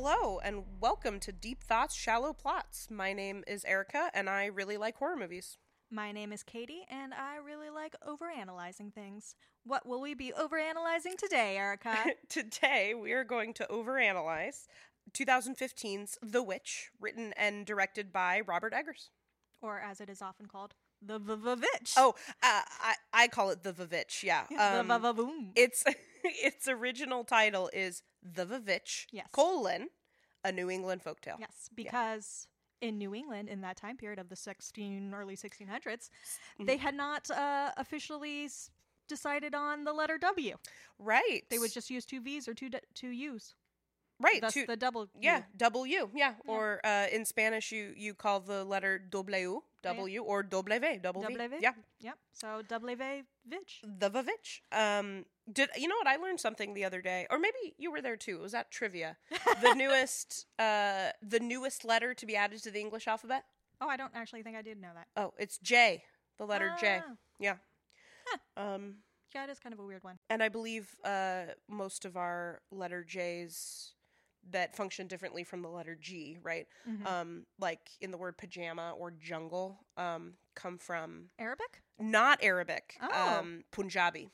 Hello, and welcome to Deep Thoughts, Shallow Plots. My name is Erika, and I really like horror movies. My name is Katy, and I really like overanalyzing things. What will we be overanalyzing today, Erika? Today, we are going to overanalyze 2015's The Witch, written and directed by Robert Eggers. or as it is often called, the Vavitch. Oh, uh, I, I call it The Vavitch, yeah. the Um, Vavavoom. its, its original title is The Vavitch, Yes. colon, a New England folktale. Yes, because in New England, in that time period of the 16 early 1600s, Mm-hmm. they had not uh, officially s- decided on the letter W. Right. They would just use two V's or two d- two U's. right, Thus to- the double. U. Yeah, W. Yeah, or uh, in Spanish, you you call the letter W W or W W. W? Yeah, Yep. So W Vich. the Vavitch. Um, did you know what I learned something the other day, or maybe you were there too? It Was that trivia? the newest, uh, the newest letter to be added to the English alphabet. Oh, I don't actually think I did know that. Oh, it's J. The letter J. Ah. Yeah. Um, Yeah, it is kind of a weird one. and I believe uh, most of our letter J's that function differently from the letter G, right? Mhm. Um, like in the word pajama or jungle, um, come from Arabic? not Arabic, Oh. um, Punjabi.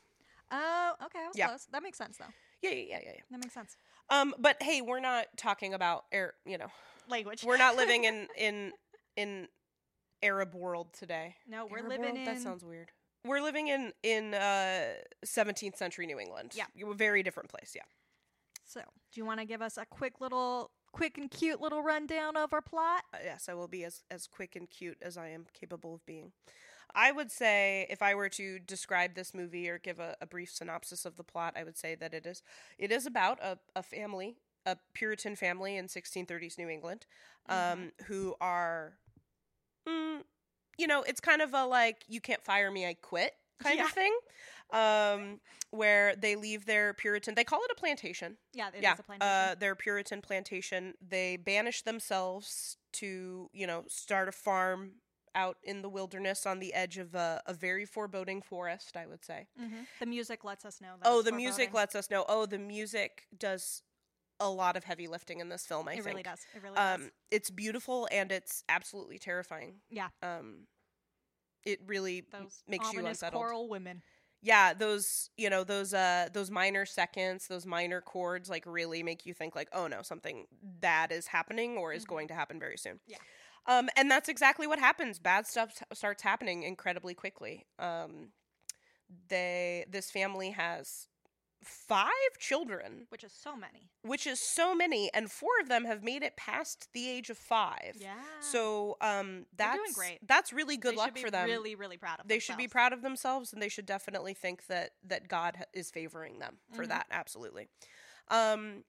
Oh, okay. I was Yeah. close. That makes sense, though. Yeah, yeah, yeah, yeah. yeah. That makes sense. Um, but hey, we're not talking about air. You know, Language. we're not living in in in Arab world today. no, we're Arab living world? in. That sounds weird. We're living in in uh 17th century New England. Yeah. a very different place. Yeah. So, do you want to give us a quick little, quick and cute little rundown of our plot? Uh, yes, I will be as as quick and cute as I am capable of being. I would say if I were to describe this movie or give a, a brief synopsis of the plot, I would say that it is it is about a, a family, a Puritan family in 1630s New England, um, who are, mm, you know, it's kind of a like you can't fire me, I quit kind Yeah. of thing, um, where they leave their Puritan. They call it a plantation Yeah, it is yeah, a plantation. Uh, their Puritan plantation. They banish themselves to, you know, start a farm out in the wilderness on the edge of a, a very foreboding forest, I would say. Mhm. The music lets us know. That oh, the music lets us know. Oh, the music does a lot of heavy lifting in this film, I It think. really does. It really Um, does. it's beautiful and it's absolutely terrifying. Yeah, Um, it really those makes you unsettled. choral women. Yeah those you know those uh those minor seconds those minor chords like really make you think like oh no something bad is happening or is Mhm. going to happen very soon Yeah. um and that's exactly what happens bad stuff t- starts happening incredibly quickly um they this family has five children Which is so many. which is so many and four of them have made it past the age of five Yeah. so um that's doing great. that's really good They luck should be for them Really, really proud of they should be proud of themselves and they should definitely think that that god is favoring them for Mhm. that absolutely um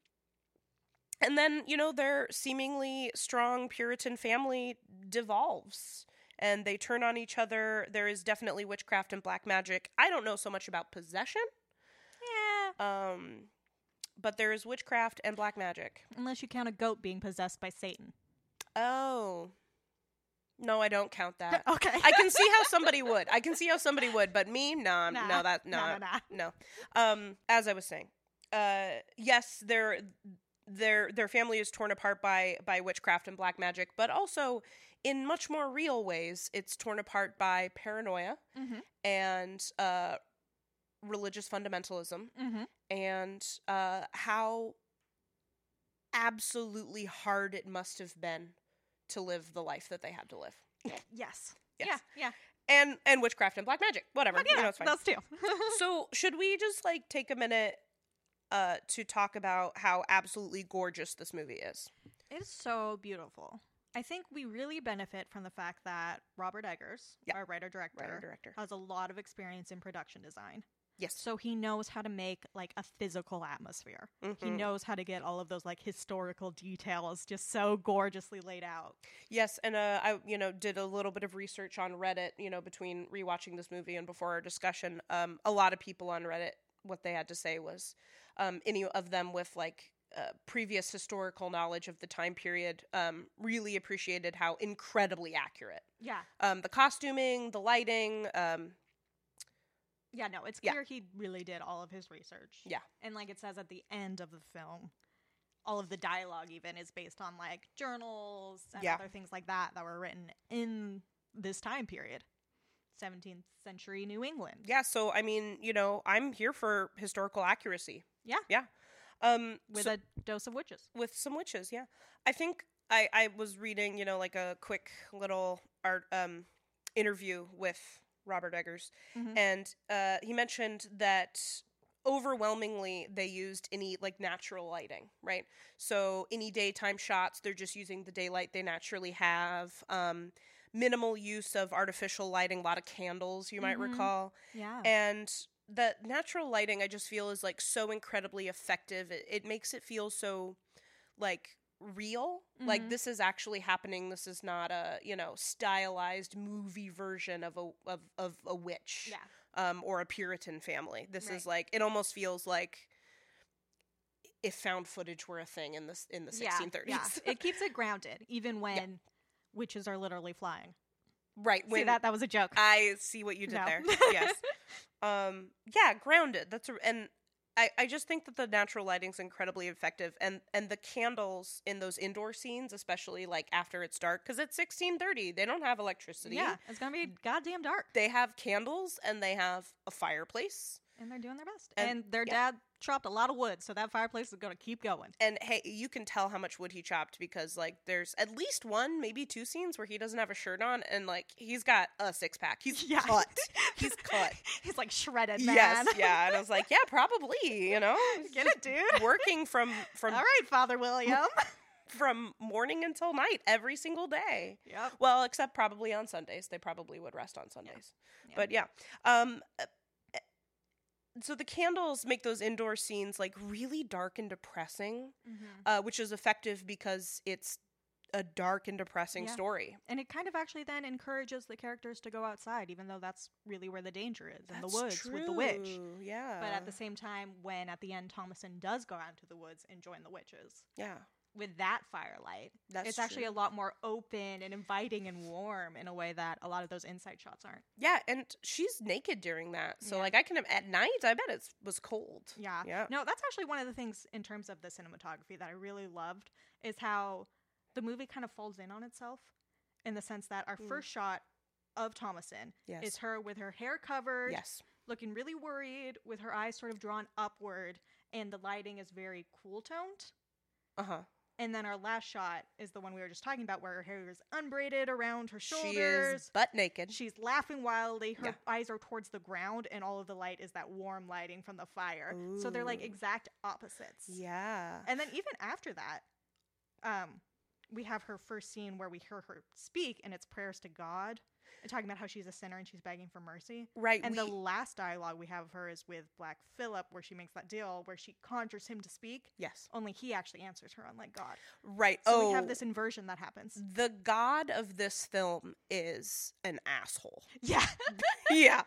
and then you know their seemingly strong puritan family devolves and they turn on each other there is definitely witchcraft and black magic i don't know so much about possession. Um but there is witchcraft and black magic Unless you count a goat being possessed by Satan. oh no i don't count that okay. I can see how somebody would. I can see how somebody would, but me, nah, Nah. no, that no, Nah, nah, nah. no. Um, as I was saying, uh, yes, their their their family is torn apart by by witchcraft and black magic, but also in much more real ways, it's torn apart by paranoia Mhm. and uh, religious fundamentalism, Mm-hmm. and uh, how absolutely hard it must have been to live the life that they had to live. Yes. Yes. Yeah. Yeah. and and witchcraft and black magic whatever you know, yeah. it's fine. Those two. so should we just like take a minute uh to talk about how absolutely gorgeous this movie is It is so beautiful. I think we really benefit from the fact that Robert Eggers, Yeah. our writer director, writer director has a lot of experience in production design. Yes So he knows how to make like a physical atmosphere. He Mhm. knows how to get all of those like historical details just so gorgeously laid out. yes and uh i you know did a little bit of research on reddit you know between rewatching this movie and before our discussion um a lot of people on reddit what they had to say was um any of them with like uh, previous historical knowledge of the time period um, really appreciated how incredibly accurate Yeah. um, the costuming, the lighting, um, Yeah, no, it's Yeah. clear he really did all of his research. Yeah. And like it says at the end of the film, all of the dialogue even is based on like journals and Yeah. other things like that that were written in this time period 17th century new england Yeah, so I mean, you know, I'm here for historical accuracy. Yeah. Yeah. Um with so- a dose of witches with some witches, yeah. I think I I was reading, you know, like a quick little art um interview with Robert Eggers Mhm. and uh he mentioned that overwhelmingly they used any like natural lighting, right? So any daytime shots, they're just using the daylight they naturally have. Um minimal use of artificial lighting, a lot of candles you might Mhm. recall yeah and the natural lighting i just feel is like so incredibly effective it, it makes it feel so like real like Mhm. this is actually happening this is not a you know stylized movie version of a of, of a witch yeah um or a puritan family this is like it almost feels like if found footage were a thing in this in the 1630s yeah, yeah. it keeps it grounded even when witches are literally flying right See that that was a joke I see what you did No. there. yes. Um yeah, grounded. That's a, and I I just think that the natural lighting's incredibly effective and and the candles in those indoor scenes especially like after it's dark cuz it's 1630. They don't have electricity. yeah it's gonna be goddamn dark They have candles and they have a fireplace. And they're doing their best And- and, their yeah. dad chopped a lot of wood so that fireplace is gonna keep going And hey, you can tell how much wood he chopped because like there's at least one, maybe two scenes where he doesn't have a shirt on and like he's got a six pack. He's Yeah. cut. He's cut. he's like shredded man Yes, yeah. And I was like, yeah, probably, you know. get it dude working from from all right father william from morning until night every single day. yep Well, except probably on Sundays. They probably would rest on Sundays. Yeah. But yeah. Um so the candles make those indoor scenes like really dark and depressing, Mhm. uh, which is effective because it's a dark and depressing Yeah. story. And it kind of actually then encourages the characters to go outside, even though that's really where the danger is in the That's woods with the witch. Yeah. But at the same time, when at the end Thomasin does go out into the woods and join the witches yeah, with that firelight, that's it's actually a lot more open and inviting and warm in a way that a lot of those inside shots aren't. yeah, and she's naked during that, so Yeah. like I can at night. I bet it was cold. Yeah. Yeah. No, that's actually one of the things in terms of the cinematography that I really loved is how the movie kind of folds in on itself in the sense that our Mm. first shot of Thomasin Yes. is her with her hair covered, yes. looking really worried, with her eyes sort of drawn upward, and the lighting is very cool toned. Uh huh. And then our last shot is the one we were just talking about, where her hair is unbraided around her shoulders. She is butt naked. She's laughing wildly. Her Yeah. eyes are towards the ground, and all of the light is that warm lighting from the fire. So they're like exact opposites. Yeah. And then even after that, um, we have her first scene where we hear her speak, and it's prayers to God, talking about how she's a sinner and she's begging for mercy. Right. And we, the last dialogue we have of her is with Black Phillip, where she makes that deal where she conjures him to speak. yes. Only he actually answers her, unlike God. Right. So oh, we have this inversion that happens. the god of this film is an asshole. Yeah. yeah.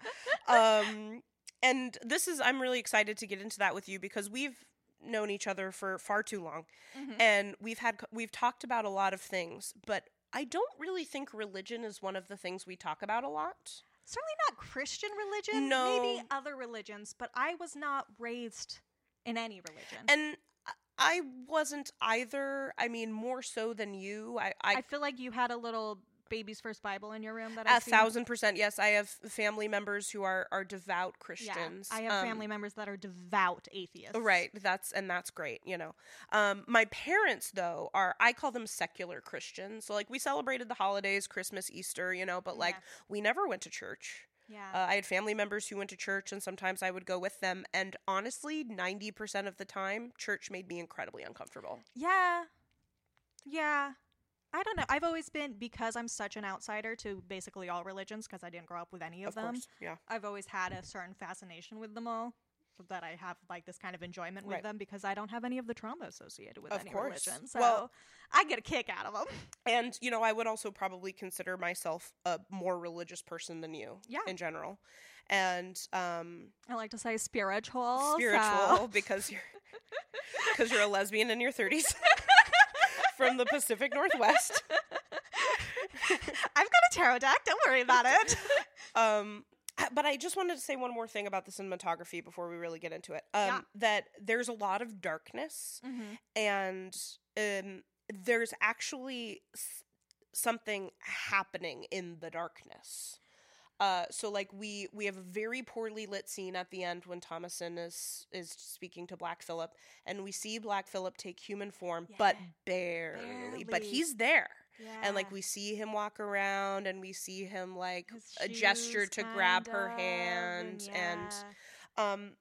Um and this is I'm really excited to get into that with you because we've known each other for far too long Mhm. and we've had we've talked about a lot of things, but I don't really think religion is one of the things we talk about a lot. Certainly not Christian religion. No. Maybe other religions, but I was not raised in any religion. And I- wasn't either. I mean, more so than you. I, I I feel like you had a little baby's first Bible in your room that I a thousand percent yes i have family members who are are devout christians Yeah, I have Um, family members that are devout atheists. right that's and that's great you know um my parents though are i call them secular christians so like we celebrated the holidays christmas easter you know but like Yeah. we never went to church Yeah. uh, i had family members who went to church and sometimes i would go with them and honestly 90% of the time church made me incredibly uncomfortable yeah. Yeah. I don't know. I've always been because I'm such an outsider to basically all religions because I didn't grow up with any of, of them. course yeah I've always had a certain fascination with them all. That I have like this kind of enjoyment with Right. them because I don't have any of the trauma associated with Of any course. religion. So Well- I get a kick out of them. And you know, I would also probably consider myself a more religious person than you, Yeah. in general. And um, I like to say spiritual. spiritual so- because you're because you're a lesbian in your thirties from the Pacific Northwest. I've got a tarot deck. Don't worry about it. Um, but I just wanted to say one more thing about the cinematography before we really get into it. Um, Yeah. That there's a lot of darkness, Mm-hmm. and um, there's actually s- something happening in the darkness. Uh, so like we we have a very poorly lit scene at the end when Thomasin is is speaking to Black Phillip, and we see Black Phillip take human form, but Yeah. barely. But he's there, Yeah. and like we see him walk around, and we see him like a gesture to grab her hand, and yeah. um,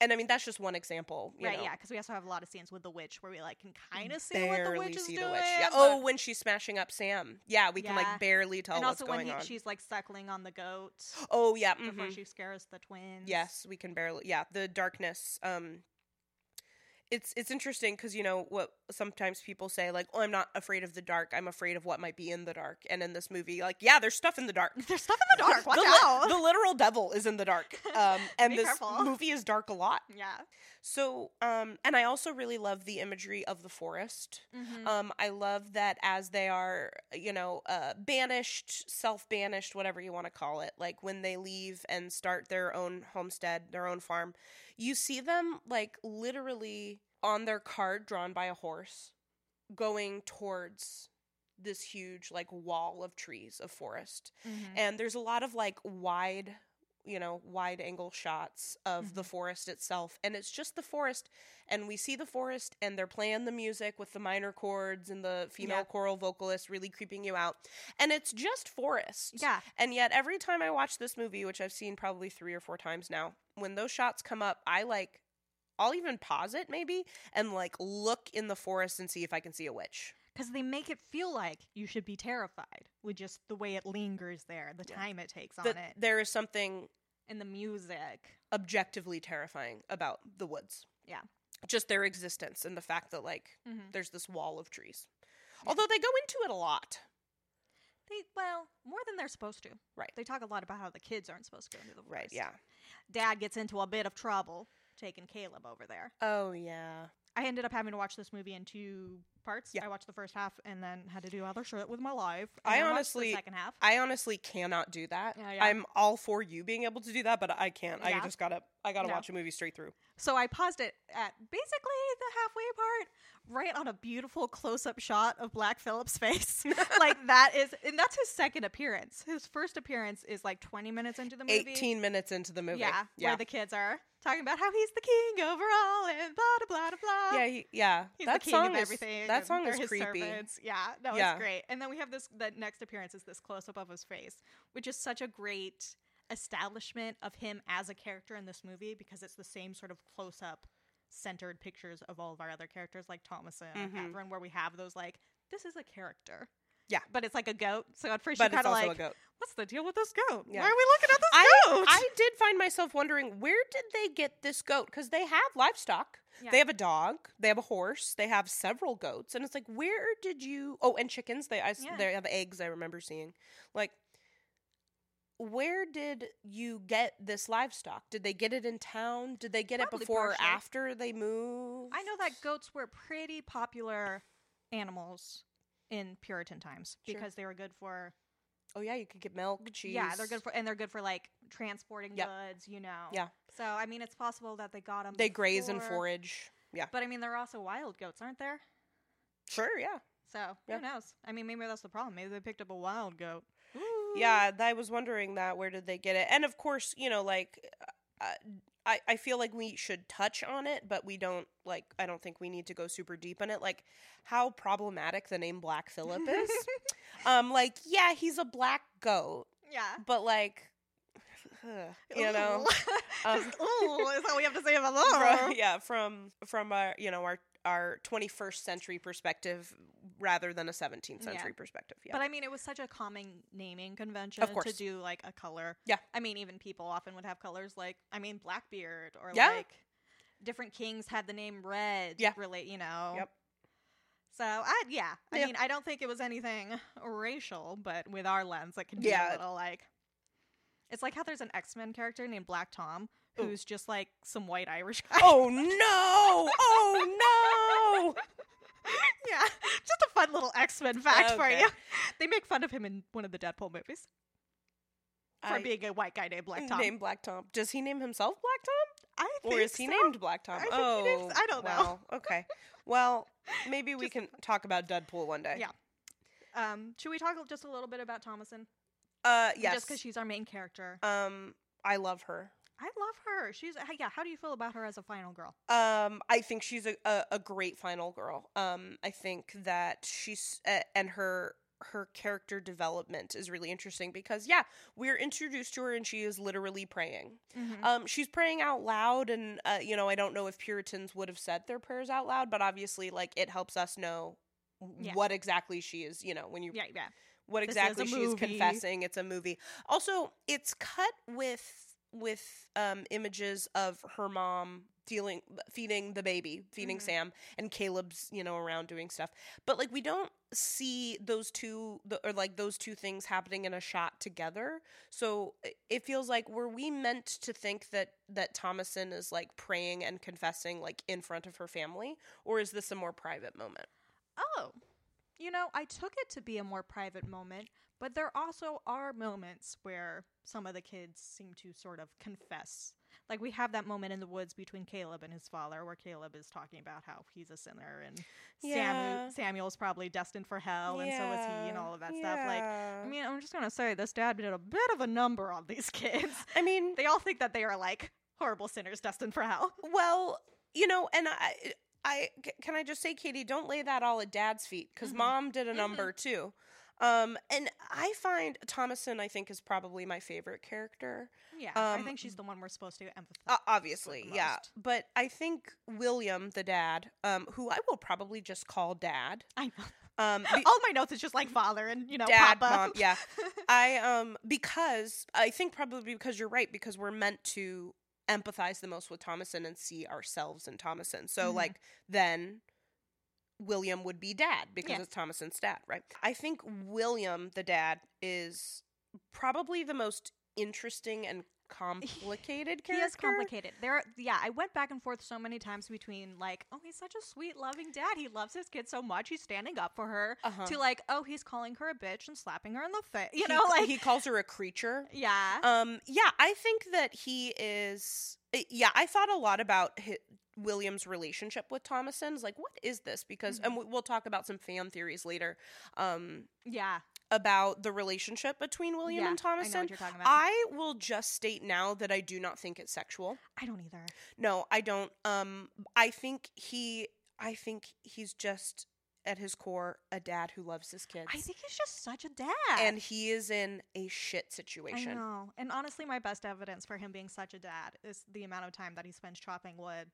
and I mean that's just one example, you right, know. yeah, because we also have a lot of scenes with the witch where we like can kind of see barely what the witch is doing. witch. Yeah. Oh, when she's smashing up Sam. Yeah, we can like barely tell and what's also when he, she's like suckling on the goat oh yeah. before mhm. she scares the twins. Yes, we can barely. Yeah, the darkness. Um, it's it's interesting because you know what sometimes people say like, "Oh, I'm not afraid of the dark. I'm afraid of what might be in the dark." And in this movie, like, yeah, there's stuff in the dark. There's stuff in the dark. Watch the, out. the literal devil is in the dark. Um, and this careful. movie is dark a lot. yeah. So, um, and I also really love the imagery of the forest. Mhm. Um, I love that as they are, you know, uh, banished, self banished, whatever you want to call it, like when they leave and start their own homestead, their own farm, you see them like literally on their cart drawn by a horse going towards this huge like wall of trees of forest Mhm. and there's a lot of like wide you know wide angle shots of the Mhm. forest itself and it's just the forest and we see the forest and they're playing the music with the minor chords and the female Yeah. choral vocalist really creeping you out and it's just forest Yeah. and yet every time i watch this movie which i've seen probably three or four times now when those shots come up i like i'll even pause it maybe and like look in the forest and see if i can see a witch Because they make it feel like you should be terrified with just the way it lingers there, the Yeah. time it takes on it, there is something in the music. objectively terrifying about the woods. Yeah. Just their existence and the fact that like Mm-hmm. there's this wall of trees. Yeah. Although they go into it a lot. They well more than they're supposed to. Right. They talk a lot about how the kids aren't supposed to go into the forest. Right, yeah. Dad gets into a bit of trouble taking Caleb over there. Oh yeah. I ended up having to watch this movie in two parts. Yeah. I watched the first half and then had to do other shit with my life. I honestly- the second half. I honestly cannot do that. Yeah, yeah. I'm all for you being able to do that, but I can't. I just gotta I gotta No. watch a movie straight through. So I paused it at basically the halfway part, right on a beautiful close-up shot of Black Phillip's face. like that is, and that's his second appearance. His first appearance is like 20 minutes into the movie. Eighteen minutes into the movie. Yeah, Yeah. where the kids are talking about how he's the king overall and blah blah blah blah. yeah, he, yeah. He's that the king song of is, everything. That and song is creepy. servants. Yeah, no, Yeah. it's great. And then we have this. The next appearance is this close up of his face, which is such a great establishment of him as a character in this movie because it's the same sort of close up, centered pictures of all of our other characters like Thomasin and Mhm. Catherine, where we have those like this is a character. Yeah. but it's like a goat. So at first But you're kind of like, a goat. "What's the deal with this goat? Yeah. Why are we looking at this I, goat?" I did find myself wondering where did they get this goat? Because they have livestock. Yeah. They have a dog. They have a horse. They have several goats, and it's like, where did you? Oh, and chickens. They I, Yeah. they have eggs. I remember seeing. Like, where did you get this livestock? Did they get it in town? Did they get it Probably before or after they moved? I know that goats were pretty popular animals in Puritan times Sure. because they were good for Oh yeah, you could get milk, mm, cheese. yeah they're good for and they're good for like transporting Yep. goods you know Yeah. so I mean it's possible that they got them They graze and forage. Yeah, but I mean there are also wild goats aren't there sure. Yeah. so Yeah. who knows I mean maybe that's the problem maybe they picked up a wild goat Yeah, I was wondering that. Where did they get it? And of course, you know, like, uh, I I feel like we should touch on it, but we don't like. I don't think we need to go super deep in it. Like, how problematic the name Black Phillip is. um, like, yeah, he's a black goat, yeah but like, you know, uh, Just, ooh, is all we have to say about that. yeah, from from our you know our our 21st century perspective rather than a 17th Yeah. century perspective. Yeah. But I mean, it was such a common naming convention Of to do like a color. Yeah. I mean, even people often would have colors like, I mean, Blackbeard or Yeah. like different kings had the name Red. Yeah. Relate, you know. Yep. So I yeah, I Yeah. mean, I don't think it was anything racial, but with our lens, it can be Yeah. a little like. It's like how there's an X Men character named Black Tom Ooh. who's just like some white Irish guy. oh no! Oh no! yeah, just a fun little X Men fact for you. They make fun of him in one of the Deadpool movies. for I- being a white guy named Black Tom. Named Black Tom. Does he name himself Black Tom? I think Or is he named Black Tom? I oh, names- I don't know. Okay. Well, maybe we can talk about Deadpool one day. Yeah. Um, should we talk just a little bit about Thomasin? Uh, yes. Just because she's our main character. um, I love her. I love her. She's yeah. How do you feel about her as a final girl? Um, I think she's a, a, a great final girl. Um, I think that she's uh, and her her character development is really interesting because yeah, we're introduced to her and she is literally praying. Mm-hmm. Um, she's praying out loud, and uh, you know, I don't know if Puritans would have said their prayers out loud, but obviously, like it helps us know Yeah. what exactly she is. You know, when you yeah, yeah. what exactly she's movie. confessing. It's a movie. Also, it's cut with with um, images of her mom dealing feeding the baby, feeding Mhm. Sam, and Caleb's you know around doing stuff. But like we don't see those two the, or like those two things happening in a shot together. So it feels like were we meant to think that that Thomasin is like praying and confessing like in front of her family, or is this a more private moment? Oh, you know, I took it to be a more private moment, but there also are moments where some of the kids seem to sort of confess. Like we have that moment in the woods between Caleb and his father, where Caleb is talking about how he's a sinner and Yeah. Samu- Samuel's probably destined for hell, and so is he, and all of that stuff. Like, I mean, I'm just gonna say this dad did a bit of a number on these kids. I mean, they all think that they are like horrible sinners destined for hell. Well, you know, and I, I can I just say, Katy, don't lay that all at Dad's feet because Mhm. Mom did a number too. Um, and I find Thomasin, I think, is probably my favorite character. Yeah, I Um, think she's the one we're supposed to empathize. Uh, obviously, yeah. But I think William, the dad, um, who I will probably just call Dad. I know. Um, be- All my notes is just like father and you know Dad, papa. Mom, yeah. I um because I think probably because you're right because we're meant to empathize the most with Thomasin and see ourselves in Thomasin. So Mhm. like then William would be dad because Yeah. it's Thomasin's dad, right? I think William the dad is probably the most interesting and complicated character. He is complicated. There, are, yeah, I went back and forth so many times between like, oh, he's such a sweet, loving dad. He loves his kid so much. He's standing up for her. Uh-huh. To like, oh, he's calling her a bitch and slapping her in the face. You He know, like, he calls her a creature. yeah, Um, yeah, I think that he is. uh, Yeah, I thought a lot about hi William's relationship with Thomasin. Like, what is this? Because, and we- we'll talk about some fan theories later. Um, yeah, about the relationship between William yeah. and I know Thomasin. what you're talking about. I will just state now that I do not think it's sexual. I don't either. No, I don't. Um, I think he. I think he's just at his core a dad who loves his kids. I think he's just such a dad. and he is in a shit I situation. know. And honestly, my best evidence for him being such a dad is the amount of time that he spends chopping wood.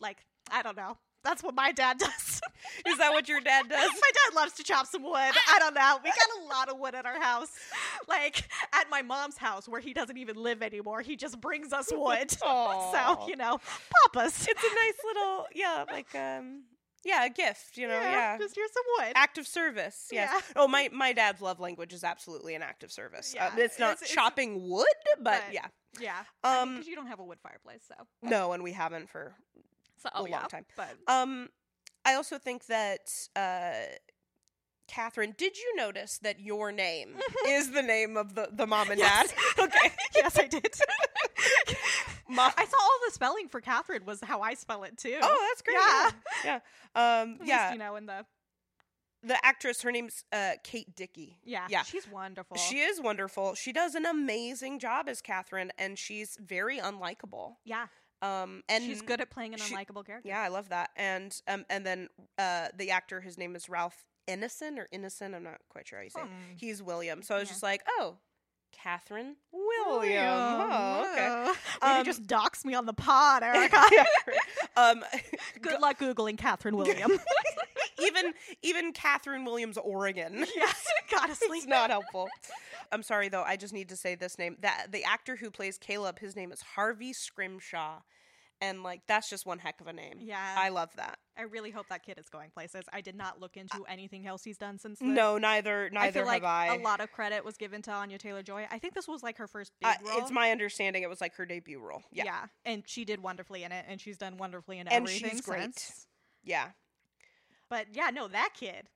Like, I don't know. That's what my dad does. Is that what your dad does? my dad loves to chop some wood. I don't know. We got a lot of wood at our house. Like at my mom's house where he doesn't even live anymore. He just brings us wood. so, you know, papas. it's a nice little yeah, like um yeah, a gift, you know, yeah. Just here's some wood. Act of service, yes. Yeah. Oh, my my dad's love language is absolutely an act of service. Uh, Yeah, it's not it's- it's- chopping wood, but But- yeah. yeah. Um, because you don't have a wood fireplace, so No, and we haven't for so a long time. But Um, I also think that uh, Catherine, did you notice that your name is the name of the the mom and Yes. dad? Okay, yes, I did. mom. I saw all the spelling for Catherine was how I spell it too. Oh, that's great. Yeah. yeah. Um, least, yeah. you know, in the The actress, her name's uh, Kate Dickie. yeah, Yeah. she's wonderful. She is wonderful. She does an amazing job as Catherine, and she's very unlikable. yeah, Um, and she's good at playing an she- unlikable character. Yeah, I love that. And um, and then uh, the actor, his name is Ralph Ineson or Innocent. I'm not quite sure how you say. it. Hmm. He's William. So I was Yeah. just like, oh, Catherine William. Oh, okay. Um, just dox me on the pod, Erika. Um, Good luck googling Catherine William. even even Catherine Williams, Oregon. yes, honestly. it's not helpful. I'm sorry though. I just need to say this name. That the actor who plays Caleb, his name is Harvey Scrimshaw, and like that's just one heck of a name. Yeah, I love that. I really hope that kid is going places. I did not look into anything else he's done since. This. No, neither neither I feel like have I. a lot of credit was given to Anya Taylor Joy. I think this was like her first big Uh, role. it's my understanding it was like her debut role. Yeah. yeah. and she did wonderfully in it, and she's done wonderfully in everything. And everything she's great. since. Yeah. But yeah, no, that kid.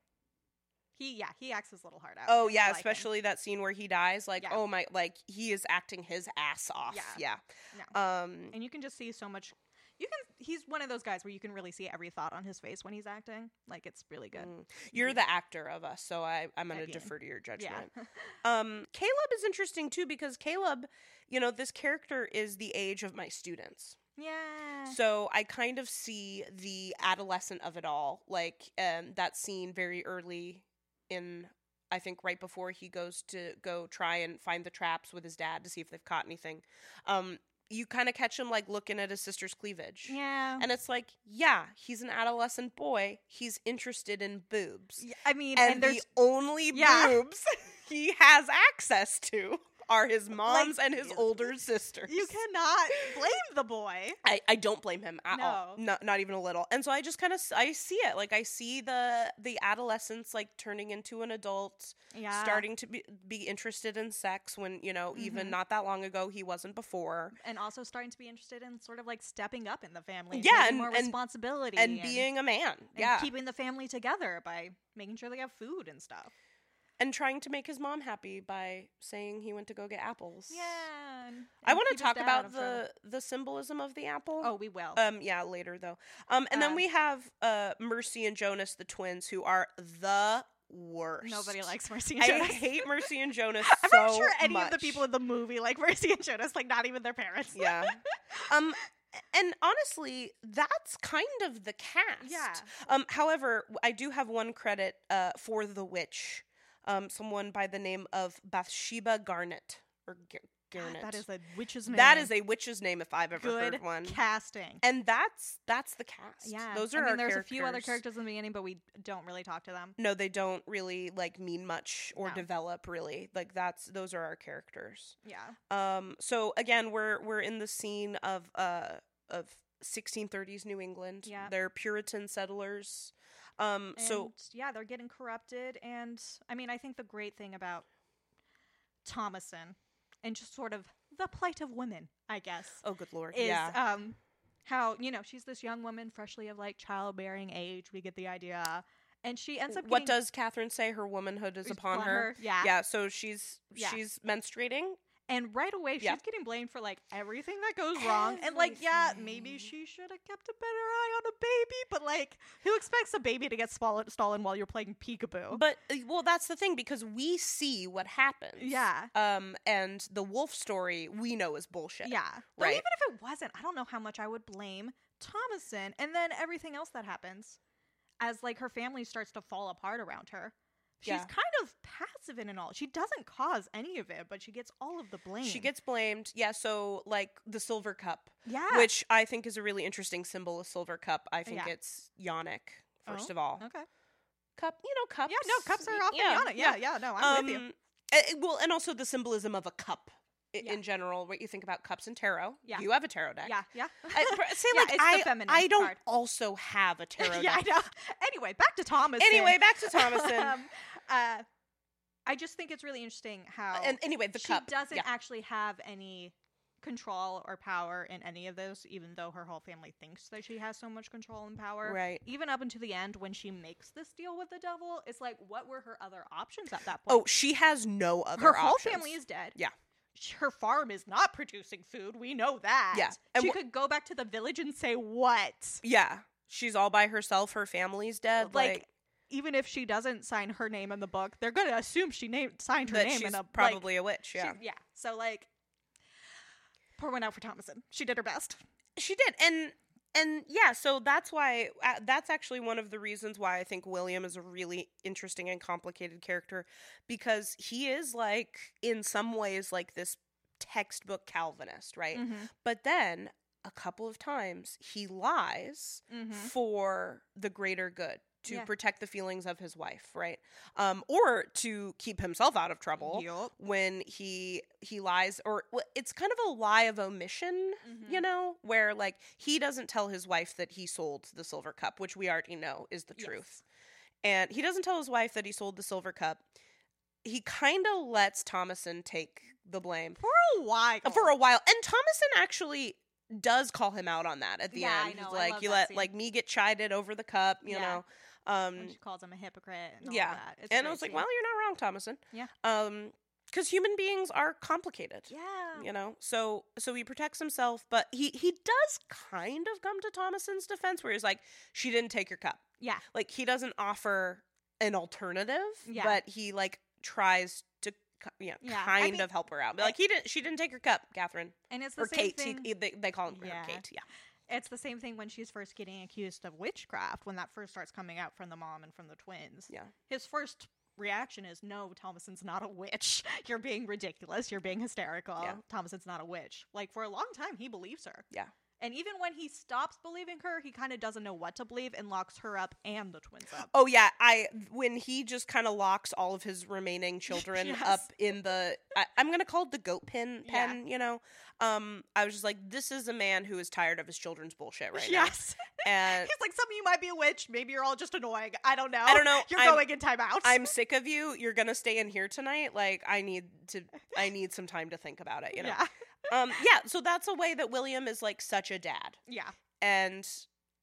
He yeah, he acts his little heart out. Oh yeah, like him. especially that scene where he dies. Like, Yeah. oh my, like he is acting his ass off. Yeah. Yeah. Um. and you can just see so much. You can. He's one of those guys where you can really see every thought on his face when he's acting. Like it's really good. mm. You're the actor of us, so I I'm gonna Again. defer to your Yeah. judgment. Um, Caleb is interesting too because Caleb, you know, this character is the age of my students. Yeah. So I kind of see the adolescent of it all, like um, that scene very early in, I think, right before he goes to go try and find the traps with his dad to see if they've caught anything. Um, you kind of catch him like looking at his sister's cleavage. Yeah. And it's like, yeah, he's an adolescent boy. He's interested in boobs. Yeah, I mean, And, and, the there's only Yeah. boobs he has access to are his mom's and his older sisters. you cannot blame the boy. I, I don't blame him at all. Not not even a little. And so I just kind of I see it. Like I see the the adolescence like turning into an adult, Yeah. starting to be be interested in sex when, you know, even Mhm. not that long ago he wasn't before. and also starting to be interested in sort of like stepping up in the family. Yeah, and- more and- responsibility And being a man. and yeah. keeping the family together by making sure they have food and stuff. And trying to make his mom happy by saying he went to go get apples. Yeah. I want to talk about the the symbolism of the apple. Oh, we will. Um, yeah, later though. Um, and then Uh, we have uh Mercy and Jonas, the twins, who are the worst. Nobody likes Mercy and I Jonas. I hate Mercy and Jonas I'm so not sure any of the people in the movie like Mercy and Jonas, like not even their parents. yeah. Um, and honestly, that's kind of the cast. Yeah. Um, however, I do have one credit uh for the witch. Um, someone by the name of Bathsheba Garnett or G- Garnet. that is a witch's name. that is a witch's name if I've ever good heard one. casting. and that's that's the cast. Yeah, those are I mean, our there's characters. a few other characters in the beginning, but we don't really talk to them. No, they don't really like mean much or No. develop really. Like that's those are our characters. Yeah. Um so again, we're we're in the scene of uh of 1630s New England. Yeah. They're Puritan settlers. Um so yeah, they're getting corrupted, and I mean, I think the great thing about Thomasin and just sort of the plight of women, I guess, oh good lord. is yeah. um how you know she's this young woman freshly of like childbearing age. We get the idea, and she ends up. what does Catherine say her womanhood is upon upon her? Yeah. Yeah, so she's Yeah. she's menstruating. And right away, she's Yeah. getting blamed for like everything that goes wrong. And like, yeah, maybe she should have kept a better eye on a baby, but like, who expects a baby to get swallowed, stolen while you're playing peekaboo? But uh, well, that's the thing because we see what happens. Yeah. Um, and the wolf story we know is bullshit. yeah. Right. even if it wasn't, I don't know how much I would blame Thomasin and then everything else that happens as like her family starts to fall apart around her. She's Yeah. kind of passive in it all. She doesn't cause any of it, but she gets all of the blame. She gets blamed. Yeah, so like the silver cup, yeah. which I think is a really interesting symbol of silver cup. I think Yeah. it's Yonic, first Oh, of all. okay. Cup, you know, cups. Yeah, no, cups are often yeah, it. Yeah, yeah, no, I'm with you. Um, eh, eh, well, and also the symbolism of a cup Yeah. in general. What you think about cups and tarot? Yeah. you have a tarot deck. Yeah, yeah. I, say Yeah, like I, I don't card. also have a tarot yeah, I deck. know. Anyway, back to Thomas. Anyway, back to Thomasin. um, uh, I just think it's really interesting how and anyway, the she cup doesn't Yeah. actually have any control or power in any of this, even though her whole family thinks that she has so much control and power. Right. Even up until the end, when she makes this deal with the devil, it's like, what were her other options at that point? Oh, she has no other. her whole family is dead. Yeah. Her farm is not producing food. We know that. Yeah, and She could go back to the village and say what? Yeah, she's all by herself. Her family's dead. like, Like, even if she doesn't sign her name in the book, they're going to assume she named signed her name she's in a like, probably a witch. Yeah, yeah. So like, pour one out for Thomasin. She did her best. she did, and and yeah, so that's why uh, that's actually one of the reasons why I think William is a really interesting and complicated character because he is like in some ways like this textbook Calvinist, right? Mm-hmm. But then a couple of times he lies Mm-hmm. for the greater good to Yeah. protect the feelings of his wife, right? Um, or to keep himself out of trouble Yup. when he he lies, or well, it's kind of a lie of omission, you Mhm. know, where like he doesn't tell his wife that he sold the silver cup, which we already know is the Yes. truth, and he doesn't tell his wife that he sold the silver cup. He kind of lets Thomasin take the blame For a while. for a while, and Thomasin actually does call him out on that at the Yeah, end. know, like, "You let scene. like me get chided over the cup," you Yeah. know. Um, when she calls him a hypocrite. And all yeah. and I was like, well, you're not wrong, Thomasin. Yeah. Um, because human beings are complicated. yeah, You know, so so he protects himself, but he he does kind of come to Thomasin's defense, where he's like, "She didn't take your cup." yeah, Like he doesn't offer an alternative, Yeah. but he like tries to, you know, Yeah, I kind mean, of help her out. But, like he didn't, she didn't take her cup, Catherine and it's the or same Kate. thing. He, they, they call him her Yeah. Kate. Yeah, It's the same thing when she's first getting accused of witchcraft when that first starts coming out from the mom and from the twins. Yeah. His first reaction is, No, Thomasin's not a witch. You're being ridiculous. You're being hysterical. Yeah. Thomasin's not a witch. Like, for a long time, he believes her. Yeah. And even when he stops believing her, he kind of doesn't know what to believe and locks her up and the twins up. Oh yeah, I when he just kind of locks all of his remaining children Yes. up in the I, I'm gonna call it the goat pen Yeah. pen. You know, um, I was just like, this is a man who is tired of his children's bullshit right yes. now, and He's like, some of you might be a witch. Maybe you're all just annoying. I don't know. I don't know. You're I'm- going in timeout. I'm sick of you. You're gonna stay in here tonight. Like I need to. I need some time to think about it. You know. Yeah. Um. Yeah. So that's a way that William is like such a dad, Yeah. and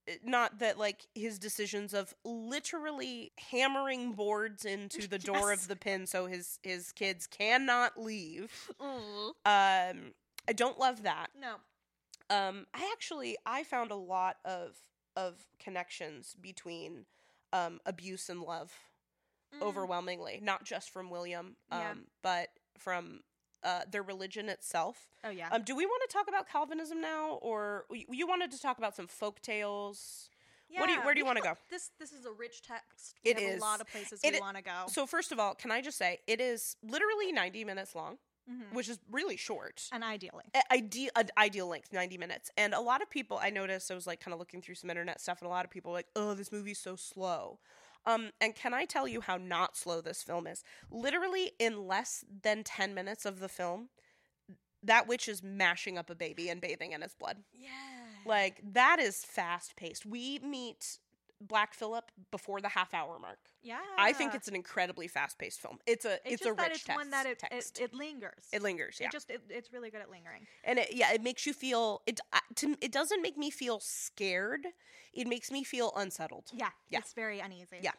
uh, not that like his decisions of literally hammering boards into the door Yes. of the pin so his his kids cannot leave. Mm. Um. I don't love that. No. Um, I actually I found a lot of of connections between um, abuse and love Mm. overwhelmingly, not just from William, um, Yeah. but from uh, their religion itself. Oh, yeah. Um, do we want to talk about Calvinism now, or you, you wanted to talk about some folk tales? what do you- where do you wanna go? This this is a rich text. We It is. a lot of places It we want to go. So first of all, can I just say it is literally ninety minutes long, Mhm. which is really short. And ideally, ideal ideal length 90 minutes and a lot of people i noticed i was like kind of looking through some internet stuff and a lot of people were like oh this movie's so slow um and can i tell you how not slow this film is? Literally in less than 10 minutes of the film that witch is mashing up a baby and bathing in his blood. Yeah, like that is fast paced we meet black phillip before the half hour mark yeah. i think it's an incredibly fast paced film it's a it's, it's, a rich it's text, one that it, text. it it lingers. it lingers yeah It just it, it's really good at lingering. and it, yeah, it makes you feel it. uh, To, it doesn't make me feel scared. It makes me feel unsettled. Yeah, Yeah. it's very uneasy. Yeah.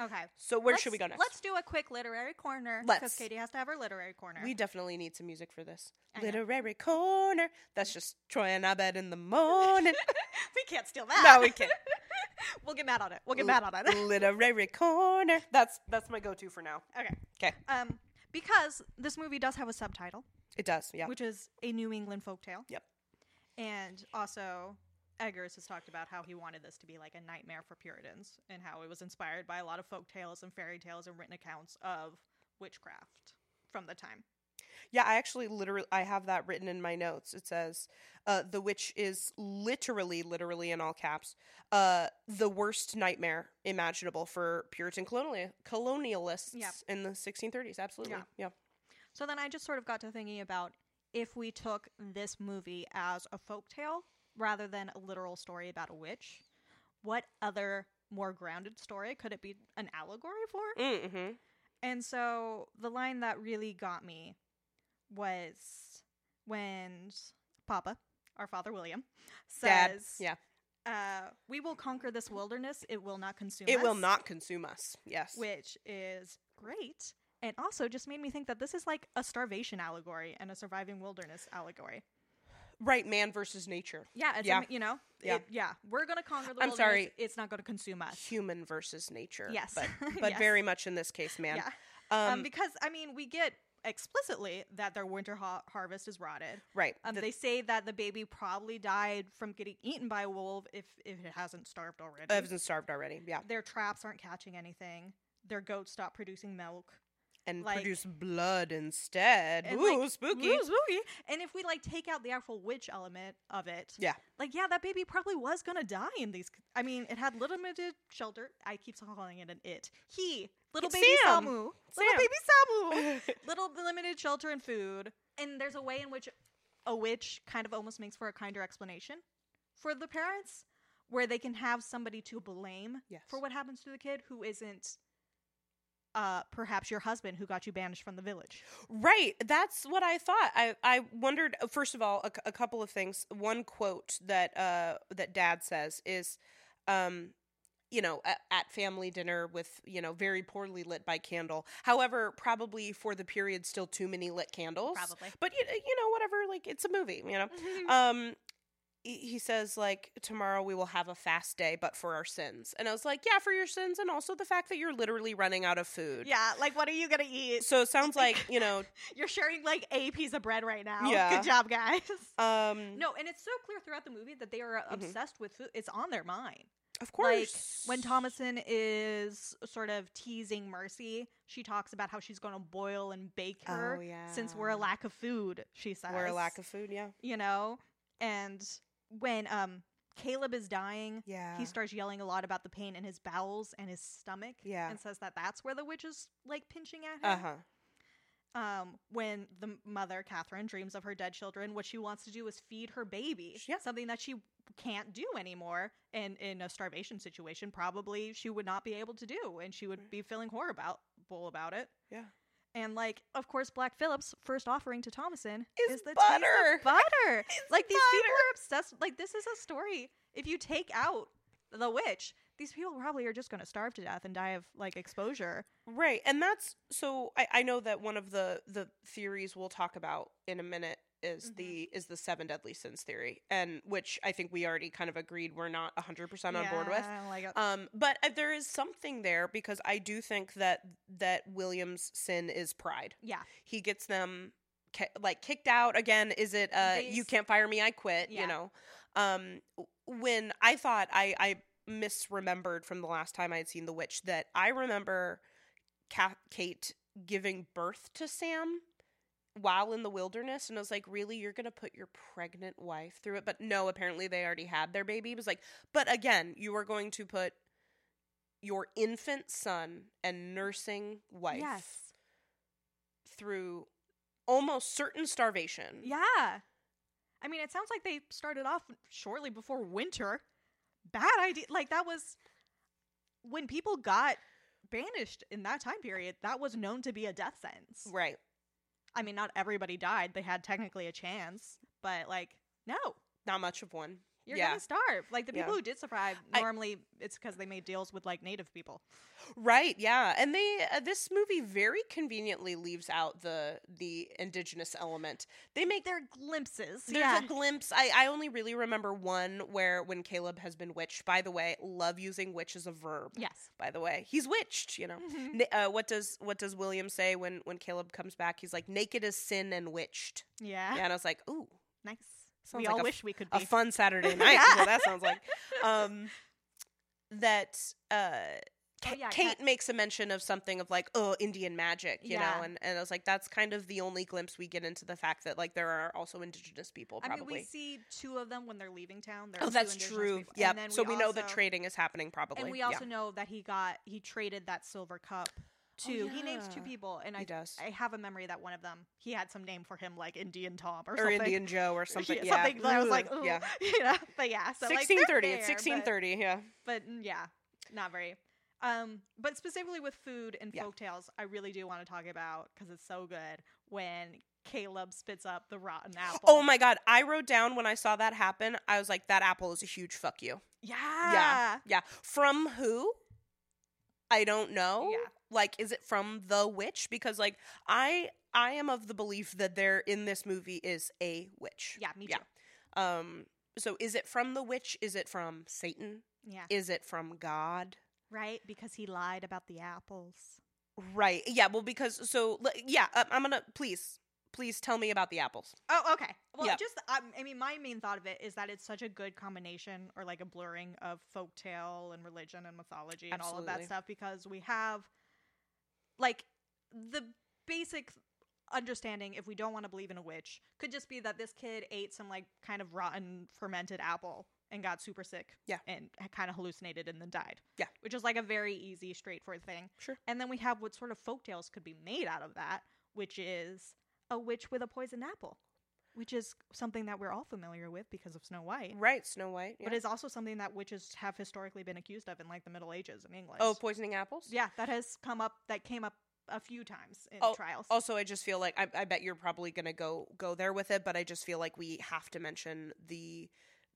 Okay. So where Let's- should we go next? Let's do a quick literary corner because. Katie has to have her literary corner. We definitely need some music for this. I know. Literary corner. That's just Troy and Abed in the morning. we can't steal that. no, we can't. we'll get mad on it. We'll get mad on it. Literary corner. That's that's my go-to for now. Okay. Okay. Um, because this movie does have a subtitle, It does. Yeah. which is a New England folktale. Yep. And also, Eggers has talked about how he wanted this to be like a nightmare for Puritans, and how it was inspired by a lot of folk tales and fairy tales and written accounts of witchcraft from the time. Yeah, I actually literally I have that written in my notes. It says, uh, "The witch is literally, literally in all caps, uh, the worst nightmare imaginable for Puritan colonial colonialists Yeah. in the 1630s." Absolutely, Yeah. yeah. So then I just sort of got to thinking about if we took this movie as a folktale rather than a literal story about a witch, what other more grounded story could it be an allegory for? Mm-hmm. And so the line that really got me was when Papa, our father William, Dad, says, yeah. uh, "We will conquer this wilderness; it will not consume It us." will not consume us. Yes. which is great. And also just made me think that this is like a starvation allegory and a surviving wilderness allegory. right, man versus nature. Yeah, it's Yeah. you know, Yeah. it- yeah, we're gonna conquer the I'm wilderness. sorry. it's not gonna consume us. Human versus nature. Yes. But but Yes. very much in this case, man. Yeah, Um, um, because I mean, we get explicitly that their winter ha- harvest is rotted. right. Um, The- they say that the baby probably died from getting eaten by a wolf if if it hasn't starved already. I wasn't starved already. Yeah. Their traps aren't catching anything. Their goats stop producing milk. And like- produce blood instead. And, Ooh, like, spooky. Ooh, spooky. And if we like take out the actual witch element of it, Yeah. like yeah, that baby probably was gonna die in these. I mean, it had limited shelter. I keep calling it an it. He, little It's baby Sam. Samu, Sam. little baby Samu, little limited shelter and food. And there's a way in which a witch kind of almost makes for a kinder explanation for the parents, where they can have somebody to blame Yes. for what happens to the kid who isn't. Uh, perhaps your husband who got you banished from the village. Right. That's what I thought. I, I wondered, uh, first of all, a couple of things. One quote that uh, that dad says is, um, you know, at, family dinner with, you know, very poorly lit by candle. However, probably for the period, still too many lit candles. Probably. But, you, you know, whatever, like, it's a movie, you know? um, he says, like, tomorrow we will have a fast day, but for our sins. And I was like, yeah, for your sins, and also the fact that you're literally running out of food. yeah, like what are you gonna eat? So it sounds like, you know, You're sharing like a piece of bread right now. Yeah. Good job, guys. um, no, and it's so clear throughout the movie that they are obsessed with food. It's on their mind. Of course. Like when Thomasin is sort of teasing Mercy, she talks about how she's going to boil and bake her Oh, yeah. since we're a lack of food. She says We're a lack of food, yeah. you know. And when um Caleb is dying, Yeah. he starts yelling a lot about the pain in his bowels and his stomach. Yeah. and says that that's where the witch is like pinching at him. Uh-huh. Um, when the mother Catherine dreams of her dead children, what she wants to do is feed her baby. Yeah. something that she can't do anymore. And in a starvation situation, probably she would not be able to do, and she would be feeling horrible about it. Yeah. And like, of course, Black Phillip's first offering to Thomasin Is is, the butter. butter. Like these people are obsessed. Like this is a story. If you take out the witch, these people probably are just going to starve to death and die of like exposure. Right, and that's so. I, I know that one of the the theories we'll talk about in a minute is Mhm. the is the seven deadly sins theory, and which I think we already kind of agreed we're not hundred percent on board with. Like, uh, Um, but uh, there is something there because I do think that that William's sin is pride. yeah, He gets them ki- like kicked out again. Is it uh, They you can't fire me, I quit? Yeah. You know, um, when I thought I I misremembered from the last time I had seen The Witch that I remember Kate giving birth to Sam while in the wilderness and I was like really you're going to put your pregnant wife through it but no apparently they already had their baby it was like but again you are going to put your infant son and nursing wife yes, through almost certain starvation yeah. I mean, it sounds like they started off shortly before winter. Bad idea. Like that was when people got banished in that time period. That was known to be a death sentence. right I mean, not everybody died. They had technically a chance, but like, no, not much of one you're Yeah. gonna starve. Like the Yeah. people who did survive, I- normally it's because they made deals with like native people. Right, yeah. And they uh, this movie very conveniently leaves out the the indigenous element. They make Their glimpses. there's yeah. a glimpse. I I only really remember one where when Caleb has been witched. By the way, love using witch as a verb. yes. By the way, he's witched, you know. Mhm. Na- Uh, what does what does William say when when Caleb comes back? He's like naked as sin and witched. Yeah. Yeah, and I was like, "Ooh, Nice. Sounds we like all wish we could be. a fun Saturday night." is what that sounds like. Um that uh Oh, yeah, Kate Kat- makes a mention of something of like, oh, Indian magic, you Yeah. know, and, and I was like, that's kind of the only glimpse we get into the fact that like there are also indigenous people, I probably. mean, we see two of them when they're leaving town. There oh, that's true. Yeah. So we, know that trading is happening, probably. And we Yeah. also know that he got he traded that silver cup to he names two people, and I does, I have a memory that one of them he had some name for him like Indian Tom or, or something. Indian Joe, or something. Yeah, Yeah, something that I was like. Ooh. yeah, you know, but yeah, so like sixteen thirty. there, It's sixteen thirty. Yeah. but mm, yeah, not very. Um, but specifically with food and Yeah. folktales, I really do want to talk about because it's so good when Caleb spits up the rotten apple. Oh my god! I wrote down when I saw that happen. I was like, that apple is a huge fuck you. Yeah. Yeah, Yeah. From who? I don't know. Yeah. Like, is it from the witch? Because like I I am of the belief that there in this movie is a witch. yeah, me Yeah. too. Um. So is it from the witch? Is it from Satan? Yeah, Is it from God? right, because he lied about the apples. Right. Yeah. Well, because so yeah. um, I'm gonna please please tell me about the apples. Oh, okay. Well, Yeah. just um, I mean, my main thought of it is that it's such a good combination or like a blurring of folktale and religion and mythology and all of that stuff because we have like the basic understanding if we don't want to believe in a witch could just be that this kid ate some like kind of rotten fermented apple and got super sick Yeah. and kind of hallucinated and then died Yeah. which is like a very easy straightforward thing Sure. and then we have what sort of folktales could be made out of that which is a witch with a poisoned apple which is something that we're all familiar with because of Snow White, Right. Snow White. but it's also something that witches have historically been accused of in like the Middle Ages in England. oh poisoning apples. yeah, that has come up. That came up a few times in Oh, trials. Also, I just feel like I, I bet you're probably gonna go go there with it, but I just feel like we have to mention the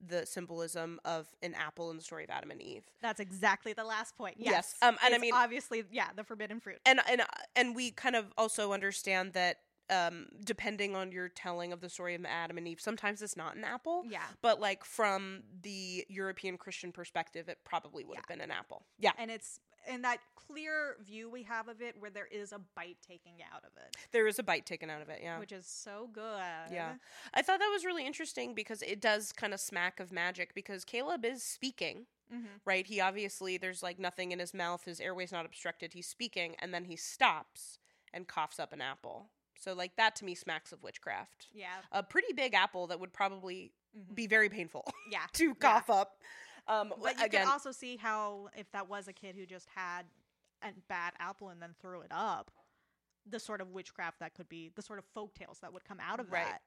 the symbolism of an apple in the story of Adam and Eve. That's exactly the last point. Yes. Yes, um, and I mean- obviously, yeah, the forbidden fruit. And and and we kind of also understand that um, depending on your telling of the story of Adam and Eve, sometimes it's not an apple. Yeah. But like from the European Christian perspective, it probably would have been an apple. Yeah. And it's in that clear view we have of it where there is a bite taken out of it, There is a bite taken out of it. Yeah. which is so good. Yeah. I thought that was really interesting because it does kind of smack of magic because Caleb is speaking, hmm right? He obviously, there's like nothing in his mouth, his airway's not obstructed. He's speaking and then he stops and coughs up an apple. So, like, that to me smacks of witchcraft. Yeah. A pretty big apple that would probably Mhm. be very painful Yeah. to cough up. Um, But you again, can also see how if that was a kid who just had a bad apple and then threw it up, the sort of witchcraft that could be, the sort of folk tales that would come out of Right. that,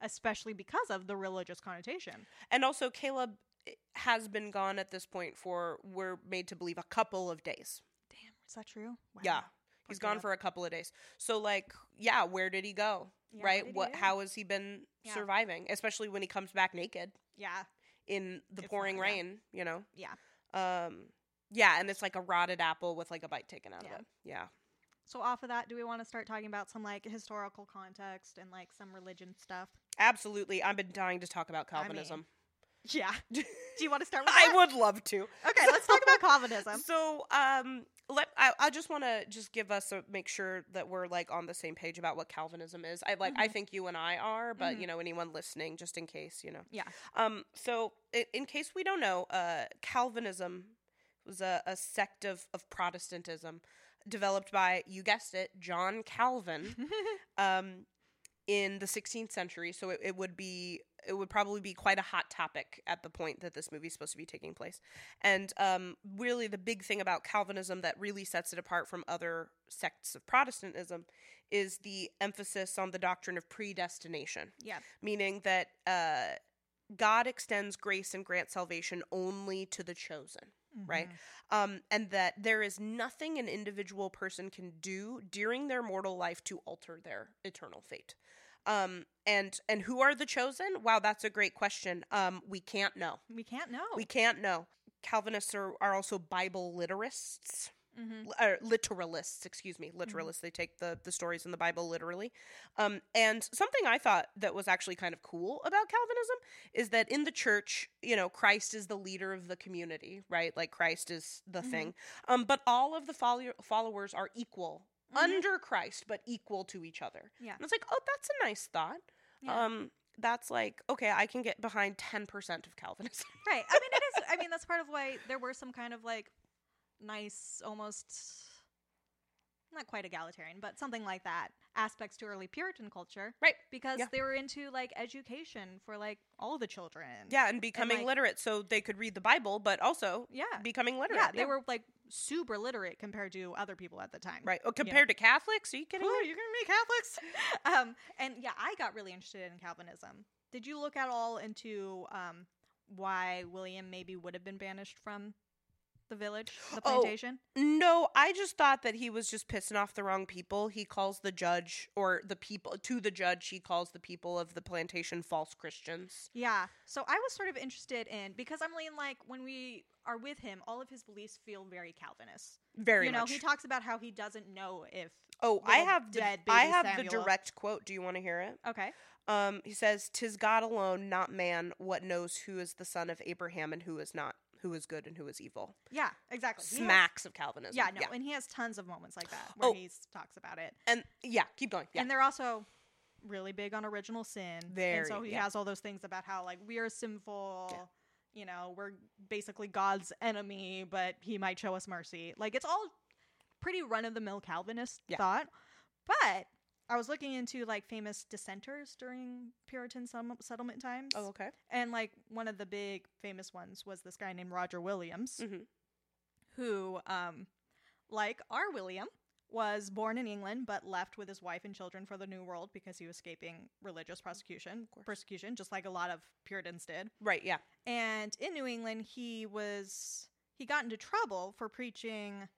especially because of the religious connotation. and also Caleb eh, has been gone at this point for, we're made to believe, a couple of days. Damn, is that true? Wow. Yeah. He's gone for a couple of days. So like, yeah, where did he go? Yeah, right? What how has he been Yeah. surviving? Especially when he comes back naked Yeah. in the It's pouring not- yeah. rain, you know? Yeah. Um yeah, and it's like a rotted apple with like a bite taken out Yeah. of it. Yeah. So off of that, do we want to start talking about some like historical context and like some religion stuff? Absolutely. I've been dying to talk about I mean, Calvinism. Yeah. do you want to start with I, that? would love to. Okay, let's talk about Calvinism. So, um, let I, I just want to just give us a make sure that we're like on the same page about what Calvinism is. I like I Mhm. think you and I are, but Mhm. you know anyone listening, just in case, you know. Yeah. Um. So, in, in case we don't know, uh, Calvinism was a, a sect of of Protestantism developed by you guessed it, John Calvin. um, in the 16th century, so it, it would be it would probably be quite a hot topic at the point that this movie is supposed to be taking place. And um, really, the big thing about Calvinism that really sets it apart from other sects of Protestantism is the emphasis on the doctrine of predestination, yeah. meaning that uh, God extends grace and grants salvation only to the chosen right? Mhm. um, and that there is nothing an individual person can do during their mortal life to alter their eternal fate. Um, and and who are the chosen? Wow, that's a great question. Um, we can't know. We can't know. We can't know. Calvinists are, are also Bible literists, Mhm. Li- or literalists. Excuse me, literalists. They take the the stories in the Bible literally. Um, and something I thought that was actually kind of cool about Calvinism is that in the church, you know, Christ is the leader of the community, right? Like Christ is the Mhm. thing. Um, but all of the follow- followers are equal Mhm. under Christ, but equal to each other. Yeah. And it's like, oh, that's a nice thought. Yeah. Um, that's like okay, I can get behind ten percent of Calvinism. Right. I mean, it is. I mean, that's part of why there were some kind of like nice, almost not quite egalitarian, but something like that aspects to early Puritan culture, Right. Because Yeah. they were into like education for like all the children. Yeah, and becoming like- literate so they could read the Bible, but also Yeah. becoming literate. Yeah. They were like super literate compared to other people at the time. right. Oh, compared to Catholics, are you kidding Ooh, me? you're gonna be Catholics. um, and yeah, I got really interested in Calvinism. Did you look at all into um, why William maybe would have been banished from the village, the Oh, plantation? No, I just thought that he was just pissing off the wrong people. He calls the judge or the people to the judge. He calls the people of the plantation false Christians. Yeah. So I was sort of interested in because I'm leaning like when we are with him, all of his beliefs feel very Calvinist. Very you know, much. he talks about how he doesn't know if. oh, I have the, I have the direct quote. Do you want to hear it? Okay. Um, he says, "Tis God alone, not man, what knows who is the son of Abraham and who is not, who is good and who is evil." Yeah. Exactly. He has- Smacks of Calvinism. yeah. No. And he has tons of moments like that where Oh. he talks about it. and yeah, keep going. Yeah, And they're also really big on original sin. and so he yeah. has all those things about how like we are sinful. Yeah. You know, we're basically God's enemy, but he might show us mercy. Like it's all pretty run of the mill Calvinist Yeah. thought. But I was looking into like famous dissenters during Puritan settlement times. Oh, okay. And like one of the big famous ones was this guy named Roger Williams, Mhm. who, um, like our William, was born in England but left with his wife and children for the New World because he was escaping religious prosecution. course. Persecution, just like a lot of Puritans did. Right. Yeah. And in New England, he was he got into trouble for preaching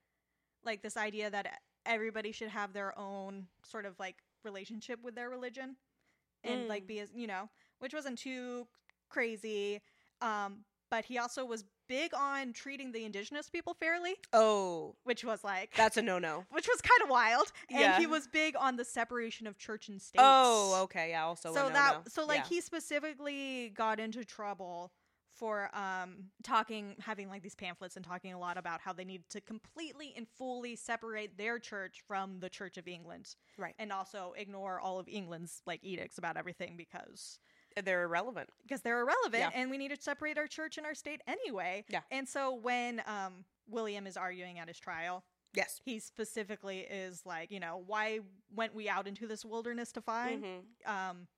like this idea that everybody should have their own sort of like relationship with their religion and like Mm. be as you know, which wasn't too crazy. Um, but he also was big on treating the indigenous people fairly, Oh, which was like that's a no no. which was kind of wild. And Yeah. he was big on the separation of church and state. Oh, okay. Yeah. Also, so that no-no. so like Yeah. he specifically got into trouble for um talking having like these pamphlets and talking a lot about how they need to completely and fully separate their church from the Church of England right. and also ignore all of England's like edicts about everything because They're irrelevant. because they're irrelevant Yeah. and we need to separate our church and our state anyway. Yeah. And so when um William is arguing at his trial, Yes. he specifically is like, you know, why went we out into this wilderness to find? Mhm. Um,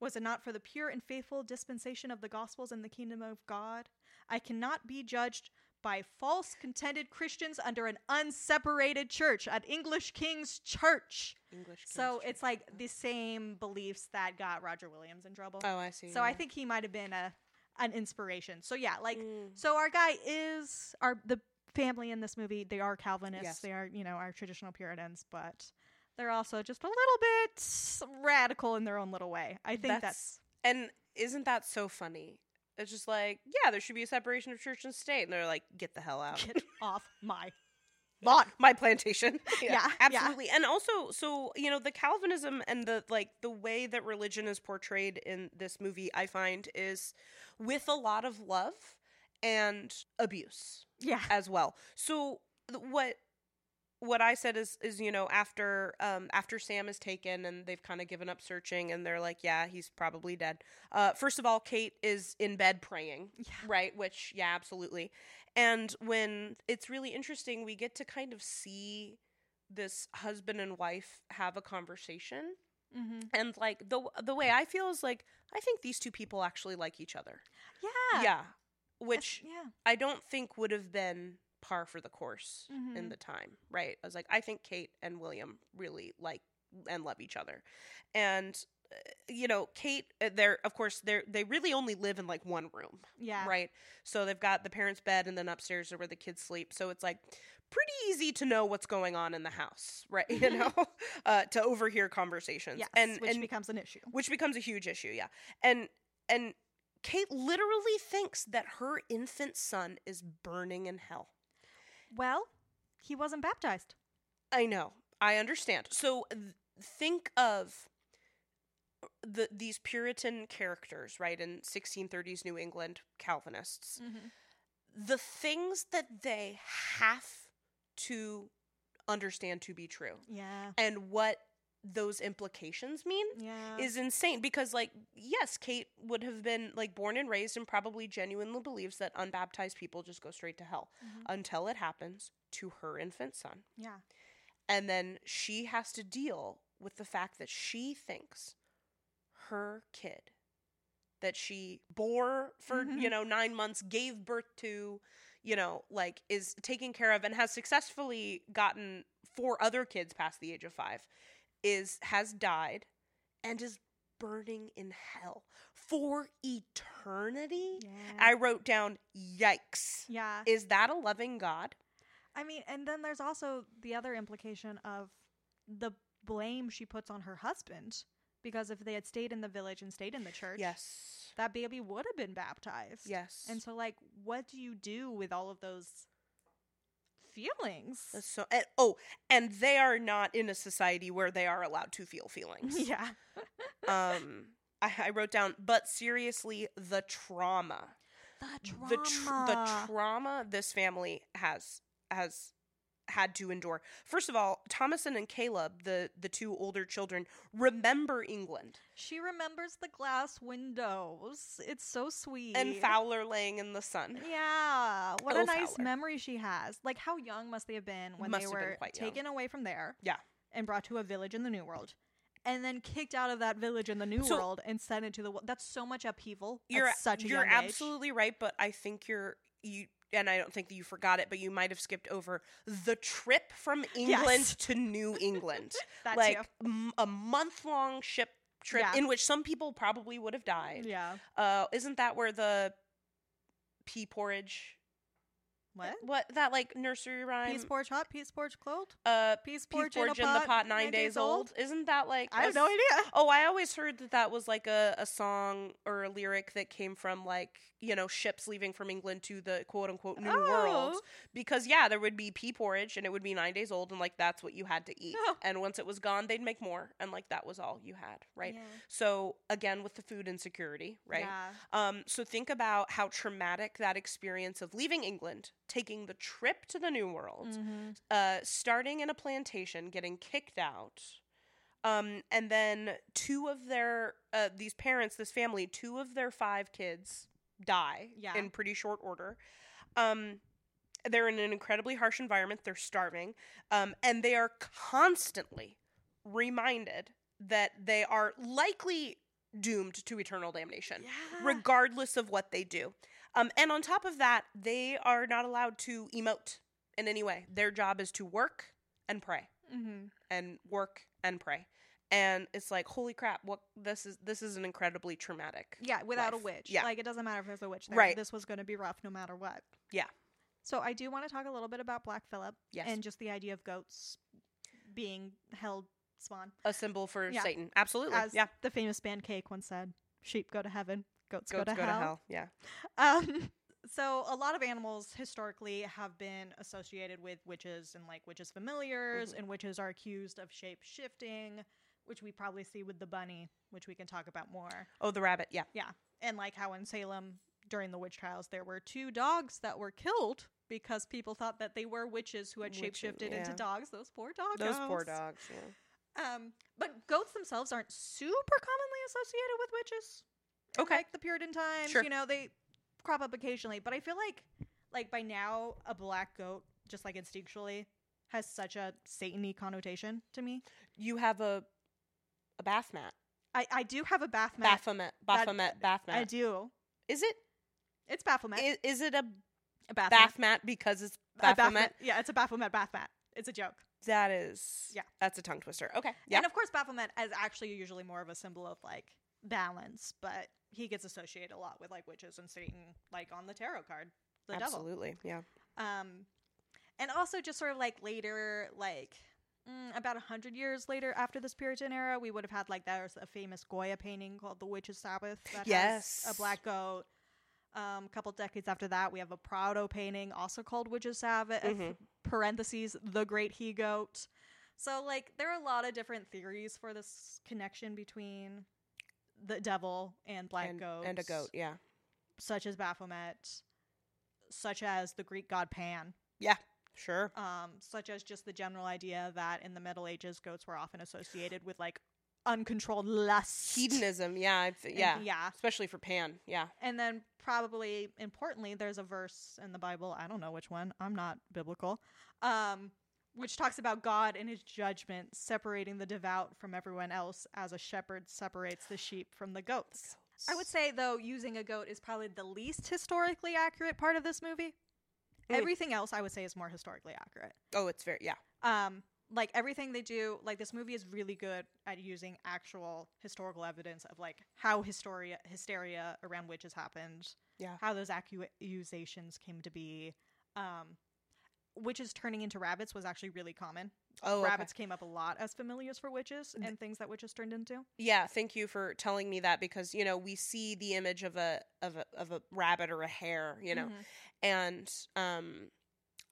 was it not for the pure and faithful dispensation of the gospels and the kingdom of God? I cannot be judged by false contended Christians under an unseparated church at English King's Church. English. So King's it's Church. like the same beliefs that got Roger Williams in trouble. Oh, I see. so I think he might have been a an inspiration. So yeah, like Mm. so our guy is our the family in this movie. They are Calvinists. Yes. They are you know our traditional Puritans, but they're also just a little bit radical in their own little way. I think that's, And isn't that so funny? It's just like, yeah, there should be a separation of church and state, and they're like, get the hell out. get off my lot, my plantation. Yeah, yeah. absolutely. And also, so you know, the Calvinism and the like, the way that religion is portrayed in this movie, I find is with a lot of love and abuse yeah as well. So what what I said is is you know after um after Sam is taken and they've kind of given up searching and they're like yeah he's probably dead. Uh first of all Kate is in bed praying yeah right which yeah absolutely. And when it's really interesting we get to kind of see this husband and wife have a conversation mm-hmm. and like the the way I feel is like I think these two people actually like each other. yeah yeah. That's- Which yeah I don't think would have been par for the course in Mhm. the time, right? I was like, I think Kate and William really like and love each other, and uh, you know, Kate, uh, they're of course they're they really only live in like one room, yeah right? So they've got the parents' bed, and then upstairs are where the kids sleep. So it's like pretty easy to know what's going on in the house, right? You know, uh, to overhear conversations, yes and which and becomes an issue which becomes a huge issue yeah and and kate literally thinks that her infant son is burning in hell well he wasn't baptized. I know. I understand. So th- think of the these puritan characters right in 1630s new england calvinists. Mm-hmm. the things that they have to understand to be true. Yeah. And what those implications mean yeah is insane because like yes kate would have been like born and raised and probably genuinely believes that unbaptized people just go straight to hell Mhm. until it happens to her infant son yeah and then she has to deal with the fact that she thinks her kid that she bore for Mhm. you know 9 months gave birth to you know like is taken care of and has successfully gotten four other kids past the age of 5 is has died and is burning in hell for eternity? Yeah. I wrote down yikes. Yeah. Is that a loving god? I mean, and then there's also the other implication of the blame she puts on her husband because if they had stayed in the village and stayed in the church, yes. that baby would have been baptized. yes. And so, like, what do you do with all of those feelings? So and, oh, and they are not in a society where they are allowed to feel feelings. yeah. Um, I, I wrote down, but seriously, the trauma, The the tr- the trauma this family has has had to endure. First of all, Thomasin and Caleb, the the two older children, remember England she remembers the glass windows. It's so sweet. and Fowler laying in the sun. Yeah, what Oh, a nice Fowler. memory she has. Like, how young must they have been when Must they were taken away from there? Yeah. and brought to a village in the New World, and then kicked out of that village in the New So- World and sent into the. wo- That's so much upheaval. You're such a you're young age. absolutely right, but I think you're you and I don't think that you forgot it, but you might have skipped over the trip from England Yes. to New England. Like m- a month long ship trip Yeah. in which some people probably would have died. Yeah. Uh, isn't that where the pea porridge What? What that like nursery rhyme? Peas porridge hot, peas porridge cold, uh, Peas porridge, porridge in, in the pot, nine, days, old. Isn't that like? I have no idea. Oh, I always heard that that was like a, a song or a lyric that came from like you know ships leaving from England to the quote unquote New World Oh. because yeah there would be pea porridge and it would be nine days old and like that's what you had to eat Oh. and once it was gone they'd make more and like that was all you had right Yeah. so again with the food insecurity right Yeah. um, so think about how traumatic that experience of leaving England, taking the trip to the New World, Mhm. uh, starting in a plantation, getting kicked out, um, and then two of their uh, these parents, this family, two of their five kids die Yeah. in pretty short order. Um, they're in an incredibly harsh environment. They're starving, um, and they are constantly reminded that they are likely doomed to eternal damnation Yeah. regardless of what they do. Um, and on top of that, they are not allowed to emote in any way. Their job is to work and pray mm-hmm. and work and pray. And it's like, holy crap! What this is? This is an incredibly traumatic. Yeah, without life. a witch. Yeah. Like it doesn't matter if there's a witch there. Right. This was going to be rough no matter what. Yeah. So I do want to talk a little bit about Black Phillip Yes, and just the idea of goats being held spawn. a symbol for Yeah. Satan. Absolutely. As yeah. the famous band Cake once said, sheep go to heaven, goats, Goats go, to, hell. Yeah. Um, so a lot of animals historically have been associated with witches and like witches familiars, Mhm. and witches are accused of shape shifting, which we probably see with the bunny, which we can talk about more. Oh, the rabbit. Yeah. Yeah. And like how in Salem during the witch trials there were two dogs that were killed because people thought that they were witches who had Witches, shapeshifted into dogs. Those poor dogs. Those poor dogs. Yeah. Um, but goats themselves aren't super commonly associated with witches. Okay. like the Puritan times, Sure. you know, they crop up occasionally. But I feel like, like by now, a black goat, just like instinctually, has such a satany connotation to me. You have a a bath mat. I, I do have a bath mat. Baphomet. That- Bath mat. I do. Is it? It's Baphomet. Is, is it a a bath, bath mat because it's mat. A Baphomet? Yeah, it's a Baphomet bath mat. It's a joke. That is. Yeah. That's a tongue twister. Okay. Yeah. And of course, Baphomet is actually usually more of a symbol of like balance, but he gets associated a lot with like witches and Satan, like on the tarot card, the devil. Absolutely. Yeah. Um, and also just sort of like later, like mm, about a hundred years later after this Puritan era, we would have had like there's a famous Goya painting called "The Witch's Sabbath" that Yes. has a black goat. Um, a couple decades after that, we have a Prado painting also called "Witch's Sabbath." Mhm. Parentheses, the Great He Goat. So like there are a lot of different theories for this connection between the devil and black and, goats and a goat. Yeah. such as Baphomet, such as the Greek god Pan, yeah, Sure. um, such as just the general idea that in the Middle Ages goats were often associated with like uncontrolled lust, Hedonism. Yeah. Th- and- yeah. yeah. Especially for Pan. Yeah. And then probably importantly, there's a verse in the Bible. I don't know which one. I'm not biblical. Um, which talks about God and His judgment separating the devout from everyone else, as a shepherd separates the sheep from the goats. I would say, though, using a goat is probably the least historically accurate part of this movie. Mm. Everything else, I would say, is more historically accurate. Oh, it's very. Yeah. Um, like everything they do, like this movie is really good at using actual historical evidence of like how hysteria hysteria around witches happened, Yeah. how those accusations came to be. Um, witches turning into rabbits was actually really common. Oh, okay. Rabbits came up a lot as familiars for witches and things that witches turned into. Yeah, thank you for telling me that because you know we see the image of a of a of a rabbit or a hare, you know, Mhm. and um,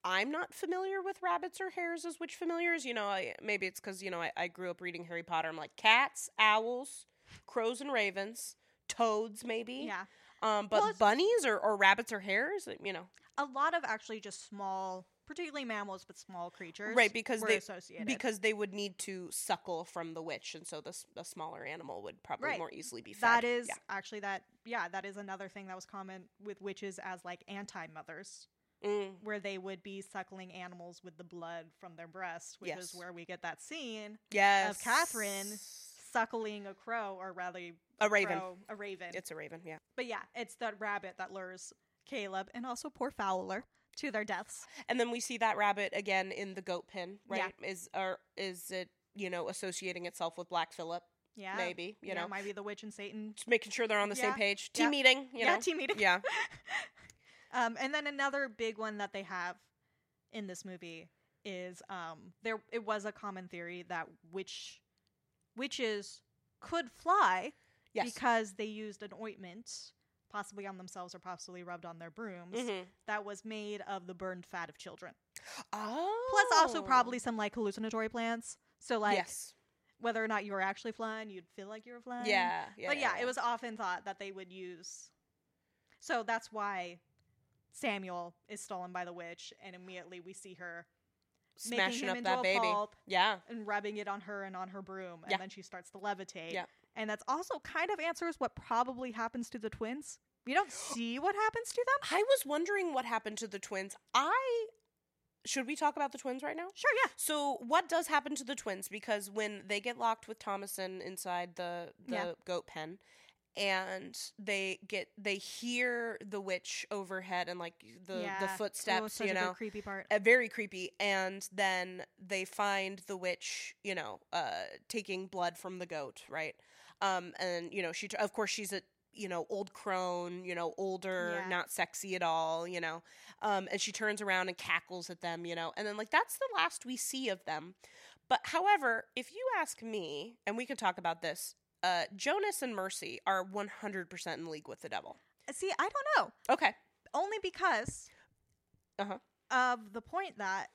I'm not familiar with rabbits or hares as witch familiars. You know, I, maybe it's because you know I, I grew up reading Harry Potter. I'm like cats, owls, crows, and ravens, toads, maybe. Yeah, Um, but Well, bunnies or, or rabbits or hares, you know, a lot of actually just small, particularly mammals, but small creatures. Right, because were they- associated because they would need to suckle from the witch, and so the the smaller animal would probably Right. more easily be fed. That is yeah. actually that. Yeah, that is another thing that was common with witches as like anti-mothers, Mm, where they would be suckling animals with the blood from their breasts, which Yes. is where we get that scene yes, of Catherine. suckling a crow, or rather A raven. crow- a raven. It's a raven, yeah. but yeah, it's that rabbit that lures Caleb and also poor Fowler to their deaths. And then we see that rabbit again in the goat pen, Yeah. right? Is or is it you know associating itself with Black Phillip? Yeah, Maybe you yeah, know, might be the witch and Satan. just making sure they're on the Yeah. same page. Team Yeah. meeting, you yeah, know. team meeting. yeah. Um, and then another big one that they have in this movie is um, there. It was a common theory that witch witches could fly Yes. because they used an ointment, possibly on themselves or possibly rubbed on their brooms, Mhm. that was made of the burned fat of children. Oh. Plus, also probably some like hallucinatory plants. So, like, yes. whether or not you were actually flying, you'd feel like you were flying. Yeah. yeah. but yeah, yeah. it was often thought that they would use. So that's why Samuel is stolen by the witch, and immediately we see her smashing up into that a baby. pulp Yeah. and rubbing it on her and on her broom, and Yeah. then she starts to levitate. Yeah. And that's also kind of answers what probably happens to the twins. We don't see what happens to them. I was wondering what happened to the twins. I should we talk about the twins right now? Sure, yeah. So what does happen to the twins? Because when they get locked with Thomasin inside the the Yeah. goat pen, and they get they hear the witch overhead and like the the yeah. Was footsteps, such you a know, creepy part. uh, very creepy. And then they find the witch, you know, uh, taking blood from the goat, right? Um, and you know, she of course she's a you know old crone, you know, older, Yeah. not sexy at all, you know. Um, and she turns around and cackles at them, you know, and then like that's the last we see of them. But however, if you ask me, and we can talk about this, uh, Jonas and Mercy are one hundred percent in league with the devil. See, I don't know. Okay, Only because Uh-huh. of the point that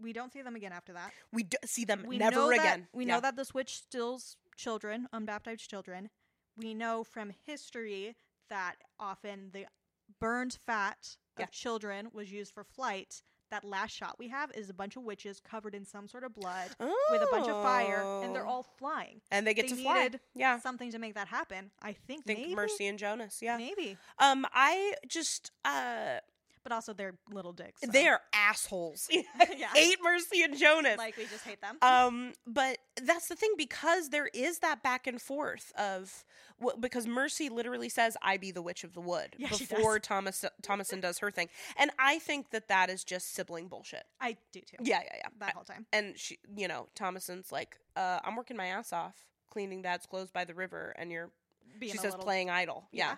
we don't see them again after that. we d- see them we never know that- again. we Yeah. know that this witch steals children, unbaptized children. We know from history that often the burned fat of Yeah. children was used for flight. That last shot we have is a bunch of witches covered in some sort of blood with a bunch of fire, and they're Oh. all flying. and they get they to fly. Yeah, Something to make that happen. I think, think maybe, Mercy and Jonas. Yeah. maybe, Um, I just uh, but also they're little dicks. so- they are assholes. Yeah. Hate Mercy and Jonas. like we just hate them. um, but that's the thing because there is that back and forth of well, because Mercy literally says, "I be the witch of the wood" Yeah, does. before Thomas Thomasin does her thing, and I think that that is just sibling bullshit. I do too. Yeah, yeah, yeah. that whole time. and she, you know, Thomasin's like, uh, "I'm working my ass off cleaning Dad's clothes by the river," and you're Being she says little, playing idol. Yeah. Yeah.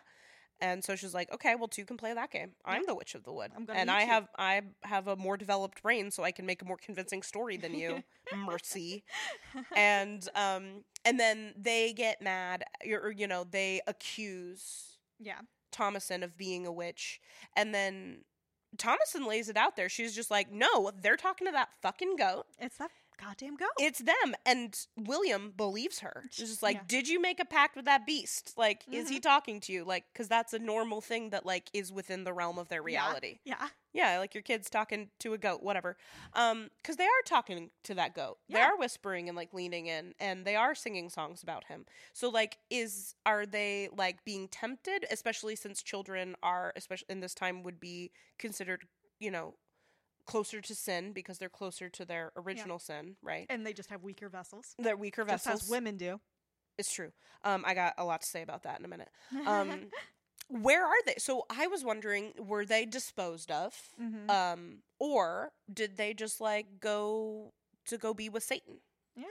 And so she's like, okay, well, two can play that game. I'm the Witch of the Wood, I'm gonna and I you." have I have a more developed brain, so I can make a more convincing story than you, Mercy. And um, and then they get mad, or you know, they accuse yeah. Thomasin of being a witch, and then Thomasin lays it out there. She's just like, no, they're talking to that fucking goat. It's that goddamn goat. It's them. And William believes her. She's just like, Yeah. Did you make a pact with that beast? Like, is he talking to you? Like, because that's a normal thing that, like, is within the realm of their reality. yeah. Yeah, like your kid's talking to a goat, whatever. Um, because they are talking to that goat. They are whispering and like leaning in, and they are singing songs about him. So, like, is are they like being tempted? Especially since children are, especially in this time, would be considered, you know, closer to sin because they're closer to their original sin, right? And they just have weaker vessels. They're weaker Just vessels. as women do. It's true. Um, I got a lot to say about that in a minute. Um, where are they? So I was wondering, were they disposed of, Mhm. um, or did they just like go to go be with Satan? Yeah.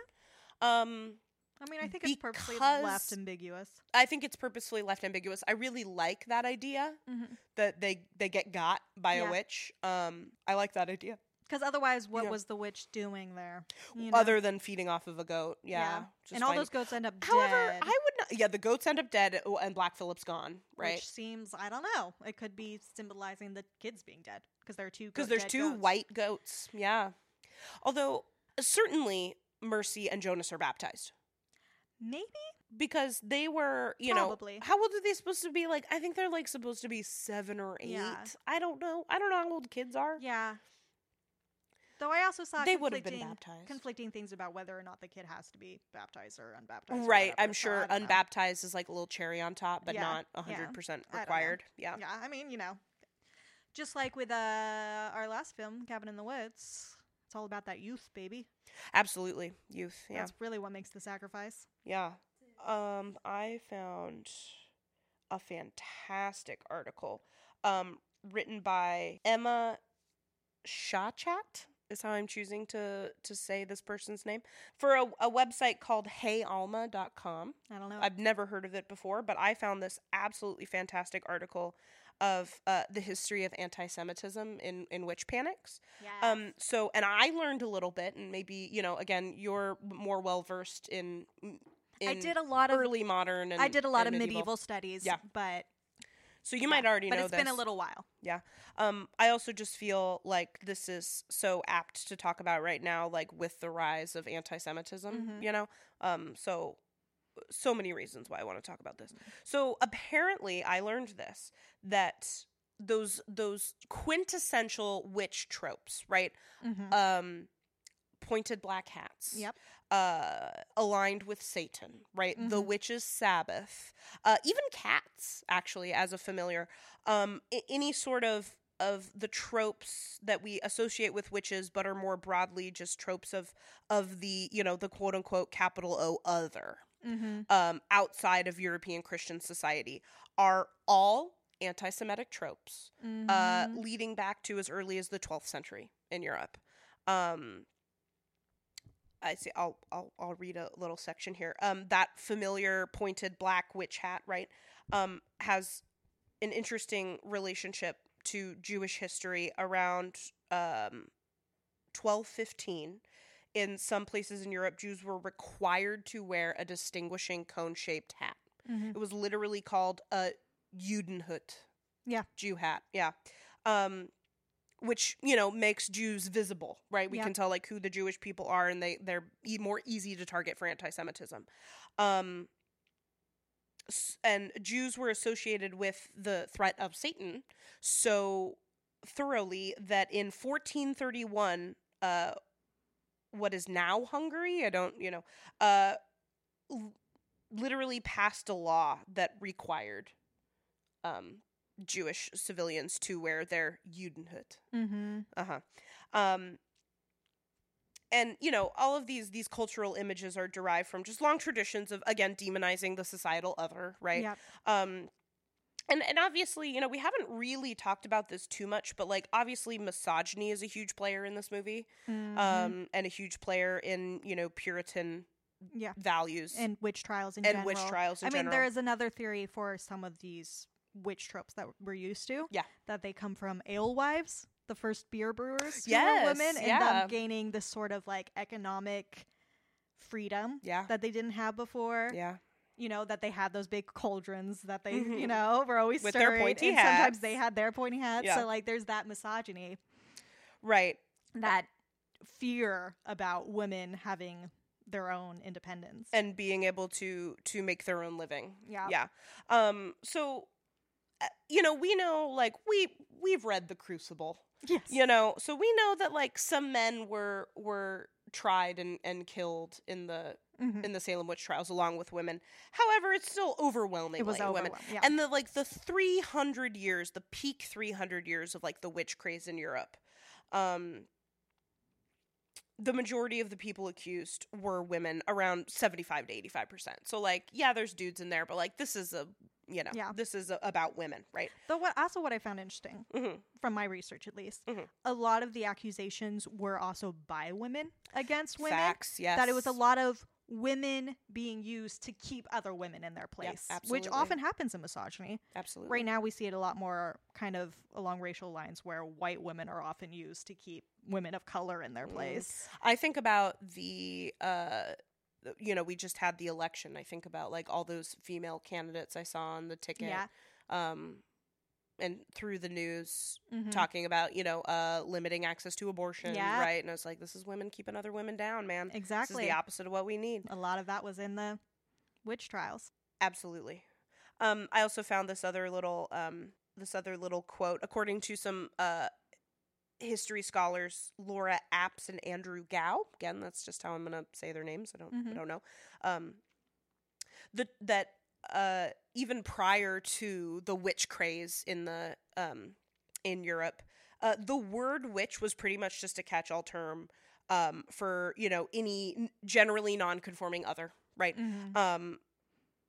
Um, I mean, I think it's purposely left ambiguous. I think it's purposefully left ambiguous. I really like that idea Mhm. that they they get got by Yeah. a witch. Um, I like that idea. Because otherwise, what Yeah. was the witch doing there? You know? Other than feeding off of a goat, yeah. just and all those goats end up However, dead. I would not. Yeah, the goats end up dead, oh, and Black Phillip's gone. Right. Which seems, I don't know. It could be symbolizing the kids being dead because there are two. because there's two goats. white goats. Yeah. Although certainly Mercy and Jonas are baptized Maybe because they were, you Probably. know, how old are they supposed to be? Like, I think they're like supposed to be seven or eight. Yeah. I don't know. I don't know how old kids are. Yeah. Though I also saw They would have been baptized. conflicting things about whether or not the kid has to be baptized or unbaptized. Right. whatever, I'm sure I don't know. unbaptized is like a little cherry on top, but Yeah, not yeah. 100% I don't know. required. Yeah. Yeah, I mean, you know, just like with uh, our last film, Cabin in the Woods, it's all about that youth, baby. Absolutely. Youth. Yeah. That's really what makes the sacrifice. Yeah. Um, I found a fantastic article um, written by Emma Shachat is how I'm choosing to to say this person's name for a, a website called heyalma.com. I don't know. I've never heard of it before, but I found this absolutely fantastic article of uh, the history of anti-Semitism in in witch panics. Yeah. Um, so, and I learned a little bit, and maybe you know, again, you're more well versed in. in I did a lot of early modern. And I did a lot of medieval, studies. Yeah. but So you yeah, might already but know But it's this. been a little while. Yeah. Um, I also just feel like this is so apt to talk about right now, like with the rise of anti-Semitism. Mhm. You know, um, so so many reasons why I want to talk about this. So apparently, I learned this that those those quintessential witch tropes, right? Mhm. Um, pointed black hats. Yep. Uh, aligned with Satan, right? The Mhm. witch's Sabbath, uh, even cats, actually, as a familiar. Um, a- any sort of of the tropes that we associate with witches, but are more broadly just tropes of of the you know the quote unquote capital O other Mhm. um, outside of European Christian society are all anti-Semitic tropes uh, Mhm. leading back to as early as the 12th century in Europe. Um, I see. I'll I'll I'll read a little section here. Um, that familiar pointed black witch hat, right, um, has an interesting relationship to Jewish history around um, 1215. In some places in Europe, Jews were required to wear a distinguishing cone-shaped hat. Mhm. It was literally called a Judenhut. Yeah. Jew hat. Yeah. Um which, you know, makes Jews visible, right? We Yeah. can tell like who the Jewish people are and they they're e- more easy to target for anti-Semitism. Um and Jews were associated with the threat of Satan so thoroughly that in 1431 uh what is now Hungary, I don't, you know, uh l- literally passed a law that required um, Jewish civilians to wear their Judenhut. Mhm. Uh huh. Um, and you know, all of these these cultural images are derived from just long traditions of again demonizing the societal other, right? Yep. Um, and and obviously, you know, we haven't really talked about this too much, but like obviously, misogyny is a huge player in this movie, Mhm. um, and a huge player in you know Puritan yeah. values And witch trials in and general. witch trials in I mean, general. there is another theory for some of these witch tropes that we're used to. Yeah. That they come from alewives, the first beer brewers Yes, women, and yeah. them gaining this sort of like economic freedom yeah, that they didn't have before. yeah. You know, that they had those big cauldrons that they, Mhm. you know, were always With their stirring, pointy and sometimes they had their pointy hats. Yeah. So like there's that misogyny, Right. that fear about women having their own independence. and being able to to make their own living. yeah. Yeah. Um so uh, you know, we know like we we've read The Crucible. Yes. You know, so we know that like some men were were tried and and killed in the Mhm. in the Salem witch trials along with women. However, it's still overwhelmingly It was women. Yeah. And the like the 300 years, the peak 300 years of like the witch craze in Europe. Um the majority of the people accused were women, around 75 to 85%. So like, yeah, there's dudes in there, but like this is a, you know, Yeah. this is a, about women, right? Though what also what I found interesting Mhm. from my research at least, Mhm. a lot of the accusations were also by women against women. Facts, yes. That it was a lot of women being used to keep other women in their place, which often happens in misogyny. Absolutely. Right now, we see it a lot more kind of along racial lines, where white women are often used to keep women of color in their Mm. place. I think about the uh you know, we just had the election. I think about like all those female candidates I saw on the ticket. Yeah. Um and through the news Mhm. talking about, you know, uh limiting access to abortion, Yeah. right? And I was like, this is women keeping other women down, man. This is Exactly. the opposite of what we need. A lot of that was in the witch trials. Absolutely. Um, I also found this other little um, this other little quote. According to some uh, history scholars, Laura Apps and Andrew Gow. Again, that's just how I'm gonna say their names. I don't I Mhm. don't know. Um, the that uh, even prior to the witch craze in the um, in Europe, uh, the word witch was pretty much just a catch-all term um, for you know any generally non-conforming other, right? Mhm. um,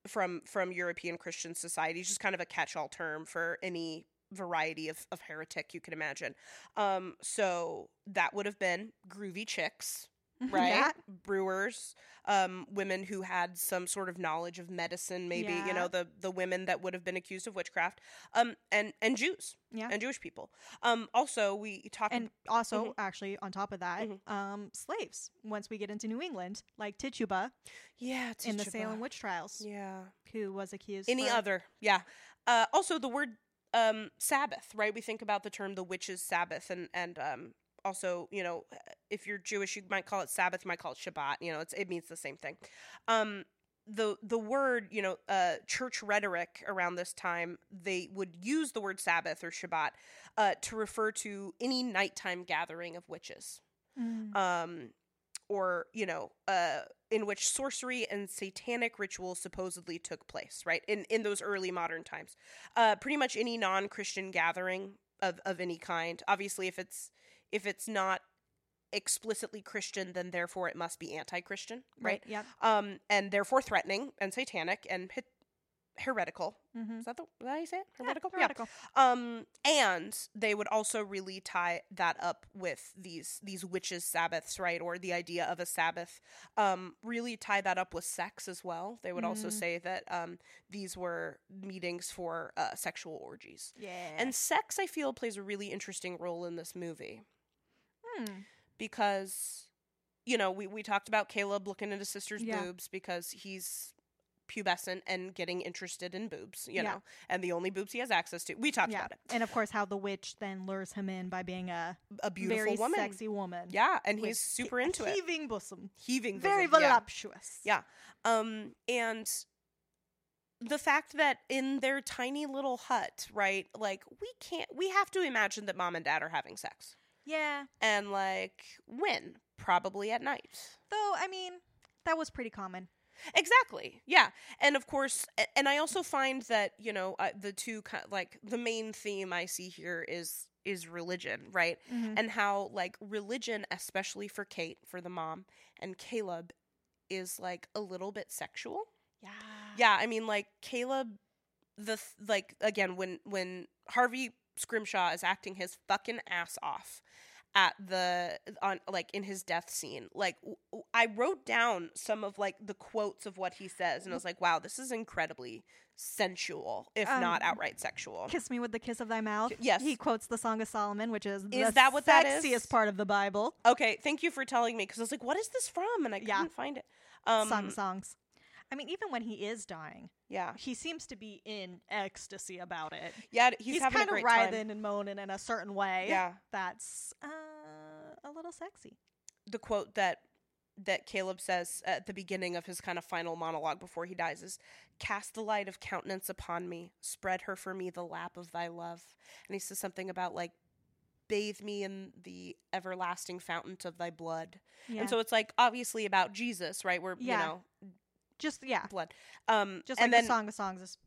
from from European Christian societies, just kind of a catch-all term for any variety of, of heretic you can imagine. Um, so that would have been groovy chicks, right? Yeah. Brewers, um, women who had some sort of knowledge of medicine, maybe you know the the women that would have been accused of witchcraft, um, and and Jews Yeah. and Jewish people. Um, also we talk And also, Mhm. actually, on top of that, Mhm. um, slaves. Once we get into New England, like Tituba yeah in the Salem witch trials, Yeah. who was accused. Any for- other? Yeah. Uh, also, the word um, Sabbath, right? We think about the term the witch's Sabbath, and and um, also, you know, if you're Jewish, you might call it Sabbath, you might call it Shabbat. You know, it's it means the same thing. Um, the the word, you know, uh, church rhetoric around this time, they would use the word Sabbath or Shabbat uh, to refer to any nighttime gathering of witches Mm. um, or you know, uh, in which sorcery and satanic rituals supposedly took place, right? In in those early modern times, uh, pretty much any non Christian gathering of of any kind. Obviously, if it's if it's not explicitly Christian, then therefore it must be anti Christian, right? Yep. Um, and therefore threatening and satanic and hit heretical. Mm-hmm. Is that the is that how you say it? Yeah, Heretical. heretical. Um, and they would also really tie that up with these these witches' sabbaths, right, or the idea of a Sabbath. Um, really tie that up with sex as well. They would also Mm. say that um, these were meetings for uh, sexual orgies. Yeah. And sex, I feel, plays a really interesting role in this movie Hmm. because, you know, we we talked about Caleb looking at his sister's Yeah. boobs because he's pubescent and getting interested in boobs, you Yeah. know, and the only boobs he has access to. We talked yeah. about it. And of course, how the witch then lures him in by being a a beautiful very woman. sexy woman. Yeah, and he's super into it. Heaving bosom. Heaving Very bosom, yeah. voluptuous. Yeah. Um and the fact that in their tiny little hut, right? Like we can't we have to imagine that mom and dad are having sex. Yeah. And like when? Probably at night. Though, I mean, that was pretty common. Exactly. Yeah. And of course, and I also find that, you know, uh, the two like the main theme I see here is is religion, right? Mhm. and how like religion especially for kate for the mom and caleb is like a little bit sexual Yeah. yeah i mean like caleb the th- like again when when harvey scrimshaw is acting his fucking ass off at the on like in his death scene like w- w- i wrote down some of like the quotes of what he says and i was like wow this is incredibly sensual if not Um, outright sexual Kiss me with the kiss of thy mouth. yes. He quotes the Song of Solomon, which is, Is the that what that is? sexiest part of the Bible. Okay, thank you for telling me because I was like, "What is this from?" And I Yeah. couldn't find it. Um, Song songs. I mean, even when he is dying, yeah, he seems to be in ecstasy about it. yeah, he's, He's, kind of writhing time. and moaning in a certain way. Yeah, That's uh, a little sexy. the quote that that Caleb says at the beginning of his kind of final monologue before he dies is, "Cast the light of countenance upon me, spread her for me the lap of thy love," and he says something about like. Bathe me in the everlasting fountain of thy blood. Yeah. And so it's like obviously about Jesus, right? Where Yeah. you know, just yeah, blood. Um just like and then the Song of Songs is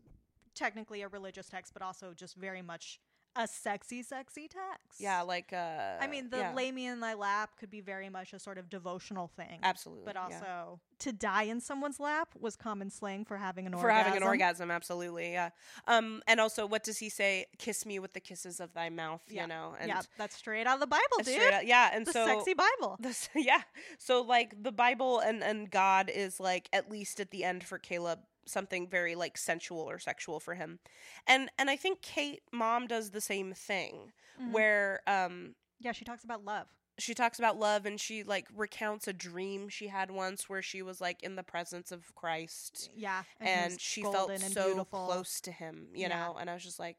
technically a religious text, but also just very much a sexy, sexy text. yeah, like uh I mean, the yeah, "lay me in thy lap" could be very much a sort of devotional thing, absolutely. but yeah. also to die in someone's lap was common slang for having an for orgasm. For having an orgasm absolutely yeah um and also what does he say kiss me with the kisses of thy mouth Yeah. you know and yeah, that's straight out of the Bible, dude. out- yeah and the so sexy Bible. this yeah so like the bible and and god is like at least at the end for caleb something very like sensual or sexual for him and and i think kate mom does the same thing Mhm. where um Yeah, she talks about love. she talks about love and she like recounts a dream she had once where she was like in the presence of christ Yeah, and, he's she felt and so beautiful. close to him you Yeah. know and i was just like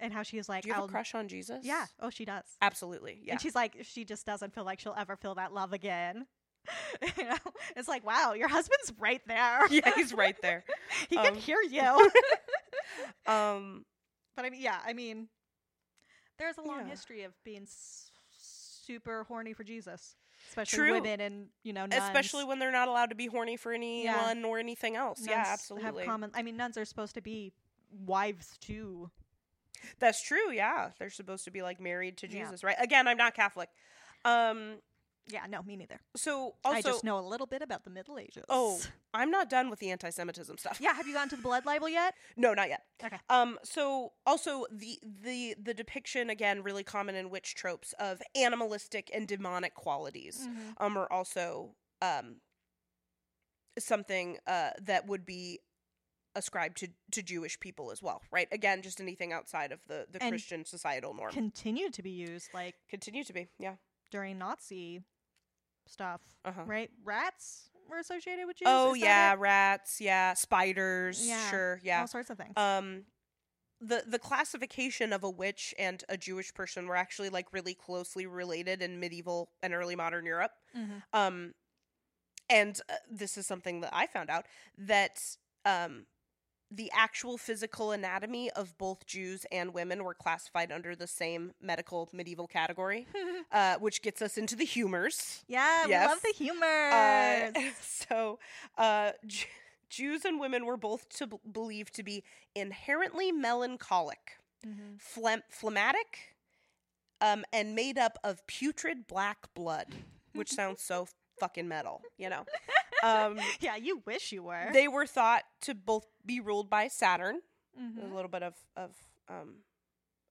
and how she's like, do you have I'll- a crush on jesus Yeah. Oh, she does. absolutely yeah And she's like, she just doesn't feel like she'll ever feel that love again. you know, it's like, wow, your husband's right there. yeah he's right there he Um, can hear you. um but I mean, yeah, I mean, there's a long Yeah. history of being s- super horny for Jesus, especially True. women and you know, nuns. especially when they're not allowed to be horny for anyone or anything else yeah absolutely Have common. I mean, nuns are supposed to be wives too. that's true yeah they're supposed to be like married to Yeah. jesus right again i'm not catholic um Yeah, no, me neither. So also, I just know a little bit about the Middle Ages. oh, I'm not done with the anti-Semitism stuff. yeah. Have you gotten to the blood libel yet? No, not yet. Okay. Um. So also the the the depiction again really common in witch tropes of animalistic and demonic qualities Mm-hmm. um are also um something uh that would be ascribed to to Jewish people as well, right? Again, just anything outside of the the And Christian societal norm. Continue to be used like Continue to be, yeah. during Nazi stuff, Uh-huh. right? Rats were associated with Jews. Oh yeah, it? rats, yeah, spiders, Yeah, sure, yeah. all sorts of things. um the the classification of a witch and a Jewish person were actually like really closely related in medieval and early modern Europe. Mhm. Um and uh, this is something that I found out that um the actual physical anatomy of both Jews and women were classified under the same medical medieval category, uh, which gets us into the humors. yeah, we yes. love the humors. Uh, so, uh, J- Jews and women were both to b- believed to be inherently melancholic, Mhm. phlegm- phlegmatic, um, and made up of putrid black blood, which sounds so fucking metal, you know. Um, Yeah, you wish you were. they were thought to both be ruled by Saturn. Mhm. A little bit of of um,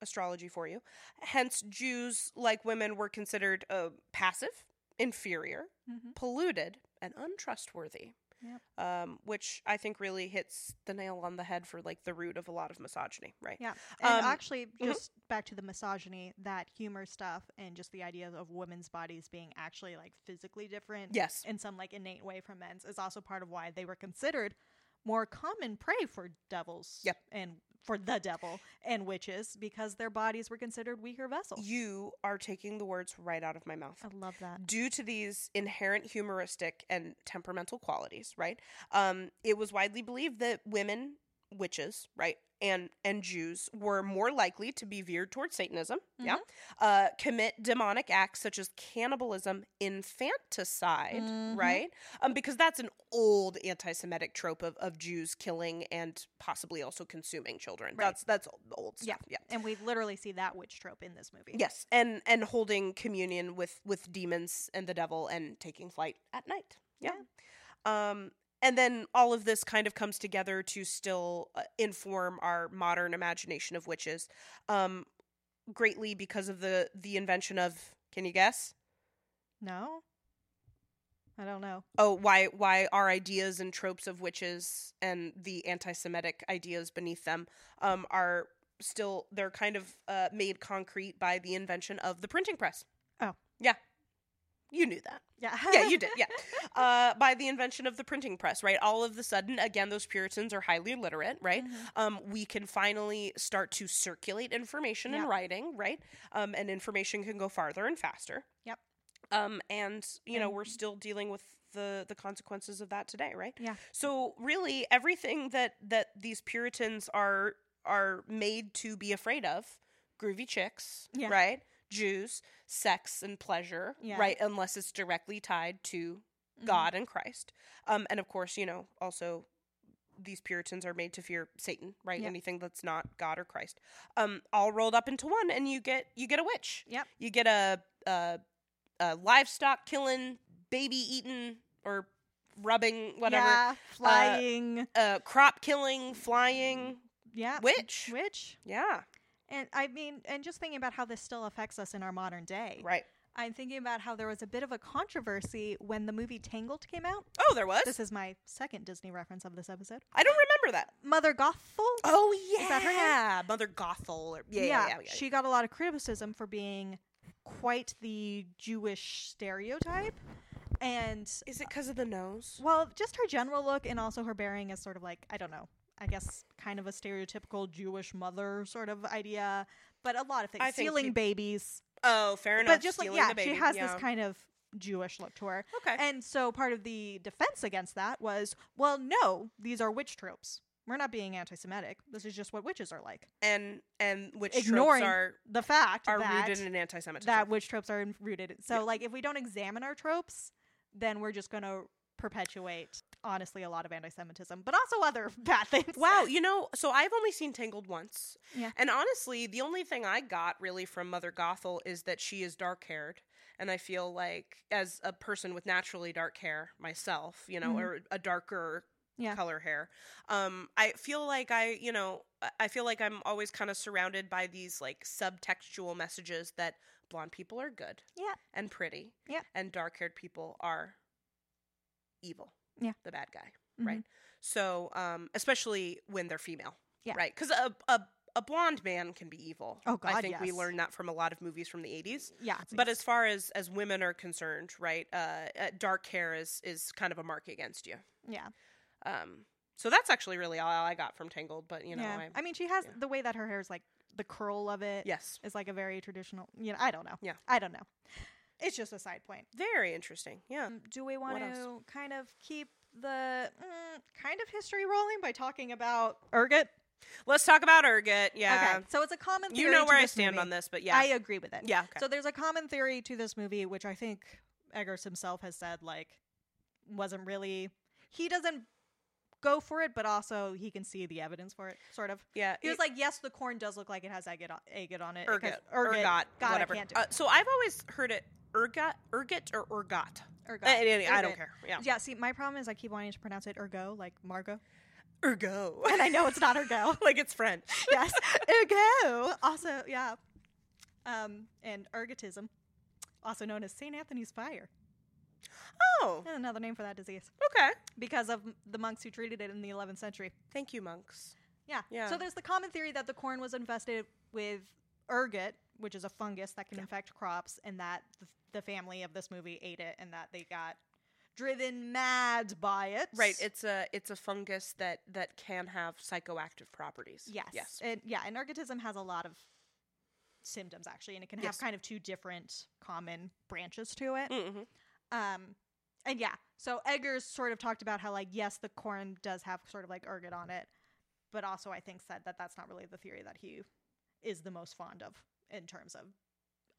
astrology for you. Hence, Jews, like women, were considered uh, passive, inferior, Mhm. polluted, and untrustworthy. Yep. Um, which I think really hits the nail on the head for like the root of a lot of misogyny, right? Yeah, and Um, actually, mhm. just back to the misogyny, that humor stuff, and just the idea of women's bodies being actually like physically different, Yes. in some like innate way from men's, is also part of why they were considered more common prey for devils, Yep. and for the devil and witches because their bodies were considered weaker vessels. You are taking the words right out of my mouth. I love that. due to these inherent humoristic and temperamental qualities, right? Um, it was widely believed that women, witches, right, and and Jews were more likely to be veered towards Satanism, yeah, uh, commit demonic acts such as cannibalism, infanticide, Mhm. right? Um, because that's an old anti-Semitic trope of, of Jews killing and possibly also consuming children. Right. That's that's old stuff. Yeah. yeah. And we literally see that witch trope in this movie. Yes, and and holding communion with with demons and the devil and taking flight at night. Yeah. Um and then all of this kind of comes together to still uh, inform our modern imagination of witches um greatly because of the the invention of can you guess? No? I don't know. Oh, why why our ideas and tropes of witches and the anti-Semitic ideas beneath them um are still they're kind of uh, made concrete by the invention of the printing press. Oh. Yeah. You knew that. Yeah. Yeah, you did. Yeah. Uh, by the invention of the printing press, right? All of the sudden, again, those Puritans are highly literate, right? Mhm. Um, we can finally start to circulate information in writing, right? Um, and information can go farther and faster. Yep. Um, and you know we're still dealing with the the consequences of that today, right? Yeah. So really, everything that that these Puritans are are made to be afraid of, groovy chicks, Yeah. right? Jews, sex and pleasure, Yeah. right? Unless it's directly tied to Mhm. God and Christ. Um, and of course, you know, also these Puritans are made to fear Satan, right? Yep. Anything that's not God or Christ, um, all rolled up into one, and you get you get a witch. Yep. You get a a, a livestock killing, baby eating, or rubbing, whatever. Yeah, flying. Uh, crop killing, flying yeah. witch. Witch. Yeah, And I mean, and just thinking about how this still affects us in our modern day. right. I'm thinking about how there was a bit of a controversy when the movie Tangled came out. Oh, there was. This is my second Disney reference of this episode. I don't remember that. Mother Gothel. Oh yeah, is that her name? Mother Gothel. Yeah, yeah, yeah, yeah. She got a lot of criticism for being quite the Jewish stereotype. And Is it because of the nose? well, just her general look and also her bearing as sort of like, I don't know, I guess kind of a stereotypical Jewish mother sort of idea. But a lot of things. I think Stealing peop- babies. Oh, fair enough. But just like, Stealing yeah, the baby. she has yeah. this kind of Jewish look to her. Okay. And so part of the defense against that was, well, no, these are witch tropes. We're not being anti-Semitic. This is just what witches are like. and and which Ignoring tropes are The fact are that rooted in anti-Semitism. that witch tropes are rooted. So, Yeah. like, if we don't examine our tropes, then we're just going to perpetuate, honestly, a lot of anti-Semitism, but also other bad things. wow, you know, so I've only seen Tangled once. Yeah. And honestly, the only thing I got really from Mother Gothel is that she is dark-haired and I feel like as a person with naturally dark hair myself, you know, Mhm. or a darker Yeah. color hair, um, I feel like I, you know, I- I feel like I'm always kind of surrounded by these like subtextual messages that blonde people are good, Yeah. and pretty, Yeah. and dark haired people are evil, Yeah. the bad guy, Mhm. right? So, um, especially when they're female, Yeah. right? Because a, a a blonde man can be evil. Oh, God, I think we learned that from a lot of movies from the 80s. Yeah. But as far as as women are concerned, right, uh, uh, dark hair is is kind of a mark against you. yeah. Um, so that's actually really all I got from Tangled. But you know, yeah. I, I mean, she has yeah. the way that her hair is like the curl of it. yes, is like a very traditional. You know, I don't know. Yeah. I don't know. It's just a side point. very interesting. Yeah, Um, do we want What else? to kind of keep the mm, kind of history rolling by talking about ergot? let's talk about ergot. Yeah, Okay, so it's a common. Theory you know to where I stand movie. on this, but yeah, I agree with it. yeah, okay. So there's a common theory to this movie, which I think Eggers himself has said like wasn't really. He doesn't go for it, but also he can see the evidence for it. Sort of. yeah. He was like, yes, the corn does look like it has agate on, agate on it. Urgot, because- Urgot, God, whatever. I Uh, so I've always heard it Urgot, Urgot, or Urgot. Urgot. Uh, anyway, I don't care. Yeah, Yeah, see, my problem is I keep wanting to pronounce it ergo, like Margot. Ergo. And I know it's not ergo. like it's French. yes, ergo. Also, yeah. Um, and ergotism, also known as St. Anthony's fire. Oh, Another name for that disease. okay. Because of the monks who treated it in the 11th century. Thank you, monks. Yeah. Yeah. So there's the common theory that the corn was infested with ergot, which is a fungus that can Yeah. infect crops, and that the, the family of this movie ate it, and that they got driven mad by it. Right. It's a it's a fungus that that can have psychoactive properties. Yes. Yes. And yeah, and ergotism has a lot of symptoms actually, and it can Yes. have kind of two different common branches to it. Mm-hmm. Um, and yeah, so Eggers sort of talked about how like yes, the corn does have sort of like ergot on it, but also I think said that that's not really the theory that he is the most fond of in terms of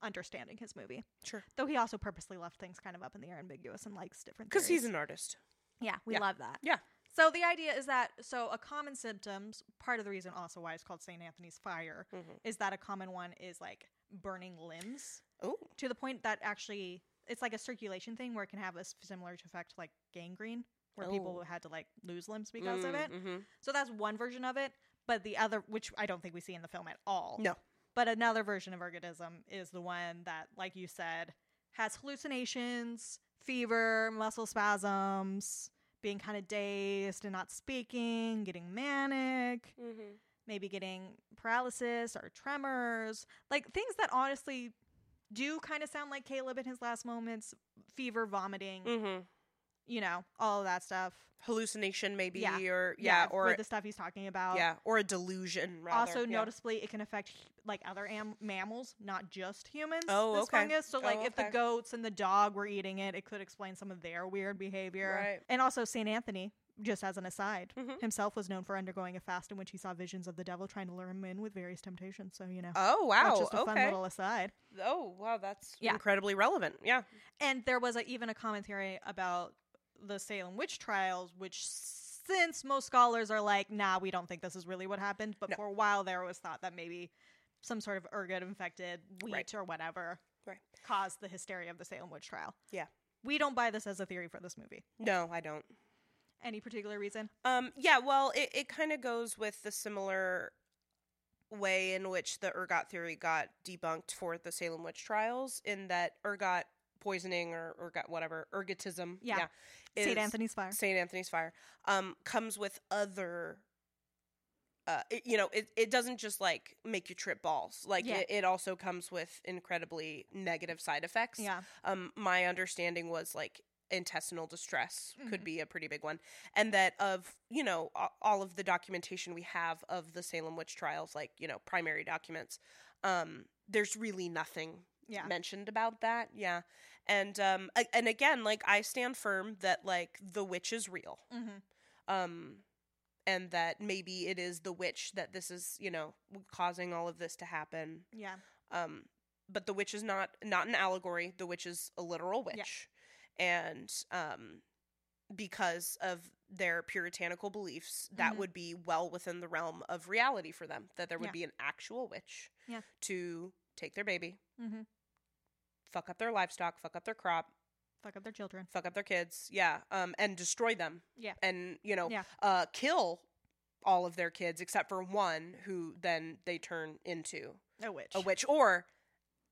understanding his movie. Sure. Though he also purposely left things kind of up in the air, ambiguous, and likes different. Because he's an artist. Yeah, we Yeah. love that. Yeah. So the idea is that so a common symptoms, part of the reason also why it's called St. Anthony's fire, Mm-hmm. is that a common one is like burning limbs Oh. to the point that actually it's like a circulation thing where it can have a similar to effect like gangrene, where people Oh. had to like lose limbs because of it. Mm-hmm. So that's one version of it. But the other, which I don't think we see in the film at all. No. But another version of ergotism is the one that, like you said, has hallucinations, fever, muscle spasms, being kind of dazed and not speaking, getting manic, Mm-hmm. maybe getting paralysis or tremors, like things that honestly do kind of sound like Caleb in his last moments, fever, vomiting, Mm-hmm. you know, all of that stuff. Hallucination, maybe, Yeah. or yeah, or the stuff he's talking about. yeah, or a delusion. Rather. Also, yeah. noticeably, it can affect like other am- mammals, not just humans. Oh, this okay. fungus. So, Oh, like, if the goats and the dog were eating it, it could explain some of their weird behavior. Right. And also, Saint Anthony, just as an aside, Mhm. himself was known for undergoing a fast in which he saw visions of the devil trying to lure him in with various temptations. So, you know, Oh wow! that's just a fun little aside. Oh wow, that's Yeah. incredibly relevant. Yeah. And there was a, even a commentary about the Salem witch trials, which since most scholars are like, nah, we don't think this is really what happened. But No. for a while there was thought that maybe some sort of ergot infected wheat Right. or whatever Right. caused the hysteria of the Salem witch trial. Yeah. We don't buy this as a theory for this movie. No, I don't. Any particular reason? Um, yeah, well, it, it kind of goes with the similar way in which the ergot theory got debunked for the Salem witch trials, in that ergot poisoning or ergot whatever ergotism, Yeah. yeah, St. Anthony's fire. St. Anthony's fire, um, comes with other. Uh, it, you know, it, it doesn't just like make you trip balls. Like Yeah. it, it also comes with incredibly negative side effects. Yeah. um, my understanding was like intestinal distress could Mhm. be a pretty big one and that of you know all of the documentation we have of the salem witch trials like you know primary documents um, there's really nothing Yeah. mentioned about that yeah and um and again like i stand firm that like the witch is real Mm-hmm. um and that maybe it is the witch that this is you know causing all of this to happen Yeah. um but the witch is not not an allegory the witch is a literal witch and um because of their puritanical beliefs that Mhm. would be well within the realm of reality for them that there would Yeah. be an actual witch Yeah. to take their baby Mm-hmm. fuck up their livestock, fuck up their crop, Fuck up their children. fuck up their kids, yeah, um, and destroy them, Yeah. and you know, Yeah. uh, kill all of their kids except for one who then they turn into A witch. a witch, or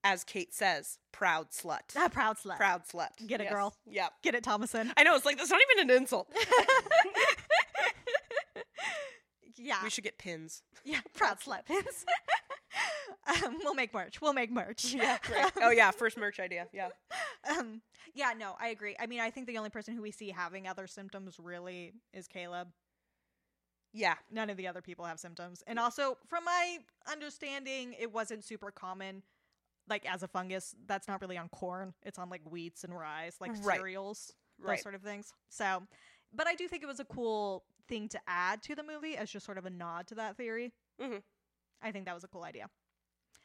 as Kate says, proud slut, A proud slut. proud slut. Get it, Yes. girl. Yeah, Get it, Thomasin. I know. It's like that's not even an insult. yeah. We should get pins. Yeah. Proud slut pins. um, we'll make merch. We'll make merch. Yeah, right. Oh yeah, first merch idea. Yeah. um, yeah, no, I agree. I mean, I think the only person who we see having other symptoms really is Caleb. Yeah. None of the other people have symptoms. And also, from my understanding, it wasn't super common. Like as a fungus, that's not really on corn. It's on like wheats and rye, like Right. cereals, those Right. sort of things. So, but I do think it was a cool thing to add to the movie as just sort of a nod to that theory. Mhm. I think that was a cool idea.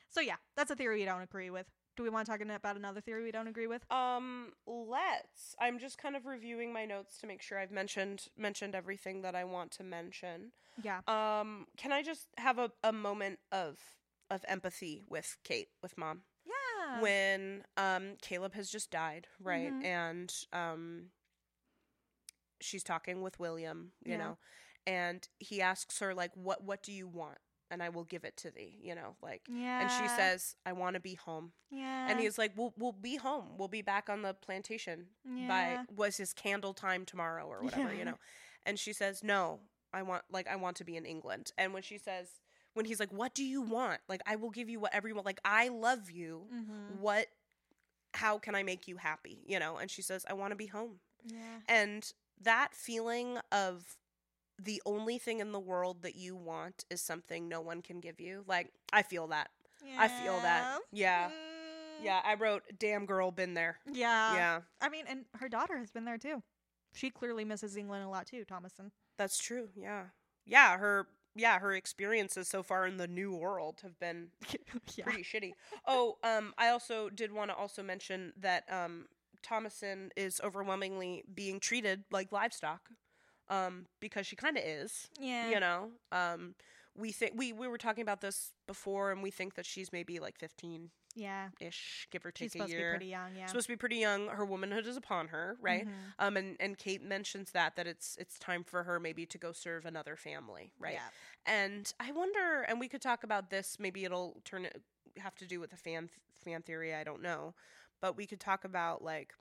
So yeah, that's a theory we don't agree with. Do we want to talk about another theory we don't agree with? Um, let's. I'm just kind of reviewing my notes to make sure I've mentioned mentioned everything that I want to mention. Yeah. Um, can I just have a, a moment of of empathy with Kate, with mom? Yeah. when um Caleb has just died, right? Mhm. And um she's talking with William, you Yeah. know, and he asks her like what what do you want? And I will give it to thee, you know, like yeah. and she says, I want to be home. yeah. And he's like, We'll we'll be home. We'll be back on the plantation yeah. by was his candle time tomorrow or whatever, Yeah. you know. And she says, "No, I want like I want to be in England." And when she says when he's like, "What do you want?" Like, "I will give you whatever you want." Like, "I love you." Mhm. What how can I make you happy, you know? And she says, "I want to be home." Yeah. And that feeling of the only thing in the world that you want is something no one can give you. Like, I feel that. I feel that. Yeah. Mm, Yeah, I wrote, "Damn girl, been there." Yeah. yeah. I mean, and her daughter has been there too. She clearly misses England a lot too, Thomasin. That's true. Yeah. Yeah, her yeah, her experiences so far in the new world have been yeah. pretty shitty. Oh, um I also did want to also mention that um Thomasin is overwhelmingly being treated like livestock. Um because she kind of is, Yeah. you know. Um we think we we were talking about this before and we think that she's maybe like fifteen. Yeah, ish, give or take She's a supposed year. to be pretty young, yeah. Supposed to be pretty young. Her womanhood is upon her, right? Mhm. Um, and, and Kate mentions that that it's it's time for her maybe to go serve another family, right? Yeah. And I wonder, and we could talk about this. Maybe it'll turn it have to do with a fan fan theory. I don't know, but we could talk about like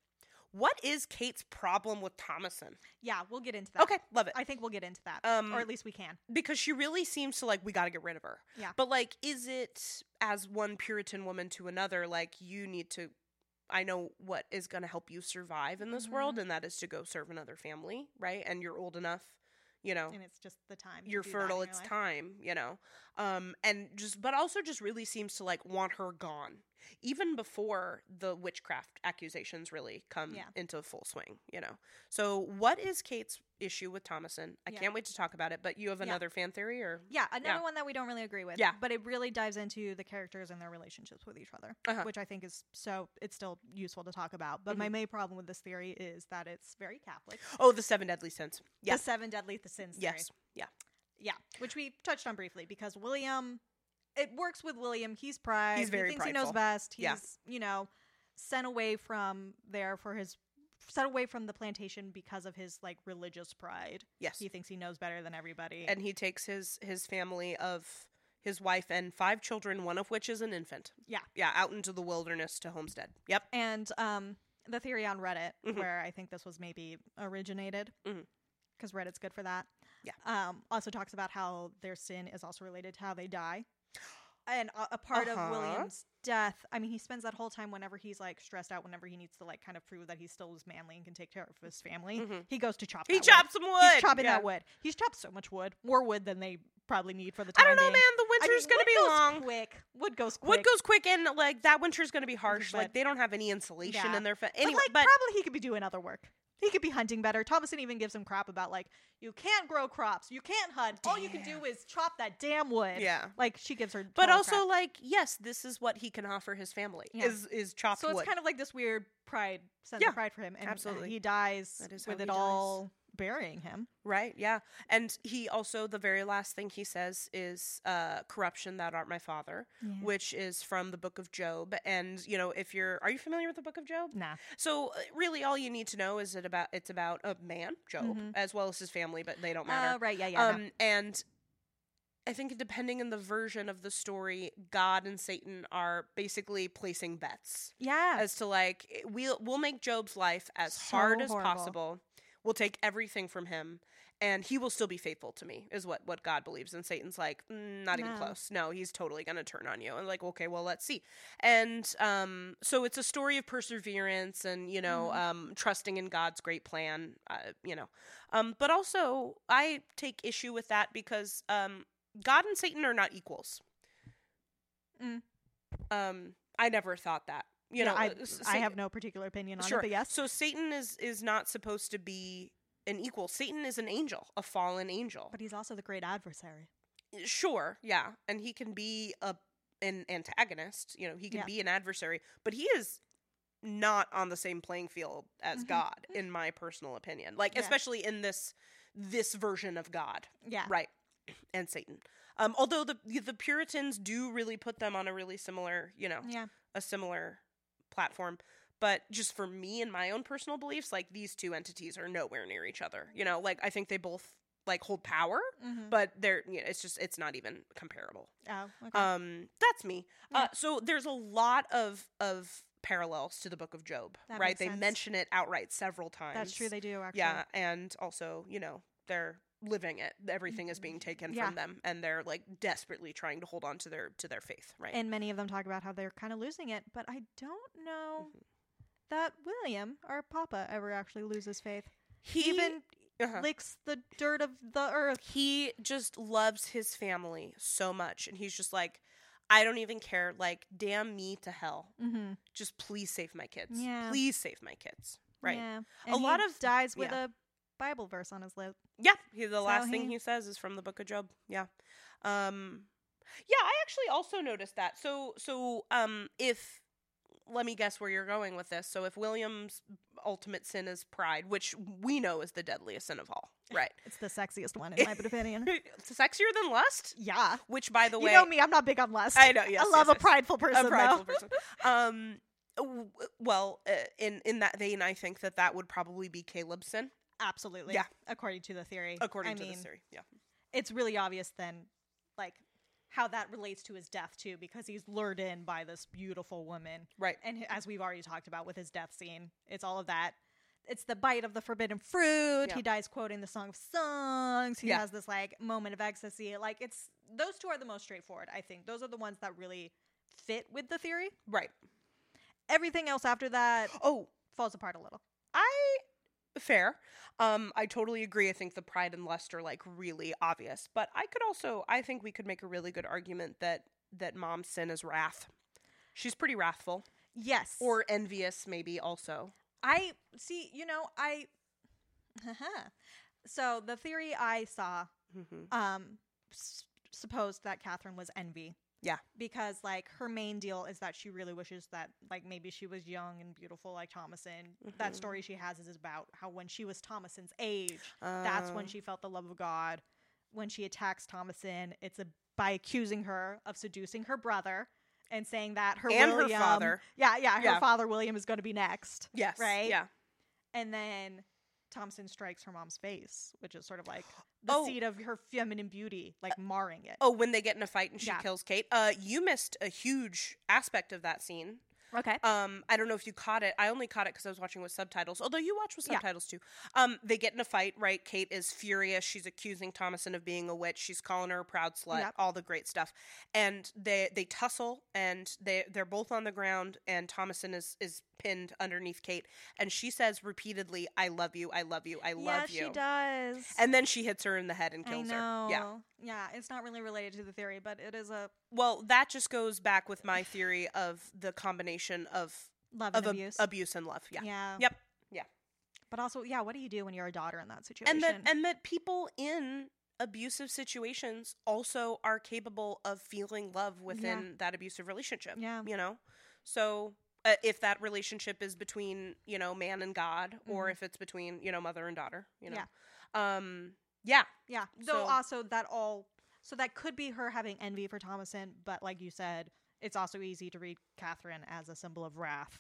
what is Kate's problem with Thomasin? Yeah, we'll get into that. Okay, love it. I think we'll get into that. Um, or at least we can. because she really seems to like we got to get rid of her. Yeah. But like, is it as one Puritan woman to another? Like, you need to. I know what is going to help you survive in this Mhm. world, and that is to go serve another family, right? And you're old enough, you know. And it's just the time. you're do that in fertile it's life. time you know um and just but also just really seems to like want her gone even before the witchcraft accusations really come Yeah. into full swing you know so what is kate's issue with thomasin i Yeah. can't wait to talk about it but you have Yeah. another fan theory or Yeah, another Yeah. one that we don't really agree with. Yeah. But it really dives into the characters and their relationships with each other, Uh-huh. which I think is so, it's still useful to talk about. But my Mm-hmm. main problem with this theory is that it's very Catholic. oh the seven deadly sins yeah The seven deadly sins theory. yes yeah Yeah, which we touched on briefly because William, it works with William. He's pride. He's very he thinks he knows best. He's Yeah. you know sent away from there for his sent away from the plantation because of his like religious pride. yes He thinks he knows better than everybody. and he takes his his family of his wife and five children one of which is an infant Yeah. yeah out into the wilderness to homestead yep And um, the theory on Reddit, Mhm. where I think this was maybe originated, because Reddit's good for that. Yeah. Um, also talks about how their sin is also related to how they die. And a, a part Uh-huh. of William's death, I mean, he spends that whole time whenever he's like stressed out, whenever he needs to like kind of prove that he still is manly and can take care of his family, Mhm. he goes to chop. he that wood. chops some wood He's chopping yeah. that wood. He's chopped so much wood, more wood than they probably need for the time. I don't know, being. man. The I mean, winter's gonna wood be goes long. Quick. Wood goes quick. Wood goes quick, and like that winter's gonna be harsh. But- like they don't have any insulation Yeah. in their. Fa- But, anyway, like, but, probably he could be doing other work. He could be hunting better. Thomasin even gives him crap about like you can't grow crops, you can't hunt. All you can do is chop that damn wood. yeah. Like she gives her. But also, crap. like, yes, this is what he can offer his family Yeah. is is chopped so wood. it's kind of like this weird pride sense Yeah, of pride for him. And uh, absolutely. he dies with it dies. all burying him. Right, yeah. And he also the very last thing he says is uh corruption that art my father, which is from the book of Job. And you know, if you're are you familiar with the book of Job? Nah. So uh, really all you need to know is it about it's about a man, Job, as well as his family, but they don't matter. Oh, right. Yeah. Yeah. no. um and I think depending on the version of the story, God and Satan are basically placing bets yeah. as to like eh, we'll we'll make Job's life as So hard as horrible. possible. We'll take everything from him, and he will still be faithful to me. Is what what God believes, and Satan's like "Mm, not even close. No, he's totally gonna turn on you. And like okay, well let's see. And um, so it's a story of perseverance and you know Mhm. um, trusting in God's great plan. Uh, you know, um, but also I take issue with that because um, God and Satan are not equals. Mm. Um, I never thought that. You Yeah, know, I, uh, I have no particular opinion on sure. it, but yes. So Satan is is not supposed to be an equal. Satan is an angel, a fallen angel. But he's also the great adversary. Sure, yeah, and he can be a an antagonist. You know, he can Yeah. be an adversary, but he is not on the same playing field as Mhm. God, in my personal opinion. Like, Yeah. especially in this this version of God, Yeah. right? And Satan. Um, although the the Puritans do really put them on a really similar, you know, Yeah. a similar platform. But just for me and my own personal beliefs, like these two entities are nowhere near each other. You know, like I think they both like hold power, Mm-hmm. but they're you know, it's just it's not even comparable. Oh, okay. Um, that's me. Uh, so there's a lot of of parallels to the Book of Job, That right? They sense. mention it outright several times. That's true. They do actually. yeah, and also you know they're living it. Everything is being taken Yeah. from them, and they're like desperately trying to hold on to their to their faith, right? And many of them talk about how they're kind of losing it, but I don't know Mm-hmm. that William our Papa ever actually loses faith. he Even uh-huh. licks the dirt of the earth. he just loves his family so much and he's just like i don't even care like damn me to hell Mm-hmm. just please save my kids Yeah. please save my kids right yeah. A lot of- dies with yeah. a Bible verse on his lip. he, the last thing he- he says is from the book of job yeah um yeah i actually also noticed that so so um if let me guess where you're going with this so if william's ultimate sin is pride which we know is the deadliest sin of all right It's the sexiest one in my opinion. sexier than lust Yeah. which by the way, You know me, I'm not big on lust. I know, yes, I love yes, a yes. prideful person. a prideful though. person. Um, well, uh, in in that vein, I think that that would probably be Caleb's sin, Absolutely. Yeah. According to the theory. according I to mean, this theory. Yeah, it's really obvious then, like, how that relates to his death too, because he's lured in by this beautiful woman, right. and as we've already talked about with his death scene, it's all of that. It's the bite of the forbidden fruit. Yeah. He dies quoting the Song of Songs. He Yeah. has this like moment of ecstasy. Like it's those two are the most straightforward. I think those are the ones that really fit with the theory. Right. Everything else after that Oh, falls apart a little. Fair. Um, I totally agree. I think the pride and lust are like really obvious, but I could also, I think we could make a really good argument that that mom's sin is wrath. She's pretty wrathful Yes. or envious, maybe also. I see, you know, I So the theory I saw hmm um s- supposed that Catherine was envy. Yeah. Because like her main deal is that she really wishes that like maybe she was young and beautiful like Thomasin. That Mhm. story she has is about how when she was Thomasin's age, that's when Uh, she felt the love of God. When she attacks Thomasin, it's a by accusing her of seducing her brother and saying that her and her William, father. yeah, yeah, her Yeah. father William is going to be next. Yes. right? Yeah. And then Thomasin strikes her mom's face, which is sort of like the Oh. seed of her feminine beauty, like marring it. Oh, when they get in a fight and she Yeah. kills Kate. Uh, you missed a huge aspect of that scene. Okay. Um, I don't know if you caught it. I only caught it because I was watching with subtitles. Although you watch with Yeah. subtitles too. Um, they get in a fight. Right. Kate is furious. She's accusing Thomasin of being a witch. She's calling her a proud slut. Yep. All the great stuff. And they they tussle and they they're both on the ground. And Thomasin is is pinned underneath Kate. And she says repeatedly, "I love you. I love you. I yeah, love you." she does. And then she hits her in the head and kills her. Yeah. Yeah, it's not really related to the theory, but it is a Well, that just goes back with my theory of the combination of love of and ab- abuse. abuse and love. Yeah. yeah. Yep. Yeah. But also, yeah, what do you do when you're a daughter in that situation? And that and that people in abusive situations also are capable of feeling love within that abusive relationship. Yeah. You know? So uh, if that relationship is between you know man and God, or Mhm. if it's between you know mother and daughter. You know. Yeah. Um. Yeah. Yeah. Though So- also that all so that could be her having envy for Thomasin, but like you said, it's also easy to read Catherine as a symbol of wrath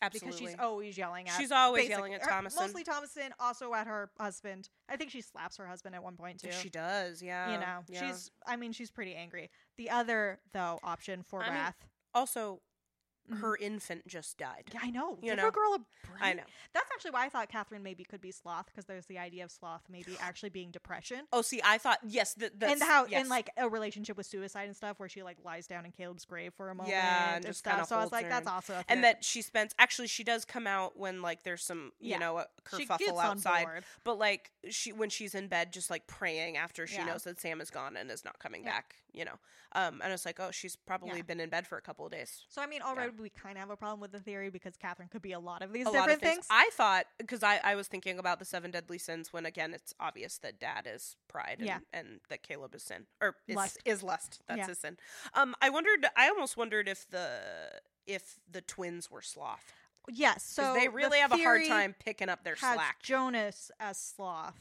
Absolutely. because she's always yelling at. She's always yelling at Thomasin. Mostly Thomasin, also at her husband. I think she slaps her husband at one point too. She does. Yeah. you know, yeah. she's. I mean, she's pretty angry. The other though option for I mean, wrath. also Mhm. Mm-hmm. her infant just died. Yeah, I know. you Give know. a girl a break. I know. That's actually why I thought Catherine maybe could be sloth because there's the idea of sloth maybe actually being depression. Oh, see, I thought yes, th- that's, and how yes. in like a relationship with suicide and stuff where she like lies down in Caleb's grave for a moment Yeah, and, and just So I was like, that's also and that she spends actually she does come out when like there's some you Yeah. know a kerfuffle outside but like she when she's in bed just like praying after she Yeah. knows that sam is gone and is not coming Yeah. back you know um and it's like oh she's probably Yeah. been in bed for a couple of days So I mean, already we kind of have a problem with the theory because Catherine could be a lot of these a different things. things. i thought because I, I was thinking about the seven deadly sins when again it's obvious that dad is pride and, Yeah. and that caleb is sin or is Lust. is lust that's Yeah. his sin um i wondered i almost wondered if the if the twins were sloth yes, so they the really have a hard time picking up their slack Jonas as sloth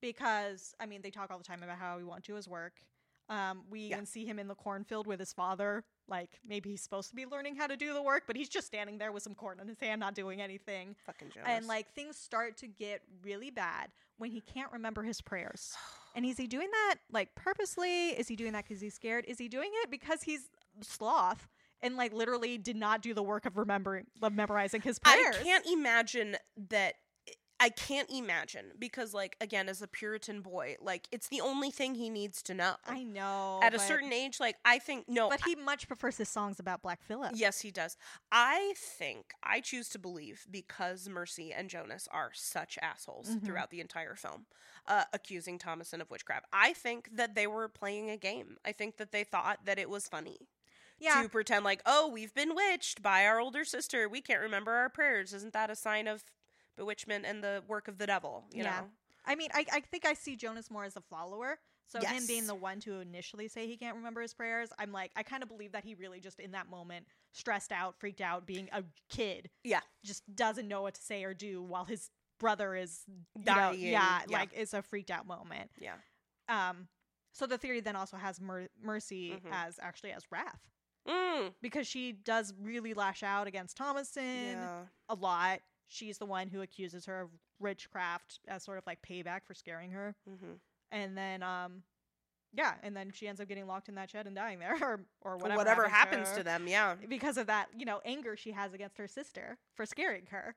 because I mean they talk all the time about how he won't do his work. Um, we Yeah. even see him in the cornfield with his father. Like maybe he's supposed to be learning how to do the work, but he's just standing there with some corn in his hand, not doing anything. fucking Jonas. And like things start to get really bad when he can't remember his prayers. And is he doing that like purposely? Is he doing that because he's scared? Is he doing it because he's sloth and like literally did not do the work of remembering, of memorizing his prayers? I can't imagine that. I can't imagine because, like, again, as a Puritan boy, like, it's the only thing he needs to know. I know. At a certain age, like, I think no. But he much prefers his songs about Black Phillip. Yes, he does. I think I choose to believe because Mercy and Jonas are such assholes Mhm. throughout the entire film, uh, accusing Thomasin of witchcraft. I think that they were playing a game. I think that they thought that it was funny Yeah. to pretend like, oh, we've been witched by our older sister. We can't remember our prayers. Isn't that a sign of bewitchment and the work of the devil? You Yeah. know. I mean, I, I think I see Jonas more as a follower. So him being the one to initially say he can't remember his prayers, I'm like, I kind of believe that he really just in that moment stressed out, freaked out, being a kid. Yeah. Just doesn't know what to say or do while his brother is you know, Dying, yeah, yeah. like it's a freaked out moment. Yeah. Um. So the theory then also has Mer- Mercy Mhm. as actually as wrath Mm. because she does really lash out against Thomasin. Yeah. a lot. She's the one who accuses her of witchcraft as sort of like payback for scaring her. hmm And then um yeah, and then she ends up getting locked in that shed and dying there or or whatever, Whatever, happens her to them. Yeah. because of that, you know, anger she has against her sister for scaring her.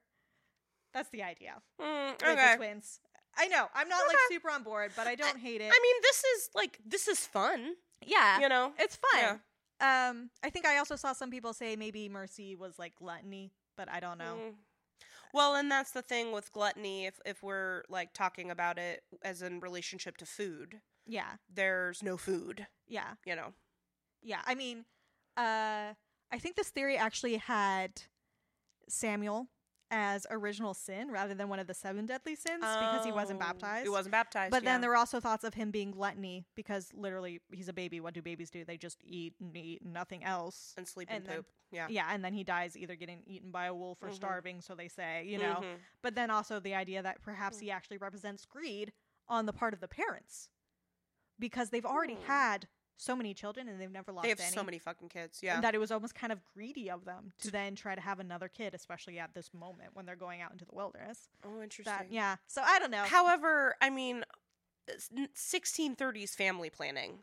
That's the idea. Mm, with okay. the twins. I know. I'm not like super on board, but I don't hate it. I mean, this is like this is fun. yeah. You know. It's fun. Um I think I also saw some people say maybe Mercy was like gluttony, but I don't know. Mm. Well, and that's the thing with gluttony. If if we're like talking about it as in relationship to food, Yeah. there's no food. Yeah. You know. Yeah, I mean, uh, I think this theory actually had Samuel as original sin rather than one of the seven deadly sins because he wasn't Oh, baptized. He wasn't baptized. But yeah. then there were also thoughts of him being gluttony because literally he's a baby. What do babies do? They just eat and eat and nothing else. and sleep and and, then- poop. yeah. Yeah, and then he dies either getting eaten by a wolf or Mhm. starving, so they say, you know. Mhm. But then also the idea that perhaps Mm. he actually represents greed on the part of the parents because they've already Hmm. had so many children and they've never lost They have any. so many fucking kids. Yeah. that it was almost kind of greedy of them to then try to have another kid, especially at this moment when they're going out into the wilderness. oh, interesting. That yeah. So I don't know. However, I mean, s- n- 1630s family planning.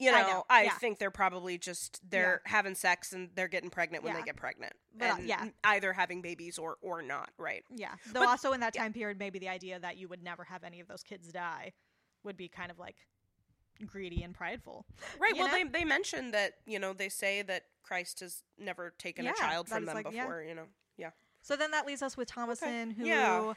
You I know, know, I, yeah. think they're probably just they're having sex and they're getting pregnant when Yeah. they get pregnant, But, uh, and yeah. either having babies or or not, right? yeah. Though But- also in that yeah. time period, maybe the idea that you would never have any of those kids die would be kind of like greedy and prideful. Right. You well, know? they they mentioned that you know they say that Christ has never taken Yeah, a child from them like- yeah. before. You know. Yeah. So then that leaves us with Thomasin, who, Yeah.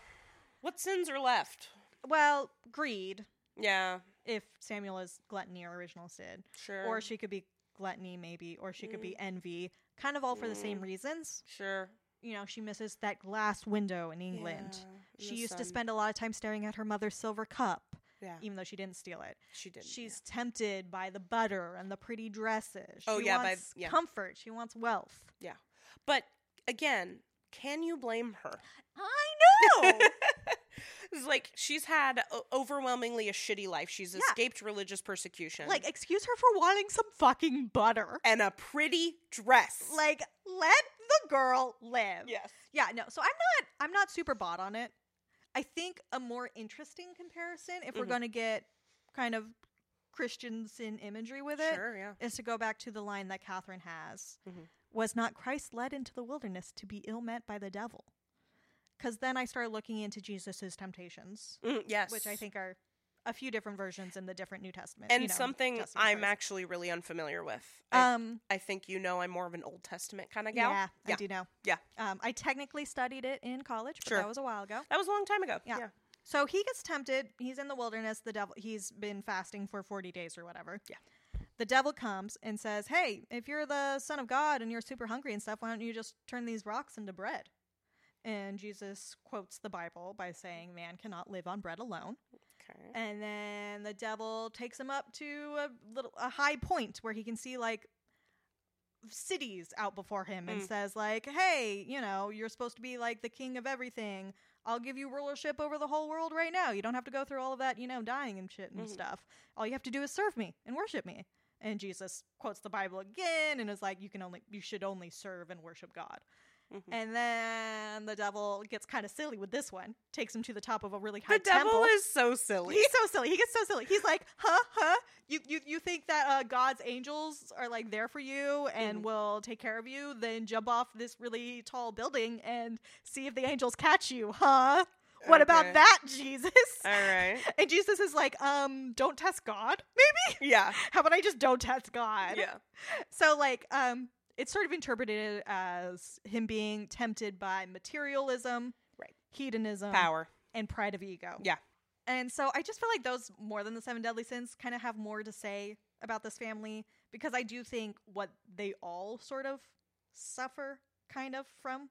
What sins are left? well, greed. Yeah. If Samuel is gluttony or original sin, Sure. or she could be gluttony maybe, or she could be envy. Kind of all for the same Mm. reasons. sure. You know, she misses that glass window in England. Yeah, She used to spend a lot of time staring at her mother's silver cup, Yeah. even though she didn't steal it. She did. She's tempted by the butter and the pretty dresses. Oh, she yeah, by- yeah. comfort. She wants wealth. Yeah. But again, can you blame her? I know. It's like she's had overwhelmingly a shitty life. She's Yeah. escaped religious persecution. like, excuse her for wanting some fucking butter. and a pretty dress. Like, let the girl live. yes. Yeah, no. So I'm not I'm not super bought on it. I think a more interesting comparison, if we're Mhm. gonna get kind of Christian sin imagery with it, Sure, yeah. is to go back to the line that Catherine has. Mhm. Was not Christ led into the wilderness to be ill met by the devil? Because then I started looking into Jesus's temptations, Mm, yes. which I think are a few different versions in the different New Testament. and you know, something Testament I'm actually really unfamiliar with. I, um I think you know I'm more of an Old Testament kind of gal. yeah, I Yeah. do know. Yeah. Um, I technically studied it in college, but Sure. that was a while ago. That was a long time ago. Yeah. yeah. So he gets tempted. He's in the wilderness. The devil. He's been fasting for forty days or whatever. Yeah. The devil comes and says, "Hey, if you're the son of God and you're super hungry and stuff, why don't you just turn these rocks into bread?" And Jesus quotes the Bible by saying, "Man cannot live on bread alone." And then the devil takes him up to a little a high point where he can see like cities out before him and Mm. says like, "Hey, you know, you're supposed to be like the king of everything. I'll give you rulership over the whole world right now. You don't have to go through all of that, you know, dying and shit and Mhm. stuff. All you have to do is serve me and worship me." And Jesus quotes the Bible again and is like, "You can only you should only serve and worship God." Mhm. And then the devil gets kind of silly with this one. Takes him to the top of a really high The devil temple. is so silly. He's so silly. He gets so silly. He's like, huh, huh. You you you think that uh, God's angels are like there for you and Mhm. will take care of you? Then jump off this really tall building and see if the angels catch you, huh? What about that, Jesus? All right. And Jesus is like, um, don't test God, maybe. Yeah. How about I just don't test God? Yeah. So like, um, it's sort of interpreted as him being tempted by materialism, Right. hedonism, Power. and pride of ego. Yeah. And so I just feel like those more than the seven deadly sins kind of have more to say about this family because I do think what they all sort of suffer kind of from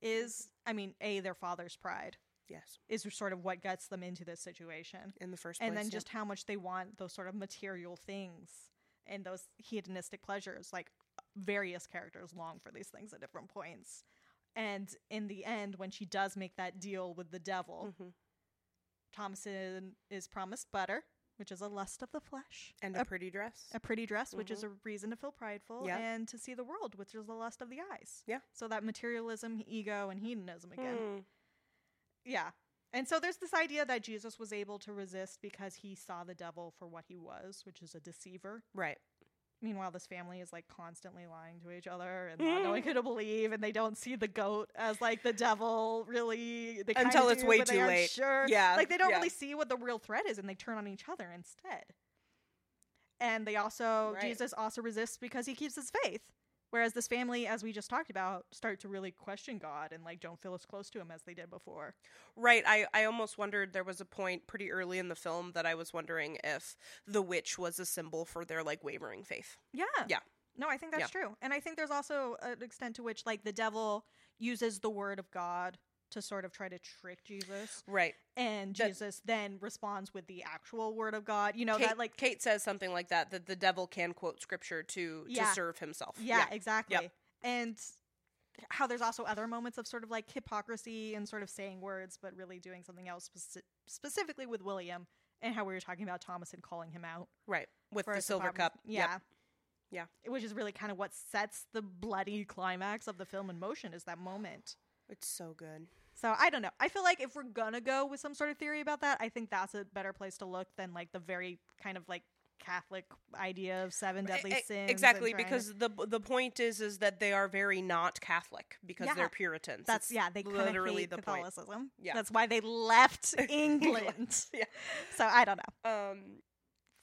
is I mean, A, their father's pride Yes. is sort of what gets them into this situation. In the first place. And then yeah. just how much they want those sort of material things and those hedonistic pleasures. Like various characters long for these things at different points. And in the end, when she does make that deal with the devil, Mhm. Thomasin is promised butter, which is a lust of the flesh, and a, pretty dress. a pretty dress, which is a reason to feel prideful, Yeah. and to see the world, which is the lust of the eyes. Yeah. So that materialism, ego, and hedonism again. Hmm. Yeah. And so there's this idea that Jesus was able to resist because he saw the devil for what he was, which is a deceiver. Right. Meanwhile, this family is like constantly lying to each other and not knowing who to believe, and they don't see the goat as like the devil. Really, they Until it's do, way too late. Sure, Yeah, like they don't yeah. really see what the real threat is, and they turn on each other instead. And they also Right. Jesus also resists because he keeps his faith, whereas this family, as we just talked about, start to really question God and like don't feel as close to him as they did before. Right. I, I almost wondered there was a point pretty early in the film that I was wondering if the witch was a symbol for their like wavering faith. Yeah. Yeah. No, I think that's true. And I think there's also an extent to which like the devil uses the word of God to sort of try to trick Jesus. Right. And That- Jesus then responds with the actual word of God. You know, Kate, that like Kate says something like that that the devil can quote scripture to Yeah. to serve himself. Yeah, exactly. And how there's also other moments of sort of like hypocrisy and sort of saying words but really doing something else speci- specifically with William and how we were talking about Thomas and calling him out Right. With the silver cup. Yep. Yeah. Yeah. Which is really kind of what sets the bloody climax of the film in motion is that moment. It's so good. So I don't know. I feel like if we're gonna go with some sort of theory about that, I think that's a better place to look than like the very kind of like Catholic idea of seven deadly sins. Exactly, to- because the the point is is that they are very not Catholic because Yeah. they're Puritans. that's It's yeah, they literally the point. Catholicism. Yeah. that's why they left England. Yeah. So I don't know. Um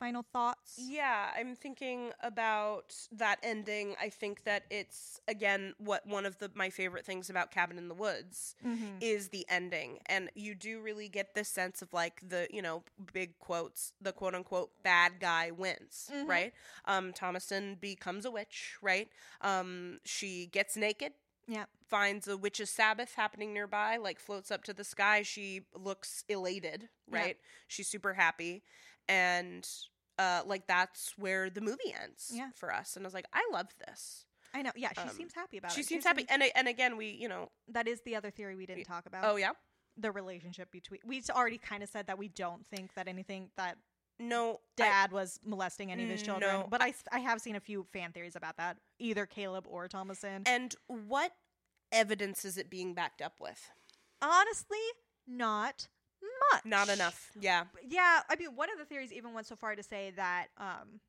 Final thoughts. Yeah, I'm thinking about that ending. I think that it's again what one of the my favorite things about Cabin in the Woods Mm-hmm. is the ending. And you do really get this sense of like the, you know, big quotes, the quote unquote bad guy wins, Mhm. right? Um Thomasin becomes a witch, right? Um she gets naked. Yeah. Finds a witch's Sabbath happening nearby, like floats up to the sky. She looks elated, Yeah. right? She's super happy. And uh like that's where the movie ends Yeah. for us. And I was like, I love this. I know. Yeah, she Um, seems happy about she it. She seems happy, and and again, we you know, That is the other theory we didn't talk about. oh yeah, the relationship between. We already kind of said that we don't think that anything that no, I- dad was molesting any of his children. No, but I I have seen a few fan theories about that, either Caleb or Thomasin. and what evidence is it being backed up with? Honestly, not much. Not enough. Yeah. Yeah, I mean, one of the theories even went so far to say that, um,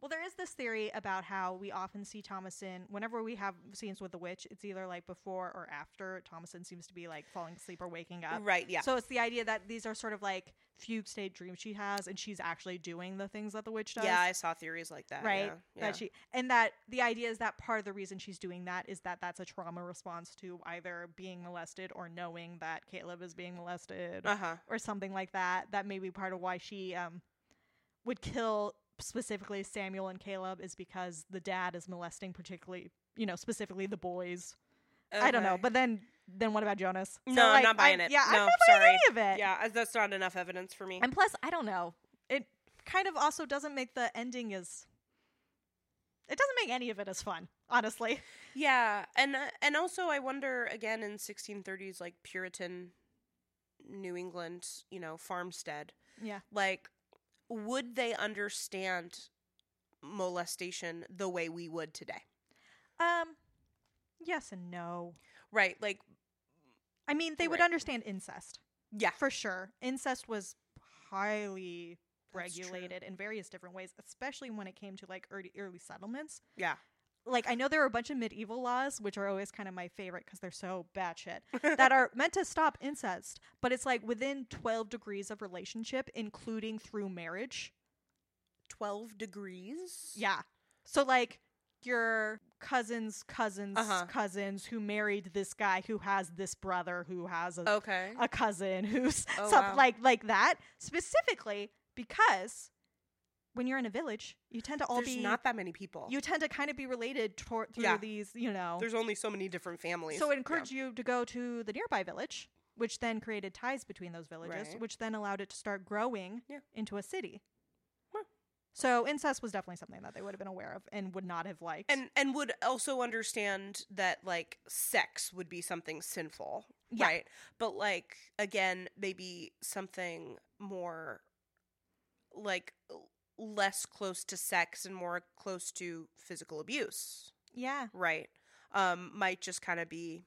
well, there is this theory about how we often see Thomasin whenever we have scenes with the witch. It's either like before or after Thomasin seems to be like falling asleep or waking up. Right. Yeah. So it's the idea that these are sort of like fugue state dreams she has, and she's actually doing the things that the witch does. yeah, I saw theories like that. right Yeah. yeah. that she and that the idea is that part of the reason she's doing that is that that's a trauma response to either being molested or knowing that caleb is being molested uh huh. or something like that that may be part of why she um would kill specifically samuel and caleb is because the dad is molesting particularly you know specifically the boys. I don't know but then then what about jonas? So, No, I'm not buying I- it. yeah i'm No, not buying sorry. any of it. Yeah, as- that's not enough evidence for me. and plus i don't know. It kind of also doesn't make the ending as it doesn't make any of it as fun honestly. Yeah, and uh, and also I wonder again in 1630s like Puritan New England, you know, farmstead, yeah. like would they understand molestation the way we would today? um yes and no Right, like i mean they would understand incest yeah, for sure incest was highly That's true. regulated in various different ways especially when it came to like early early settlements yeah. Like i know there are a bunch of medieval laws which are always kind of my favorite because they're so batshit that are meant to stop incest but it's like within 12 degrees of relationship including through marriage 12 degrees? yeah so like your cousin's cousin's Uh-huh. cousins who married this guy who has this brother who has a, Okay. a cousin who's Oh, some, wow. like like that specifically because when you're in a village you tend to all There's be not that many people. you tend to kind of be related toward through Yeah. these you know There's only so many different families. so it Yeah. encouraged you to go to the nearby village which then created ties between those villages Right. which then allowed it to start growing Yeah. into a city Huh. so incest was definitely something that they would have been aware of and would not have liked and and would also understand that like sex would be something sinful Yeah. right but like again maybe something more like less close to sex and more close to physical abuse yeah. right? Um might just kind of be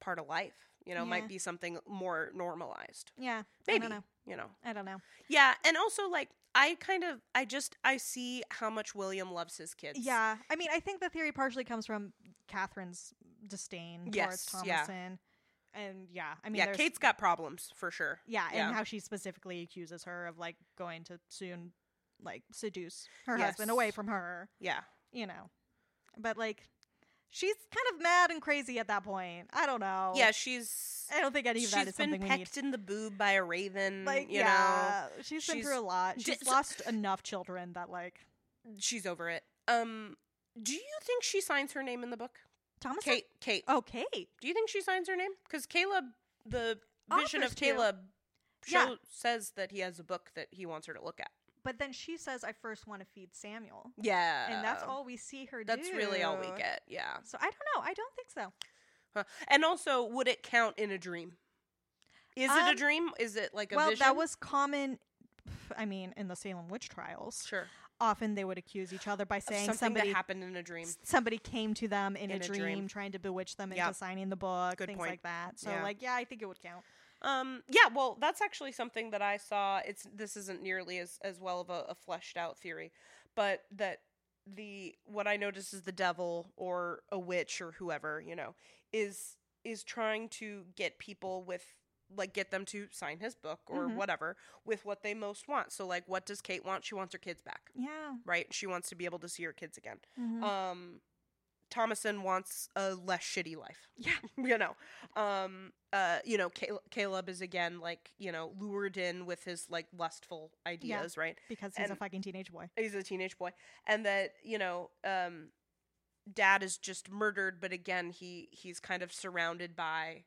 part of life you know Yeah. might be something more normalized. Yeah maybe i don't know. you know. I don't know. Yeah and also like i kind of i just i see how much william loves his kids. Yeah, I mean, I think the theory partially comes from Catherine's disdain Yes, towards yeah. Thomasin, and yeah, I mean, yeah kate's got problems for sure. Yeah, and how she specifically accuses her of like going to soon like seduce her Yes. husband away from her, yeah you know, but like she's kind of mad and crazy at that point. I don't know. Yeah, she's I don't think any of she's that is been something we need. pecked in the boob by a raven. Like, you yeah, she's been through a lot. She's so- lost enough children that like she's over it. Um, do you think she signs her name in the book? Thomas. Kate. Kate. Oh, Kate. Do you think she signs her name? Because Caleb, the vision Offers of. Caleb, Yeah. says that he has a book that he wants her to look at. But then she says, "I first want to feed Samuel," Yeah, and that's all we see her do. That's really all we get. Yeah. So I don't know. I don't think so. Huh. And also, would it count in a dream? Is it a Um, dream? Is it like a well, vision? that was common. I mean, in the Salem witch trials, sure often they would accuse each other by saying something somebody that happened in a dream. somebody came to them in, In a, a dream, dream. trying to bewitch them into Yep. signing the book, Good things point. like that. So, Yeah. like, yeah, I think it would count. Um, yeah, well, that's actually something that I saw. It's this isn't nearly as as well of a, a fleshed out theory, but that the what I notice is the devil or a witch or whoever you know is is trying to get people with like get them to sign his book or Mhm. whatever with what they most want. So like, what does Kate want? She wants her kids back, Yeah. right? She wants to be able to see her kids again. Mhm. Um, Thomasin wants a less shitty life yeah. you know um uh you know caleb is again like you know lured in with his like lustful ideas right Because he's a fucking teenage boy. he's a teenage boy and that you know um dad is just murdered but again he he's kind of surrounded by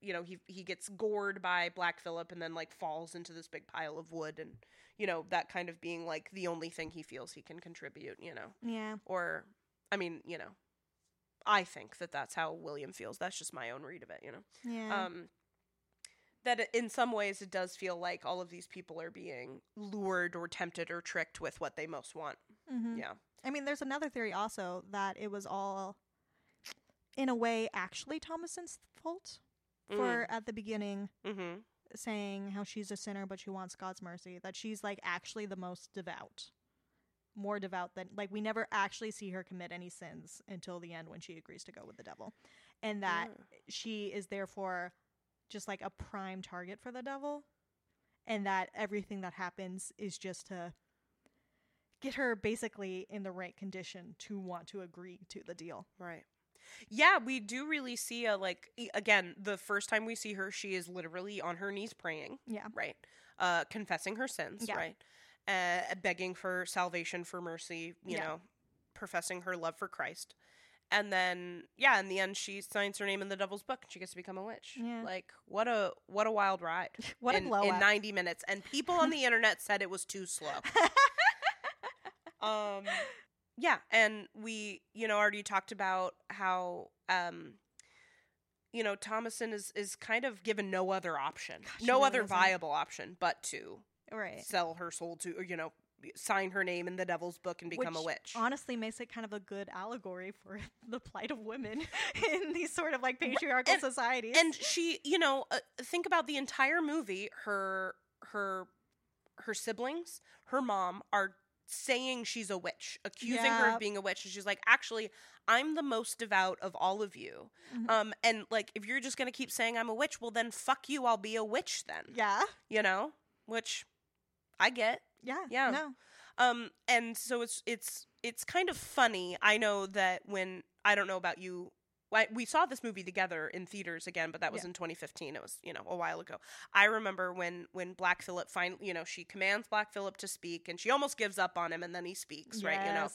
you know he he gets gored by black phillip and then like falls into this big pile of wood and you know that kind of being like the only thing he feels he can contribute you know Yeah. or I mean, you know, I think that that's how William feels. That's just my own read of it, you know. Yeah. Um, that in some ways it does feel like all of these people are being lured or tempted or tricked with what they most want. Mhm. Yeah. I mean, there's another theory also that it was all, in a way, actually Thomasin's fault for at the beginning Mm-hmm. saying how she's a sinner but she wants God's mercy. That she's like actually the most devout, more devout than like we never actually see her commit any sins until the end when she agrees to go with the devil, and that she is therefore just like a prime target for the devil, and that everything that happens is just to get her basically in the right condition to want to agree to the deal. Right. Yeah, we do really see a like again, the first time we see her, she is literally on her knees praying, Yeah. right? Uh confessing her sins, Yeah. right? Uh begging for salvation, for mercy, you Yeah. know, professing her love for Christ. And then yeah, in the end she signs her name in the devil's book and she gets to become a witch. Yeah. Like what a what a wild ride. What in, a glow in up. 90 minutes and people on the internet said it was too slow. um yeah and we you know already talked about how um you know thomasin is is kind of given no other option she no really other isn't. viable option but to right. sell her soul to or, you know sign her name in the devil's book and become a witch honestly makes it kind of a good allegory for the plight of women in these sort of like patriarchal and- societies. and she you know uh, think about the entire movie her her her siblings her mom are saying she's a witch accusing her of being a witch and she's like actually i'm the most devout of all of you Mhm. um and like if you're just gonna keep saying i'm a witch well then fuck you i'll be a witch then yeah, you know which i get. Yeah, Yeah. No, um and so it's it's it's kind of funny i know that when i don't know about you we saw this movie together in theaters again but that was Yeah. in 2015 it was you know a while ago. I remember when when black phillip finally you know she commands black phillip to speak and she almost gives up on him and then he speaks right you know?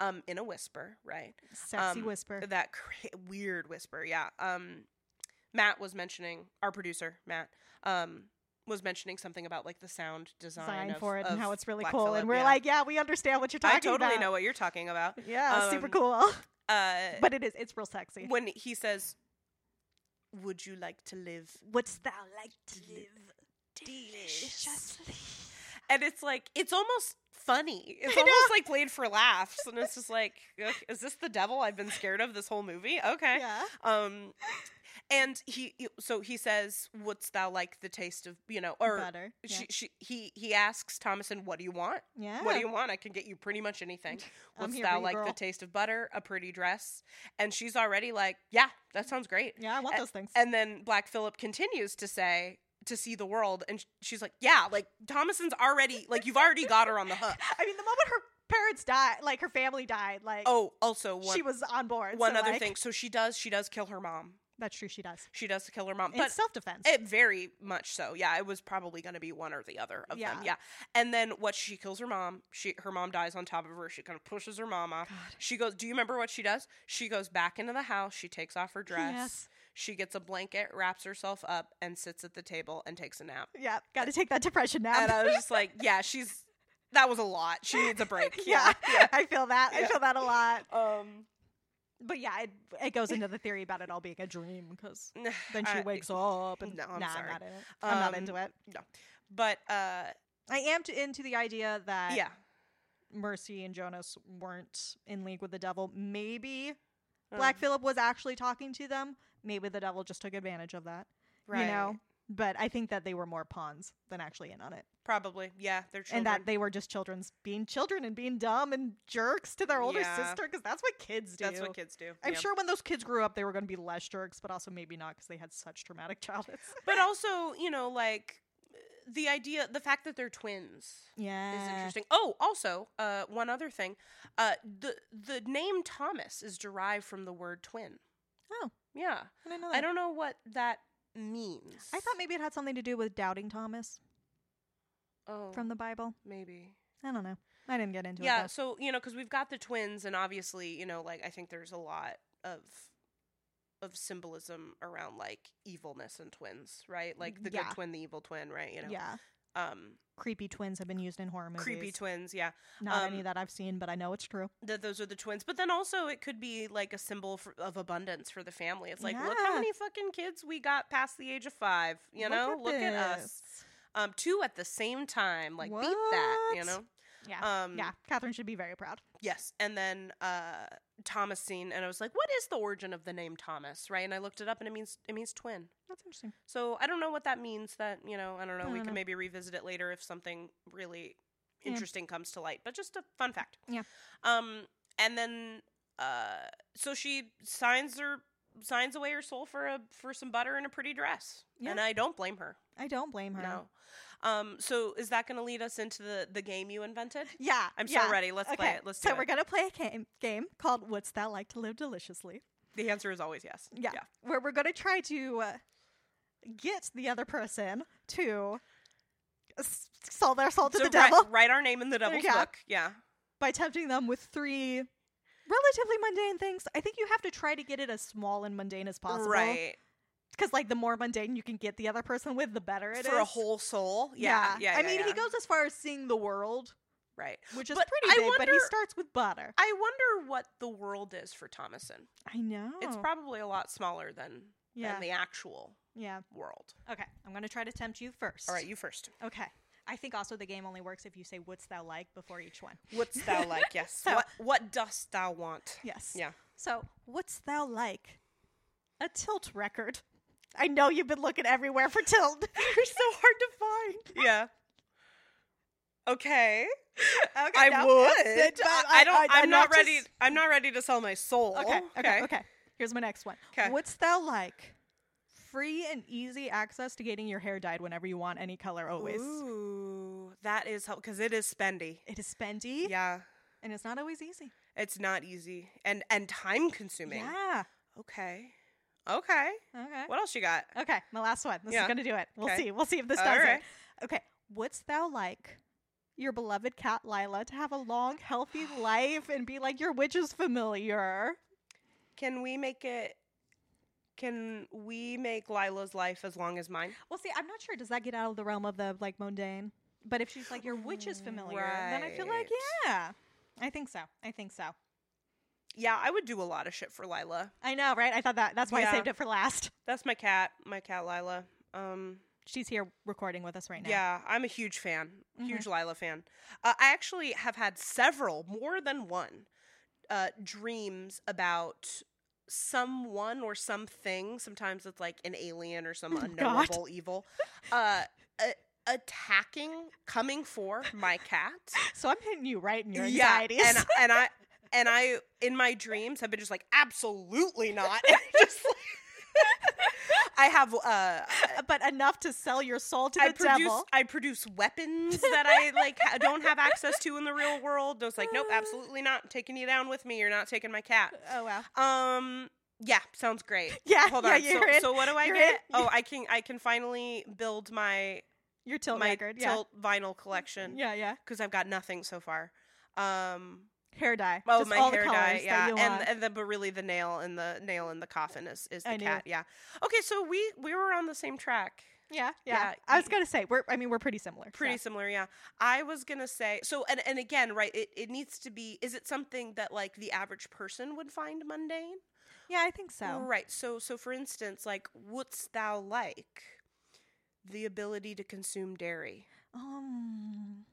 Um in a whisper right? Sexy um, whisper. that cra- weird whisper yeah. Um matt was mentioning our producer matt um was mentioning something about like the sound design, Design of, for it and how it's really Black cool, Phillip, and we're yeah. like, yeah, we understand what you're talking about. I totally about. know what you're talking about. Yeah, super Um, cool. Uh, but it is. It's real sexy. when he says, "Would you like to live?" Wouldst thou like to live Delicious. deliciously? And it's like it's almost funny. It's I almost know. like played for laughs, and it's just like, is this the devil I've been scared of this whole movie? Okay. Yeah. Um, and he so he says, "Wouldst thou like the taste of you know?" Or Butter. Yeah. she, she he he asks Thomasin, "What do you want? yeah. What do you want? I can get you pretty much anything." Wouldst thou like the taste of butter, a pretty dress? And she's already like, "Yeah, that sounds great." Yeah, I want a- those things. And then Black Phillip continues to say to see the world, and she's like, "Yeah, like Thomasin's already like you've already got her on the hook." I mean, the moment her parents died, like her family died, like Oh, also one she was on board. one so, other like- thing. So she does she does kill her mom. That's true. She does. She does to kill her mom, but self defense. it very much so. Yeah, it was probably going to be one or the other of them. Yeah. Yeah, and then what? She kills her mom. She her mom dies on top of her. She kind of pushes her mom off. She goes. Do you remember what she does? She goes back into the house. She takes off her dress. Yes. She gets a blanket, wraps herself up, and sits at the table and takes a nap. Yeah, got to take that depression nap. And I was just like, yeah, she's that was a lot. She needs a break. yeah, Yeah. I feel that. I feel that a lot. Um, But yeah, it, it goes into the theory about it all being a dream because then she I- wakes up and No, I'm nah, sorry. I'm not in it. I'm not Um, into it. But uh, I am t- into the idea that yeah, Mercy and Jonas weren't in league with the devil. Maybe Black Um, Phillip was actually talking to them. Maybe the devil just took advantage of that. right. You know. But I think that they were more pawns than actually in on it, probably yeah, they're children. and that they were just children's being children and being dumb and jerks to their older Yeah. sister because that's what kids do. That's what kids do. I'm yeah. sure when those kids grew up, they were going to be less jerks, but also maybe not because they had such traumatic childhoods. But also, you know, like the idea, the fact that they're twins yeah, is interesting. Oh, also, uh, one other thing, uh, the the name Thomas is derived from the word twin. Oh. yeah. I didn't know I don't know what that means. I thought maybe it had something to do with doubting Thomas oh, from the Bible. maybe. I don't know. I didn't get into it. Yeah, so you know, because we've got the twins, and obviously, you know, like I think there's a lot of of symbolism around like evilness and twins, right? Like the Yeah. good twin, the evil twin, right? You know, Yeah. um, Creepy twins have been used in horror movies. creepy twins. Yeah, Not um, any that I've seen, but I know it's true. that those are the twins. But then also it could be like a symbol for, of abundance for the family. It's like, look how many fucking kids we got past the age of five. You know, look at us. Um, two at the same time. Like beat that. You know. Yeah. Um, yeah. Catherine should be very proud. Yes, and then uh, Thomasin, and I was like, "What is the origin of the name Thomas?" Right, and I looked it up, and it means it means twin. That's interesting. So I don't know what that means. That you know, I don't know. I we don't can know. maybe revisit it later if something really Yeah. interesting comes to light. But just a fun fact. Yeah. Um, and then uh, so she signs her signs away her soul for a for some butter and a pretty dress, Yeah. and I don't blame her. I don't blame her. No. Um, so is that going to lead us into the the game you invented? Yeah. I'm yeah. so ready. Let's play it. Let's so it. we're gonna play a game game called "What's That Like to Live Deliciously." the answer is always yes. Yeah, where we're gonna try to uh, get the other person to s- sell their soul to So the devil Write, our name in the devil's Yeah. book. Yeah. by tempting them with three relatively mundane things. I think you have to try to get it as small and mundane as possible, Right. Because like the more mundane you can get the other person with, the better it is For a whole soul. Yeah. Yeah. I yeah, mean, he goes as far as seeing the world, Right. which is But pretty big. but he wonder- starts with butter. I wonder what the world is for Thomasin. I know. It's probably a lot smaller than, yeah, than the actual yeah. world. Okay, I'm gonna try to tempt you first. All right, you first. Okay. I think also the game only works if you say "What's thou like" before each one. What's thou like? Yes. So- what What dost thou want? Yes. Yeah. So, what's thou like? A tilt record. I know you've been looking everywhere for tilt. They're so hard to find. Yeah. Okay. okay, I no, would. but I, I don't. I, am not to ready. I'm not ready to sell my soul. Okay, okay, okay. Here's my next one. Okay. What's thou like? Free and easy access to getting your hair dyed whenever you want, any color, always. Ooh, that is help because it is spendy. It is spendy, Yeah, and it's not always easy. it's not easy and and time consuming. Yeah. Okay. Okay. Okay. What else you got? Okay, my last one. This Yeah. is gonna do it. We'll Okay. see. We'll see if this All does right. it. Okay. What's thou like? Your beloved cat Lila to have a long, healthy life and be like your witch's familiar. Can we make it? Can we make Lila's life as long as mine? Well, see, I'm not sure. Does that get out of the realm of the like mundane? But if she's like your witch's familiar, then I feel like Right. yeah, I think so. I think so. Yeah, I would do a lot of shit for Lila. I know, right? I thought that. That's why Yeah. I saved it for last. That's my cat, my cat Lila. Um, She's here recording with us right now. yeah, I'm a huge fan, Mhm. huge Lila fan. Uh, I actually have had several, more than one, uh, dreams about someone or something. Sometimes it's like an alien or some Oh, God. unknowable evil. Uh, a- attacking, coming for my cat. So I'm hitting you right in your yeah, anxieties. and and I and I in my dreams have been just like absolutely not. And just like- I have uh but enough to sell your soul to the I produce devil. I produce weapons that I like ha- don't have access to in the real world. I was like, nope, absolutely not. I'm taking you down with me. You're not taking my cat. Oh wow. Um, yeah, sounds great. Yeah, Hold on. you're so, so what do I You're get? in. Oh, I can I can finally build my Your tilt my record. Yeah. tilt vinyl collection Yeah, yeah. because I've got nothing so far. Um, Hair dye. oh, Just my hair dye, yeah, and and the but really the nail in the nail in the coffin is is the I knew. cat. Yeah. Okay, so we we were on the same track. yeah, yeah, yeah, I was gonna say we're. I mean, we're pretty similar. Pretty yeah. similar, yeah. I was gonna say so, and and again, right? It it needs to be. Is it something that like the average person would find mundane? Yeah, I think so. Right. So so for instance, like, wouldst thou like the ability to consume dairy? Um,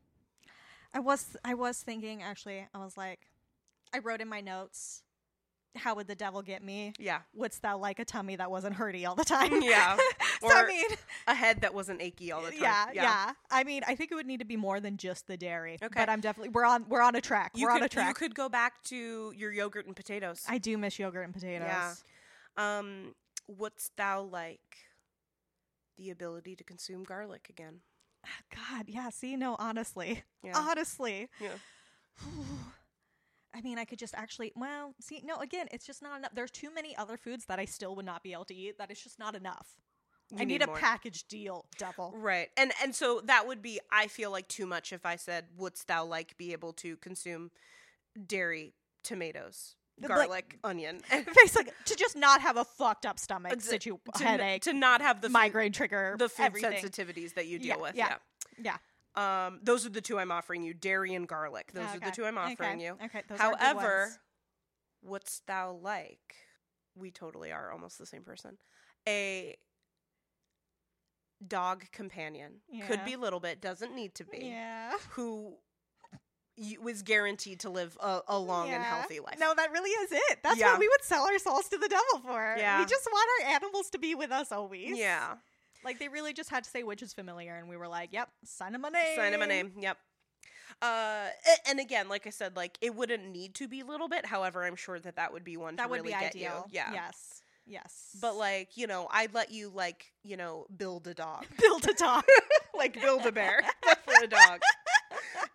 I was. I was thinking actually. I was like, I wrote in my notes. How would the devil get me? Yeah. Wouldst thou like a tummy that wasn't hurty all the time? Yeah. so I mean, A head that wasn't achy all the time. yeah, yeah, I mean, I think it would need to be more than just the dairy. Okay. But I'm definitely we're on we're on a track. You we're could, on a track. You could go back to your yogurt and potatoes. I do miss yogurt and potatoes. Yeah. Um, wouldst thou like the ability to consume garlic again? God, yeah. See, no, honestly, Yeah. honestly, Yeah. I mean, I could just actually. Well, see, no. Again, it's just not enough. There's too many other foods that I still would not be able to eat. That is just not enough. I You need, a package deal, double. Right. And and so that would be I feel like too much if I said wouldst thou like be able to consume dairy, tomatoes, Like- garlic, onion. Basically, to just not have a fucked up stomach, To- situ to, n- headache, to not have the food, migraine trigger, the food everything. sensitivities that you deal Yeah, with. yeah. Yeah. Yeah. Um, those are the two I'm offering you: dairy and garlic. Those are the two I'm offering okay. you. Okay. Those However, what's thou like? We totally are almost the same person. A dog companion could be a little bit, doesn't need to be. yeah. Who was guaranteed to live a, a long and healthy life. No, that really is it. That's Yeah. what we would sell our souls to the devil for. Yeah. We just want our animals to be with us always. Yeah. Like they really just had to say which is familiar, and we were like, "Yep, sign him a name." Sign him a name. Yep. Uh, and again, like I said, like it wouldn't need to be a little bit. However, I'm sure that that would be one That to would really be get ideal. you. Yeah. Yes. Yes. But like you know, I'd let you like you know build a dog, build a dog. like build a bear for a dog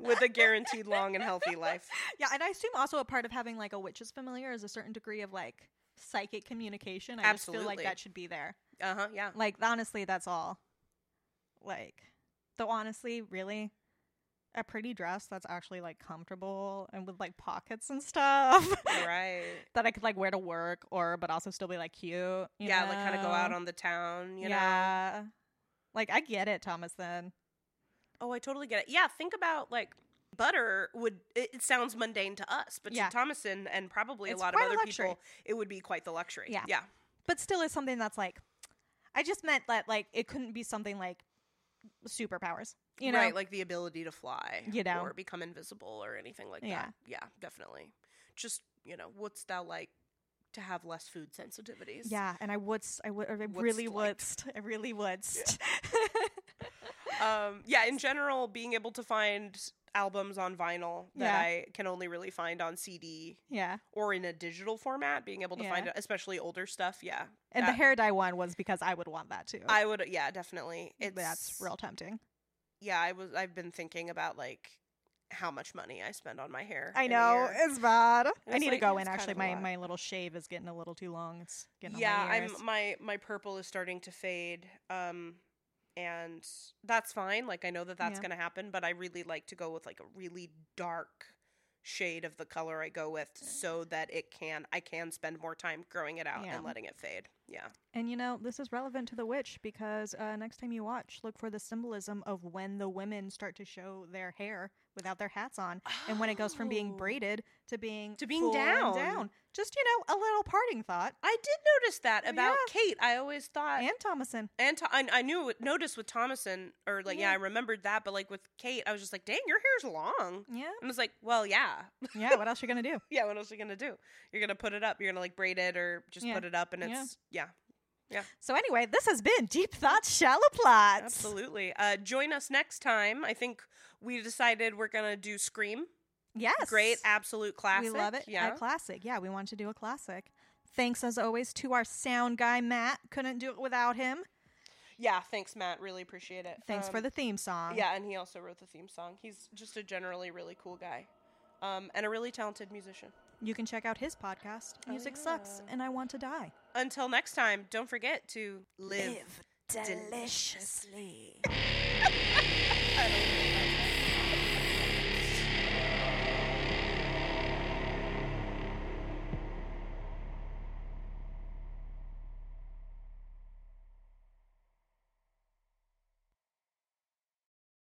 with a guaranteed long and healthy life. yeah, and I assume also a part of having like a witch's familiar is a certain degree of like psychic communication. I just feel like that should be there. Uh huh. Yeah. Like honestly, that's all. Like, though honestly, really, a pretty dress that's actually like comfortable and with like pockets and stuff. Right. that I could like wear to work or but also still be like cute. you yeah, like kind of go out on the town. You know. yeah. Like I get it, Thomas. Then Oh, I totally get it. Yeah, think about like butter would it, it sounds mundane to us, but Yeah. to Thomasin and probably It's a lot of other people, it would be quite the luxury. Yeah. Yeah. but still is something that's like I just meant that like it couldn't be something like superpowers. You know, right, like the ability to fly, You know. or become invisible or anything like Yeah. that. Yeah, definitely. Just you know, what's thou like to have less food sensitivities? yeah. And I would, s- I would, I really like- would, I really would. st- Um, yeah. In general, being able to find albums on vinyl that Yeah. I can only really find on CD yeah. or in a digital format, being able to find Yeah. it, especially older stuff. Yeah, And that- the hair dye one was because I would want that too. I would. Yeah, definitely. It's That's real tempting. yeah, I was I've been thinking about like how much money I spend on my hair. I know it's bad. I need like- to go in. Actually, my my little shave is getting a little too long. It's getting Yeah, my. I'm my my purple is starting to fade. Um and that's fine. Like I know that that's Yeah. going to happen, but I really like to go with like a really dark shade of the color I go with so that it can I can spend more time growing it out Yeah. and letting it fade. Yeah. And you know, this is relevant to the witch because uh, next time you watch, look for the symbolism of when the women start to show their hair without their hats on, and when it goes from being Oh. braided to being To being down. down. Just you know, a little parting thought. I did notice that about Yeah. Kate. I always thought And Thomasin, And Tho- I, I knew noticed with Thomasin, or like yeah. Yeah. I remembered that, but like with Kate, I was just like, "Dang, your hair's long." yeah, And I was like, "Well, yeah, yeah. What else you gonna do? yeah. What else are you gonna do? You're gonna put it up. You're gonna like braid it, or just Yeah. put it up, and it's yeah, So anyway, this has been Deep Thoughts, Shallow Plots. absolutely." Uh, join us next time. I think we decided we're gonna do Scream. Yes, Great, absolute classic. We love it. Yeah, A classic. Yeah, we want to do a classic. Thanks as always to our sound guy Matt. Couldn't do it without him. yeah. Thanks, Matt. Really appreciate it. Thanks for Um, the theme song. Yeah, and he also wrote the theme song. He's just a generally really cool guy, um, and a really talented musician. You can check out his podcast, Oh, Music Sucks and I Want to Die. Until next time, don't forget to live, deliciously. I don't know.